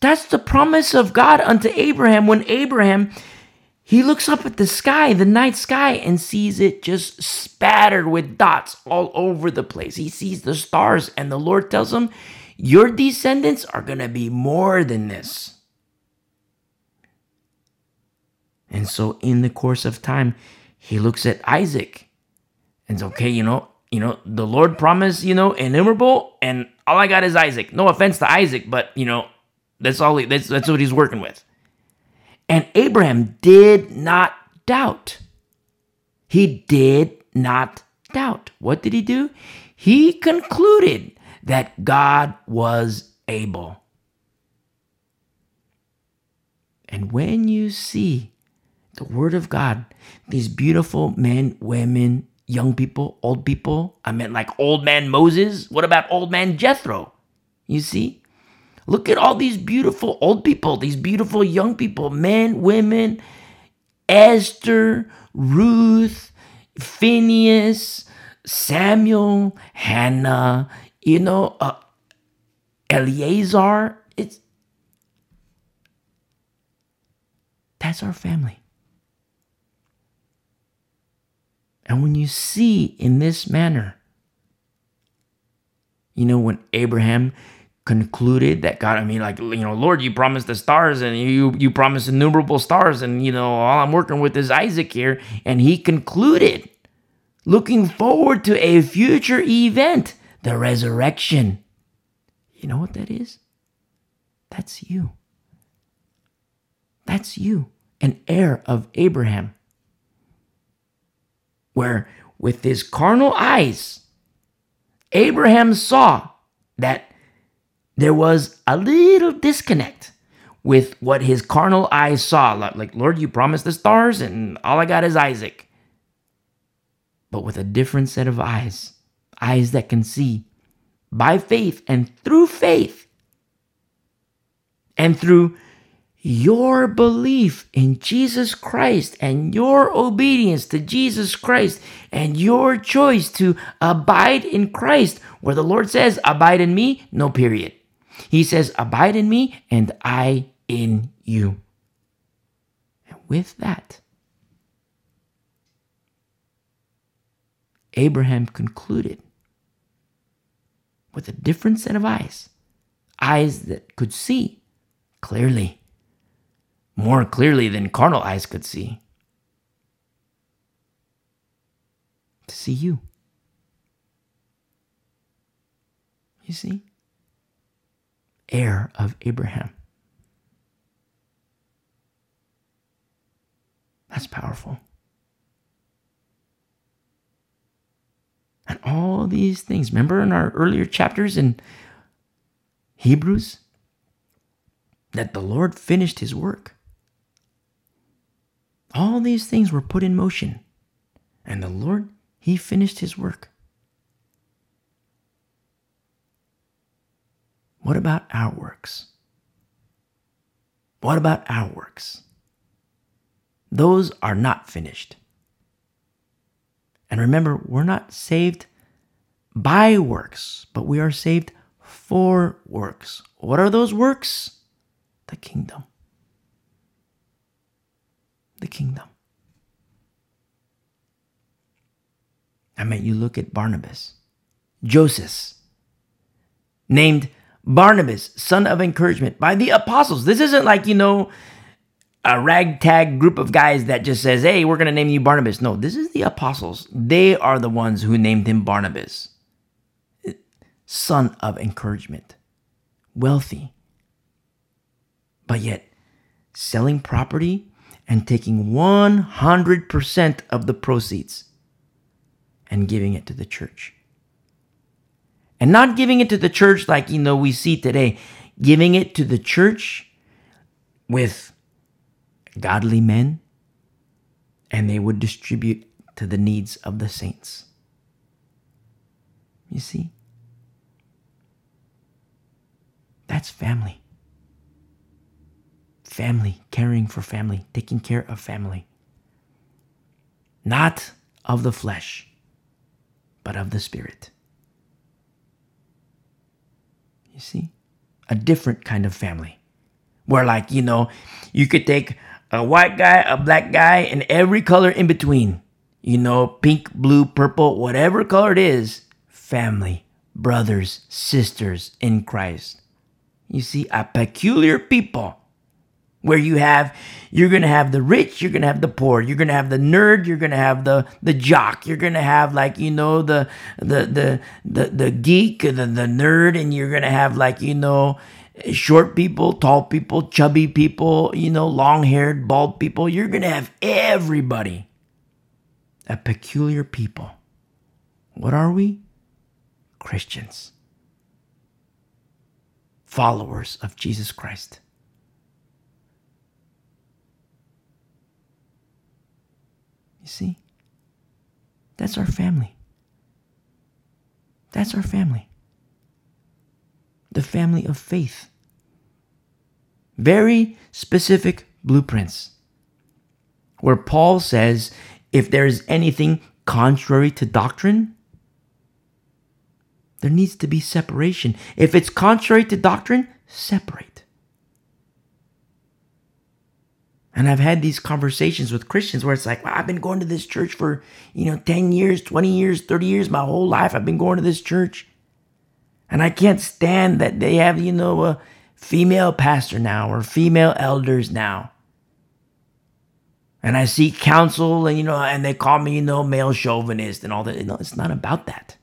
That's the promise of God unto Abraham when Abraham he looks up at the sky, the night sky, and sees it just spattered with dots all over the place. He sees the stars, and the Lord tells him, Your descendants are going to be more than this. And so, in the course of time, he looks at Isaac and says, okay, you know, you know, the Lord promised, you know, innumerable, and all I got is Isaac. No offense to Isaac, but you know, that's all. He, that's that's what he's working with. And Abraham did not doubt. He did not doubt. What did he do? He concluded that God was able. And when you see the Word of God, these beautiful men, women, young people, old people, I meant like old man Moses. What about old man Jethro? You see? Look at all these beautiful old people, these beautiful young people, men, women, Esther, Ruth, Phineas, Samuel, Hannah, you know, uh, Eleazar. It's that's our family. And when you see in this manner, you know, when Abraham concluded that God, I mean, like, you know, Lord, you promised the stars and you you promised innumerable stars, and you know, all I'm working with is Isaac here. And he concluded, looking forward to a future event, the resurrection. You know what that is? That's you. That's you, an heir of Abraham. Where with his carnal eyes, Abraham saw that there was a little disconnect with what his carnal eyes saw. Like, Lord, you promised the stars, and all I got is Isaac. But with a different set of eyes, eyes that can see by faith and through faith and through your belief in Jesus Christ and your obedience to Jesus Christ and your choice to abide in Christ, where the Lord says, Abide in me, no period. He says, Abide in me and I in you. And with that, Abraham concluded with a different set of eyes, eyes that could see clearly more clearly than carnal eyes could see. To see you. You see? Heir of Abraham. That's powerful. And all these things, remember in our earlier chapters in Hebrews, that the Lord finished his work. All these things were put in motion, and the Lord, He finished His work. What about our works? What about our works? Those are not finished. And remember, we're not saved by works, but we are saved for works. What are those works? The kingdom the kingdom. I mean, you look at Barnabas, Joseph, named Barnabas, son of encouragement, by the apostles. This isn't like, you know, a ragtag group of guys that just says, hey, we're going to name you Barnabas. No, this is the apostles. They are the ones who named him Barnabas, son of encouragement, wealthy, but yet selling property and taking 100% of the proceeds and giving it to the church. And not giving it to the church like, you know, we see today, giving it to the church with godly men, and they would distribute to the needs of the saints. You see? That's family family, caring for family, taking care of family. Not of the flesh, but of the spirit. You see? A different kind of family. Where, like, you know, you could take a white guy, a black guy, and every color in between. You know, pink, blue, purple, whatever color it is, family, brothers, sisters in Christ. You see, a peculiar people where you have you're going to have the rich you're going to have the poor you're going to have the nerd you're going to have the the jock you're going to have like you know the the the the, the geek the, the nerd and you're going to have like you know short people tall people chubby people you know long haired bald people. You're going to have everybody. A peculiar people. What are we? Christians. Followers of jesus christ You see? That's our family. That's our family. The family of faith. Very specific blueprints. Where Paul says, if there is anything contrary to doctrine, there needs to be separation. If it's contrary to doctrine, separate. And I've had these conversations with Christians where it's like, well, I've been going to this church for, you know, 10 years, 20 years, 30 years, my whole life. I've been going to this church. And I can't stand that they have, you know, a female pastor now or female elders now. And I seek counsel and, you know, and they call me, you know, male chauvinist and all that. No, it's not about that.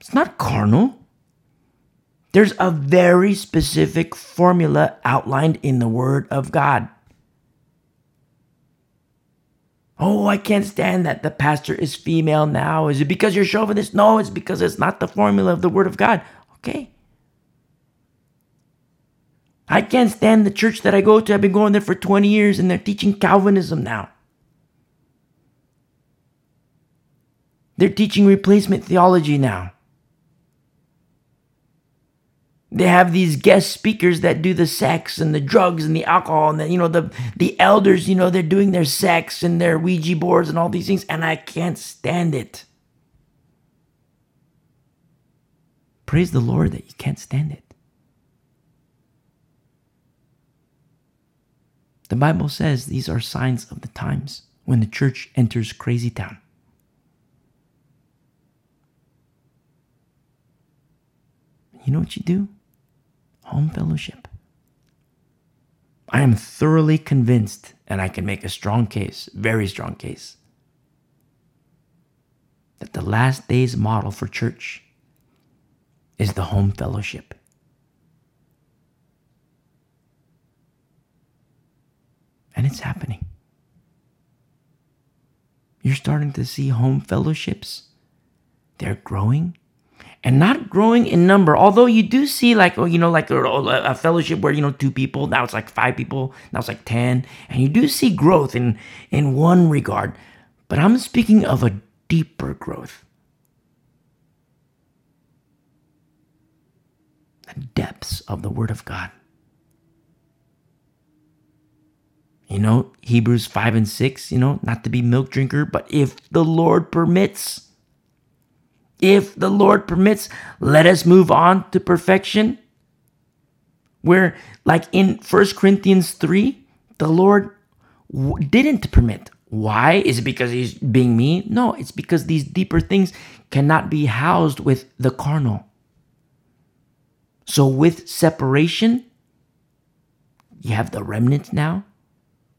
It's not carnal. There's a very specific formula outlined in the Word of God. Oh, I can't stand that the pastor is female now. Is it because you're chauvinist? No, it's because it's not the formula of the Word of God. Okay. I can't stand the church that I go to. I've been going there for 20 years and they're teaching Calvinism now. They're teaching replacement theology now. They have these guest speakers that do the sex and the drugs and the alcohol and the, you know the the elders, you know, they're doing their sex and their Ouija boards and all these things and I can't stand it. Praise the Lord that you can't stand it. The Bible says these are signs of the times when the church enters crazy town. You know what you do? Home fellowship. I am thoroughly convinced, and I can make a strong case, very strong case, that the last days model for church is the home fellowship. And it's happening. You're starting to see home fellowships. They're growing and not growing in number. Although you do see like, oh, you know, like a, a, fellowship where, you know, two people, now it's like five people, now it's like 10. And you do see growth in, in one regard. But I'm speaking of a deeper growth. The depths of the Word of God. You know, Hebrews 5 and 6, you know, not to be milk drinker, but if the Lord permits, if the Lord permits, let us move on to perfection. Where, like in First Corinthians 3, the Lord didn't permit. Why? Is it because he's being mean? No, it's because these deeper things cannot be housed with the carnal. So, with separation, you have the remnant now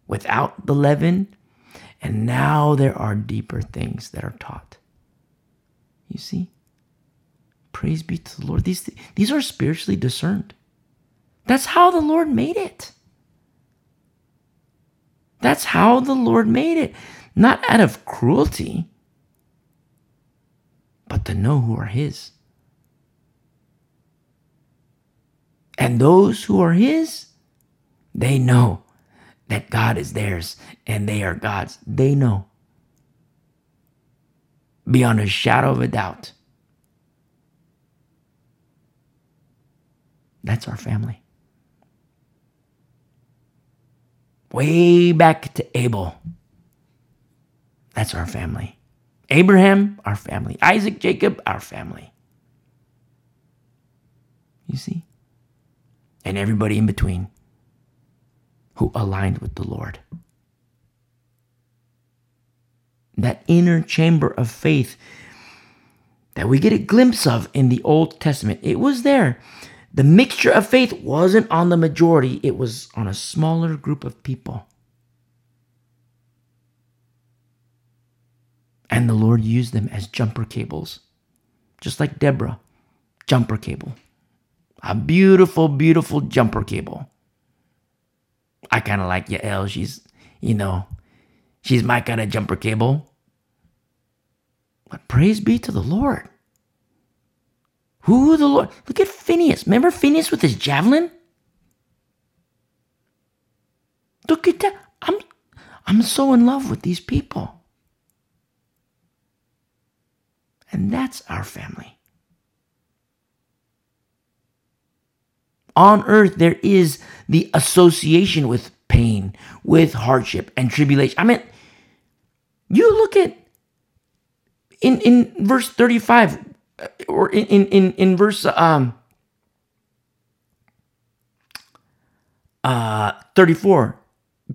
without the leaven. And now there are deeper things that are taught. You see? Praise be to the Lord. These, these are spiritually discerned. That's how the Lord made it. That's how the Lord made it. Not out of cruelty, but to know who are His. And those who are His, they know that God is theirs and they are God's. They know beyond a shadow of a doubt. That's our family. Way back to Abel. That's our family. Abraham, our family. Isaac, Jacob, our family. You see? And everybody in between who aligned with the Lord. That inner chamber of faith that we get a glimpse of in the Old Testament, it was there. The mixture of faith wasn't on the majority, it was on a smaller group of people. And the Lord used them as jumper cables, just like Deborah, jumper cable. A beautiful, beautiful jumper cable. I kind of like Yael. She's, you know, she's my kind of jumper cable. But praise be to the Lord. Who the Lord? Look at Phineas. Remember Phineas with his javelin? Look at that. I'm, I'm so in love with these people. And that's our family. on earth there is the association with pain, with hardship and tribulation. I mean, you look at in in verse 35 uh, or in in in verse um uh 34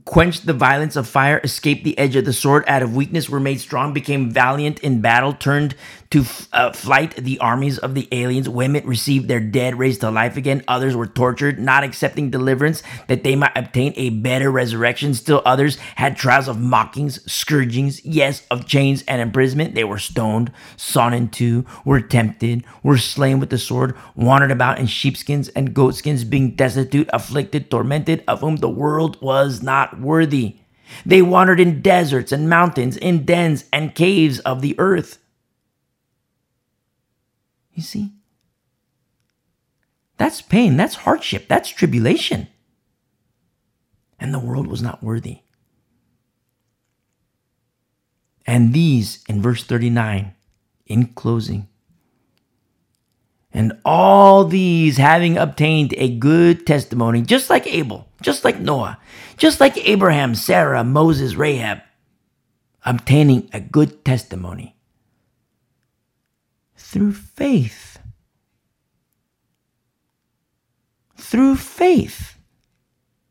quenched the violence of fire, escaped the edge of the sword, out of weakness were made strong, became valiant in battle, turned to uh, flight the armies of the aliens. Women received their dead raised to life again. Others were tortured, not accepting deliverance that they might obtain a better resurrection. Still others had trials of mockings, scourgings, yes, of chains and imprisonment. They were stoned, sawn in two, were tempted, were slain with the sword, wandered about in sheepskins and goatskins, being destitute, afflicted, tormented, of whom the world was not worthy. They wandered in deserts and mountains, in dens and caves of the earth. You see? That's pain, that's hardship, that's tribulation. And the world was not worthy. And these, in verse 39, in closing, And all these having obtained a good testimony, just like Abel, just like Noah, just like Abraham, Sarah, Moses, Rahab, obtaining a good testimony through faith. Through faith.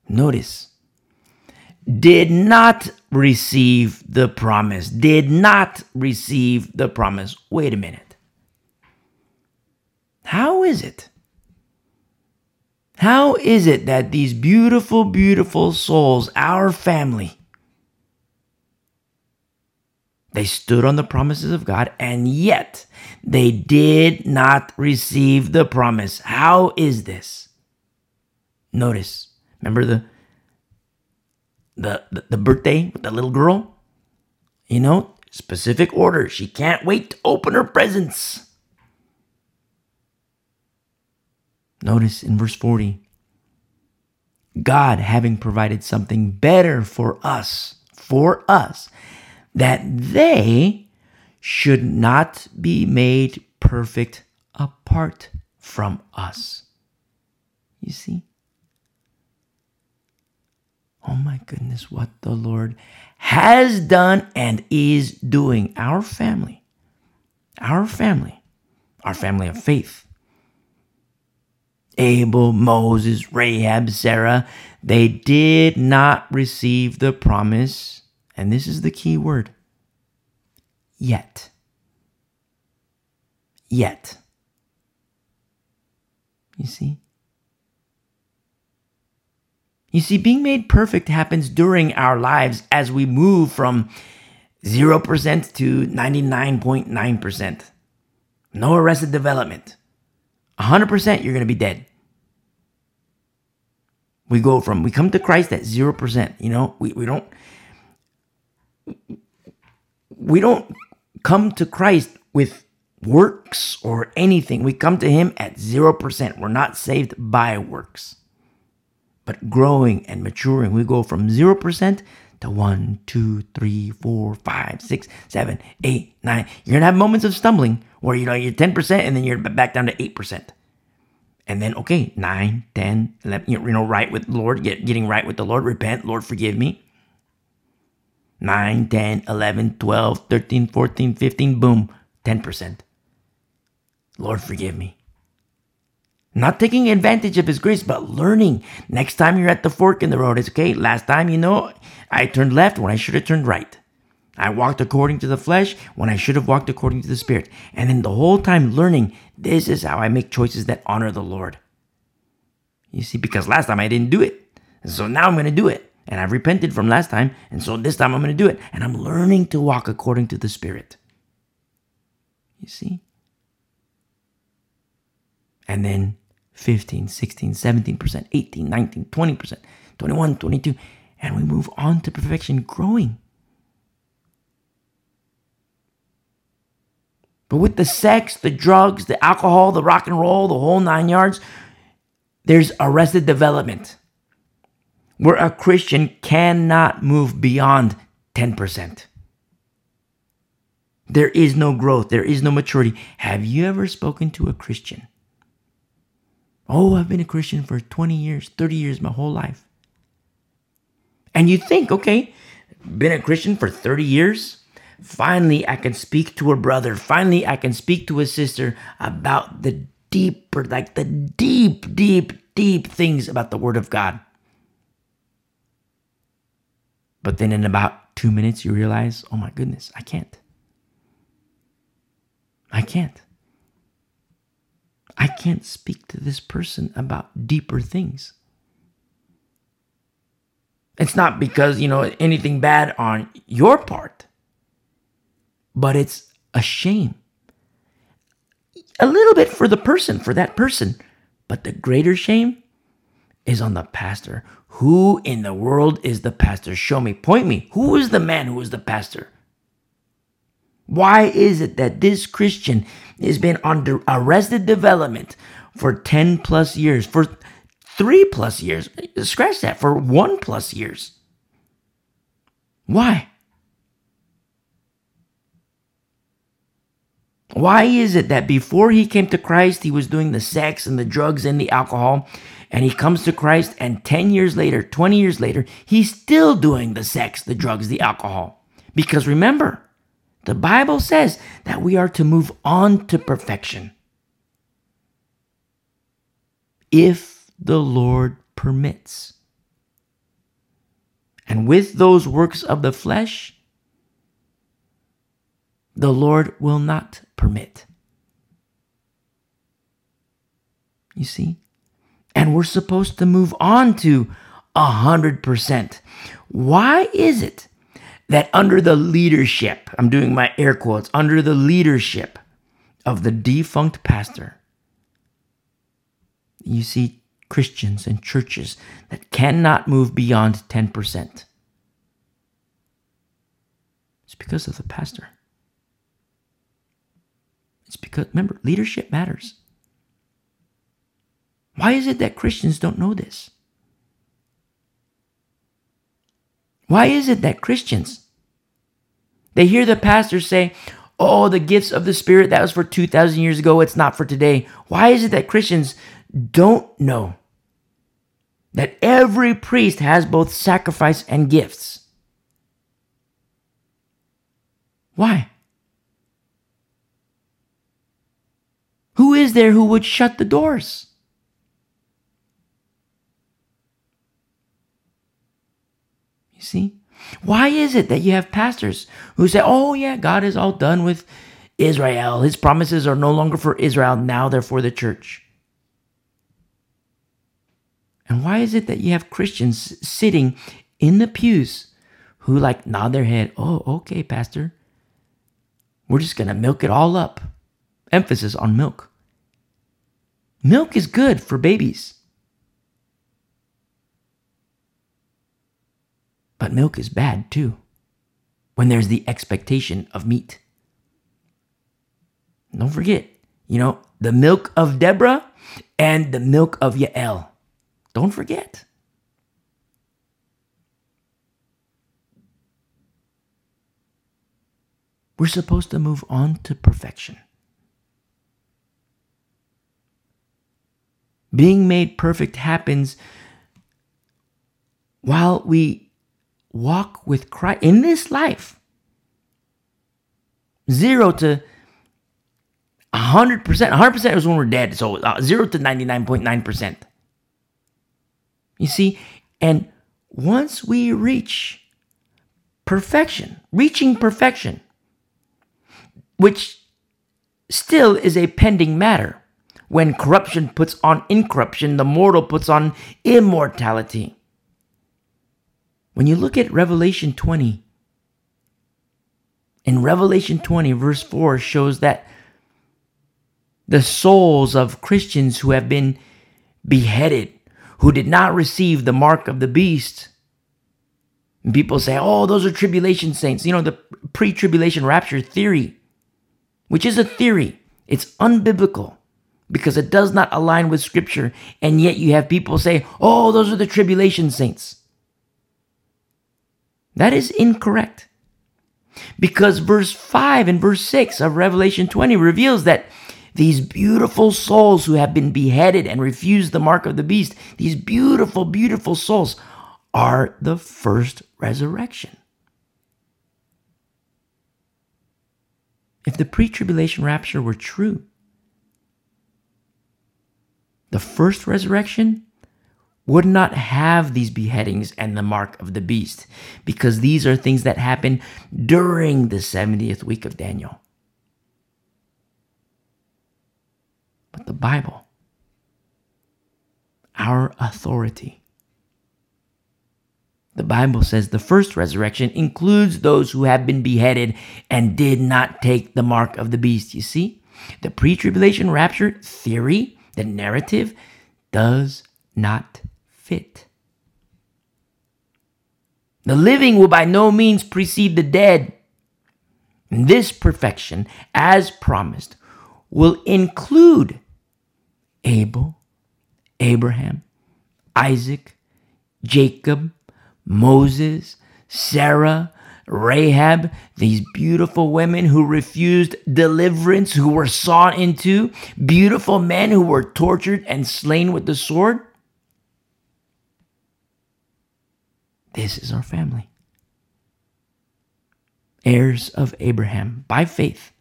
Notice, did not receive the promise, did not receive the promise. Wait a minute. How is it? How is it that these beautiful, beautiful souls, our family, they stood on the promises of God and yet they did not receive the promise? How is this? Notice, remember the the, the, birthday with the little girl? You know, specific order. She can't wait to open her presents. Notice in verse 40 God having provided something better for us, for us, that they should not be made perfect apart from us. You see? Oh my goodness, what the Lord has done and is doing. Our family, our family, our family of faith. Abel, Moses, Rahab, Sarah, they did not receive the promise. And this is the key word yet. Yet. You see? You see, being made perfect happens during our lives as we move from 0% to 99.9%. No arrested development. 100% you're going to be dead. We go from, we come to Christ at 0%. You know, we, we don't, we don't come to Christ with works or anything. We come to Him at 0%. We're not saved by works but growing and maturing. We go from 0% to 1, 2, 3, 4, 5, 6, 7, 8, 9. You're going to have moments of stumbling where you know you're 10% and then you're back down to 8%. And then, okay, 9, 10, 11, you know, right with Lord, get, getting right with the Lord, repent, Lord, forgive me. 9, 10, 11, 12, 13, 14, 15, boom, 10%. Lord, forgive me. Not taking advantage of his grace, but learning. Next time you're at the fork in the road, it's okay. Last time, you know, I turned left when I should have turned right. I walked according to the flesh when I should have walked according to the spirit. And then the whole time learning, this is how I make choices that honor the Lord. You see, because last time I didn't do it. So now I'm going to do it. And I've repented from last time. And so this time I'm going to do it. And I'm learning to walk according to the spirit. You see? And then 15, 16, 17%, 18, 19, 20%, 21, 22, and we move on to perfection, growing. But with the sex, the drugs, the alcohol, the rock and roll, the whole nine yards, there's arrested development where a Christian cannot move beyond 10%. There is no growth, there is no maturity. Have you ever spoken to a Christian Oh, I've been a Christian for 20 years, 30 years, my whole life. And you think, okay, been a Christian for 30 years? Finally, I can speak to a brother. Finally, I can speak to a sister about the deeper, like the deep, deep, deep things about the Word of God. But then in about two minutes, you realize, oh my goodness, I can't. I can't. I can't speak to this person about deeper things. It's not because, you know, anything bad on your part, but it's a shame. A little bit for the person, for that person. But the greater shame is on the pastor. Who in the world is the pastor? Show me, point me. Who is the man who is the pastor? Why is it that this Christian has been under arrested development for 10 plus years, for three plus years? Scratch that, for one plus years. Why? Why is it that before he came to Christ, he was doing the sex and the drugs and the alcohol? And he comes to Christ, and 10 years later, 20 years later, he's still doing the sex, the drugs, the alcohol. Because remember, the Bible says that we are to move on to perfection. If the Lord permits. And with those works of the flesh, the Lord will not permit. You see? And we're supposed to move on to a hundred percent. Why is it that under the leadership, I'm doing my air quotes, under the leadership of the defunct pastor, you see Christians and churches that cannot move beyond 10%. It's because of the pastor. It's because, remember, leadership matters. Why is it that Christians don't know this? Why is it that Christians, they hear the pastor say, Oh, the gifts of the Spirit, that was for 2,000 years ago, it's not for today. Why is it that Christians don't know that every priest has both sacrifice and gifts? Why? Who is there who would shut the doors? You see? Why is it that you have pastors who say, oh, yeah, God is all done with Israel. His promises are no longer for Israel, now they're for the church? And why is it that you have Christians sitting in the pews who like nod their head, oh, okay, Pastor, we're just going to milk it all up? Emphasis on milk. Milk is good for babies. But milk is bad too, when there's the expectation of meat. Don't forget, you know, the milk of Deborah and the milk of Yael. Don't forget. We're supposed to move on to perfection. Being made perfect happens while we walk with Christ in this life. Zero to 100%. 100% is when we're dead. So uh, zero to 99.9%. You see? And once we reach perfection, reaching perfection, which still is a pending matter, when corruption puts on incorruption, the mortal puts on immortality. When you look at Revelation 20, in Revelation 20, verse 4 shows that the souls of Christians who have been beheaded, who did not receive the mark of the beast, and people say, oh, those are tribulation saints. You know, the pre tribulation rapture theory, which is a theory, it's unbiblical because it does not align with scripture. And yet you have people say, oh, those are the tribulation saints. That is incorrect. Because verse 5 and verse 6 of Revelation 20 reveals that these beautiful souls who have been beheaded and refused the mark of the beast, these beautiful, beautiful souls are the first resurrection. If the pre tribulation rapture were true, the first resurrection would not have these beheadings and the mark of the beast because these are things that happen during the 70th week of Daniel. But the Bible, our authority, the Bible says the first resurrection includes those who have been beheaded and did not take the mark of the beast. You see, the pre tribulation rapture theory the narrative does not fit. The living will by no means precede the dead. This perfection, as promised, will include Abel, Abraham, Isaac, Jacob, Moses, Sarah, Rahab, these beautiful women who refused deliverance, who were sawn into, beautiful men who were tortured and slain with the sword. This is our family. Heirs of Abraham by faith.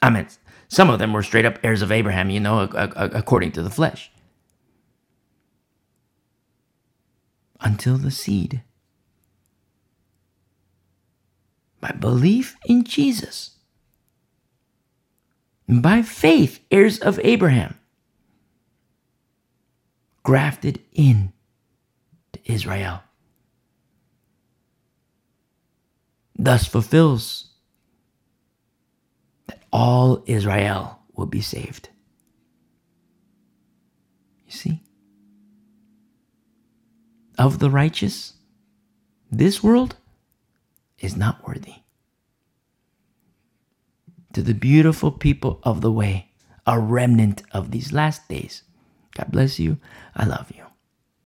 I mean, some of them were straight up heirs of Abraham, you know, according to the flesh. Until the seed by belief in Jesus, by faith, heirs of Abraham, grafted in to Israel. Thus fulfills that all Israel will be saved. You see? Of the righteous, this world is not worthy. To the beautiful people of the way, a remnant of these last days, God bless you. I love you.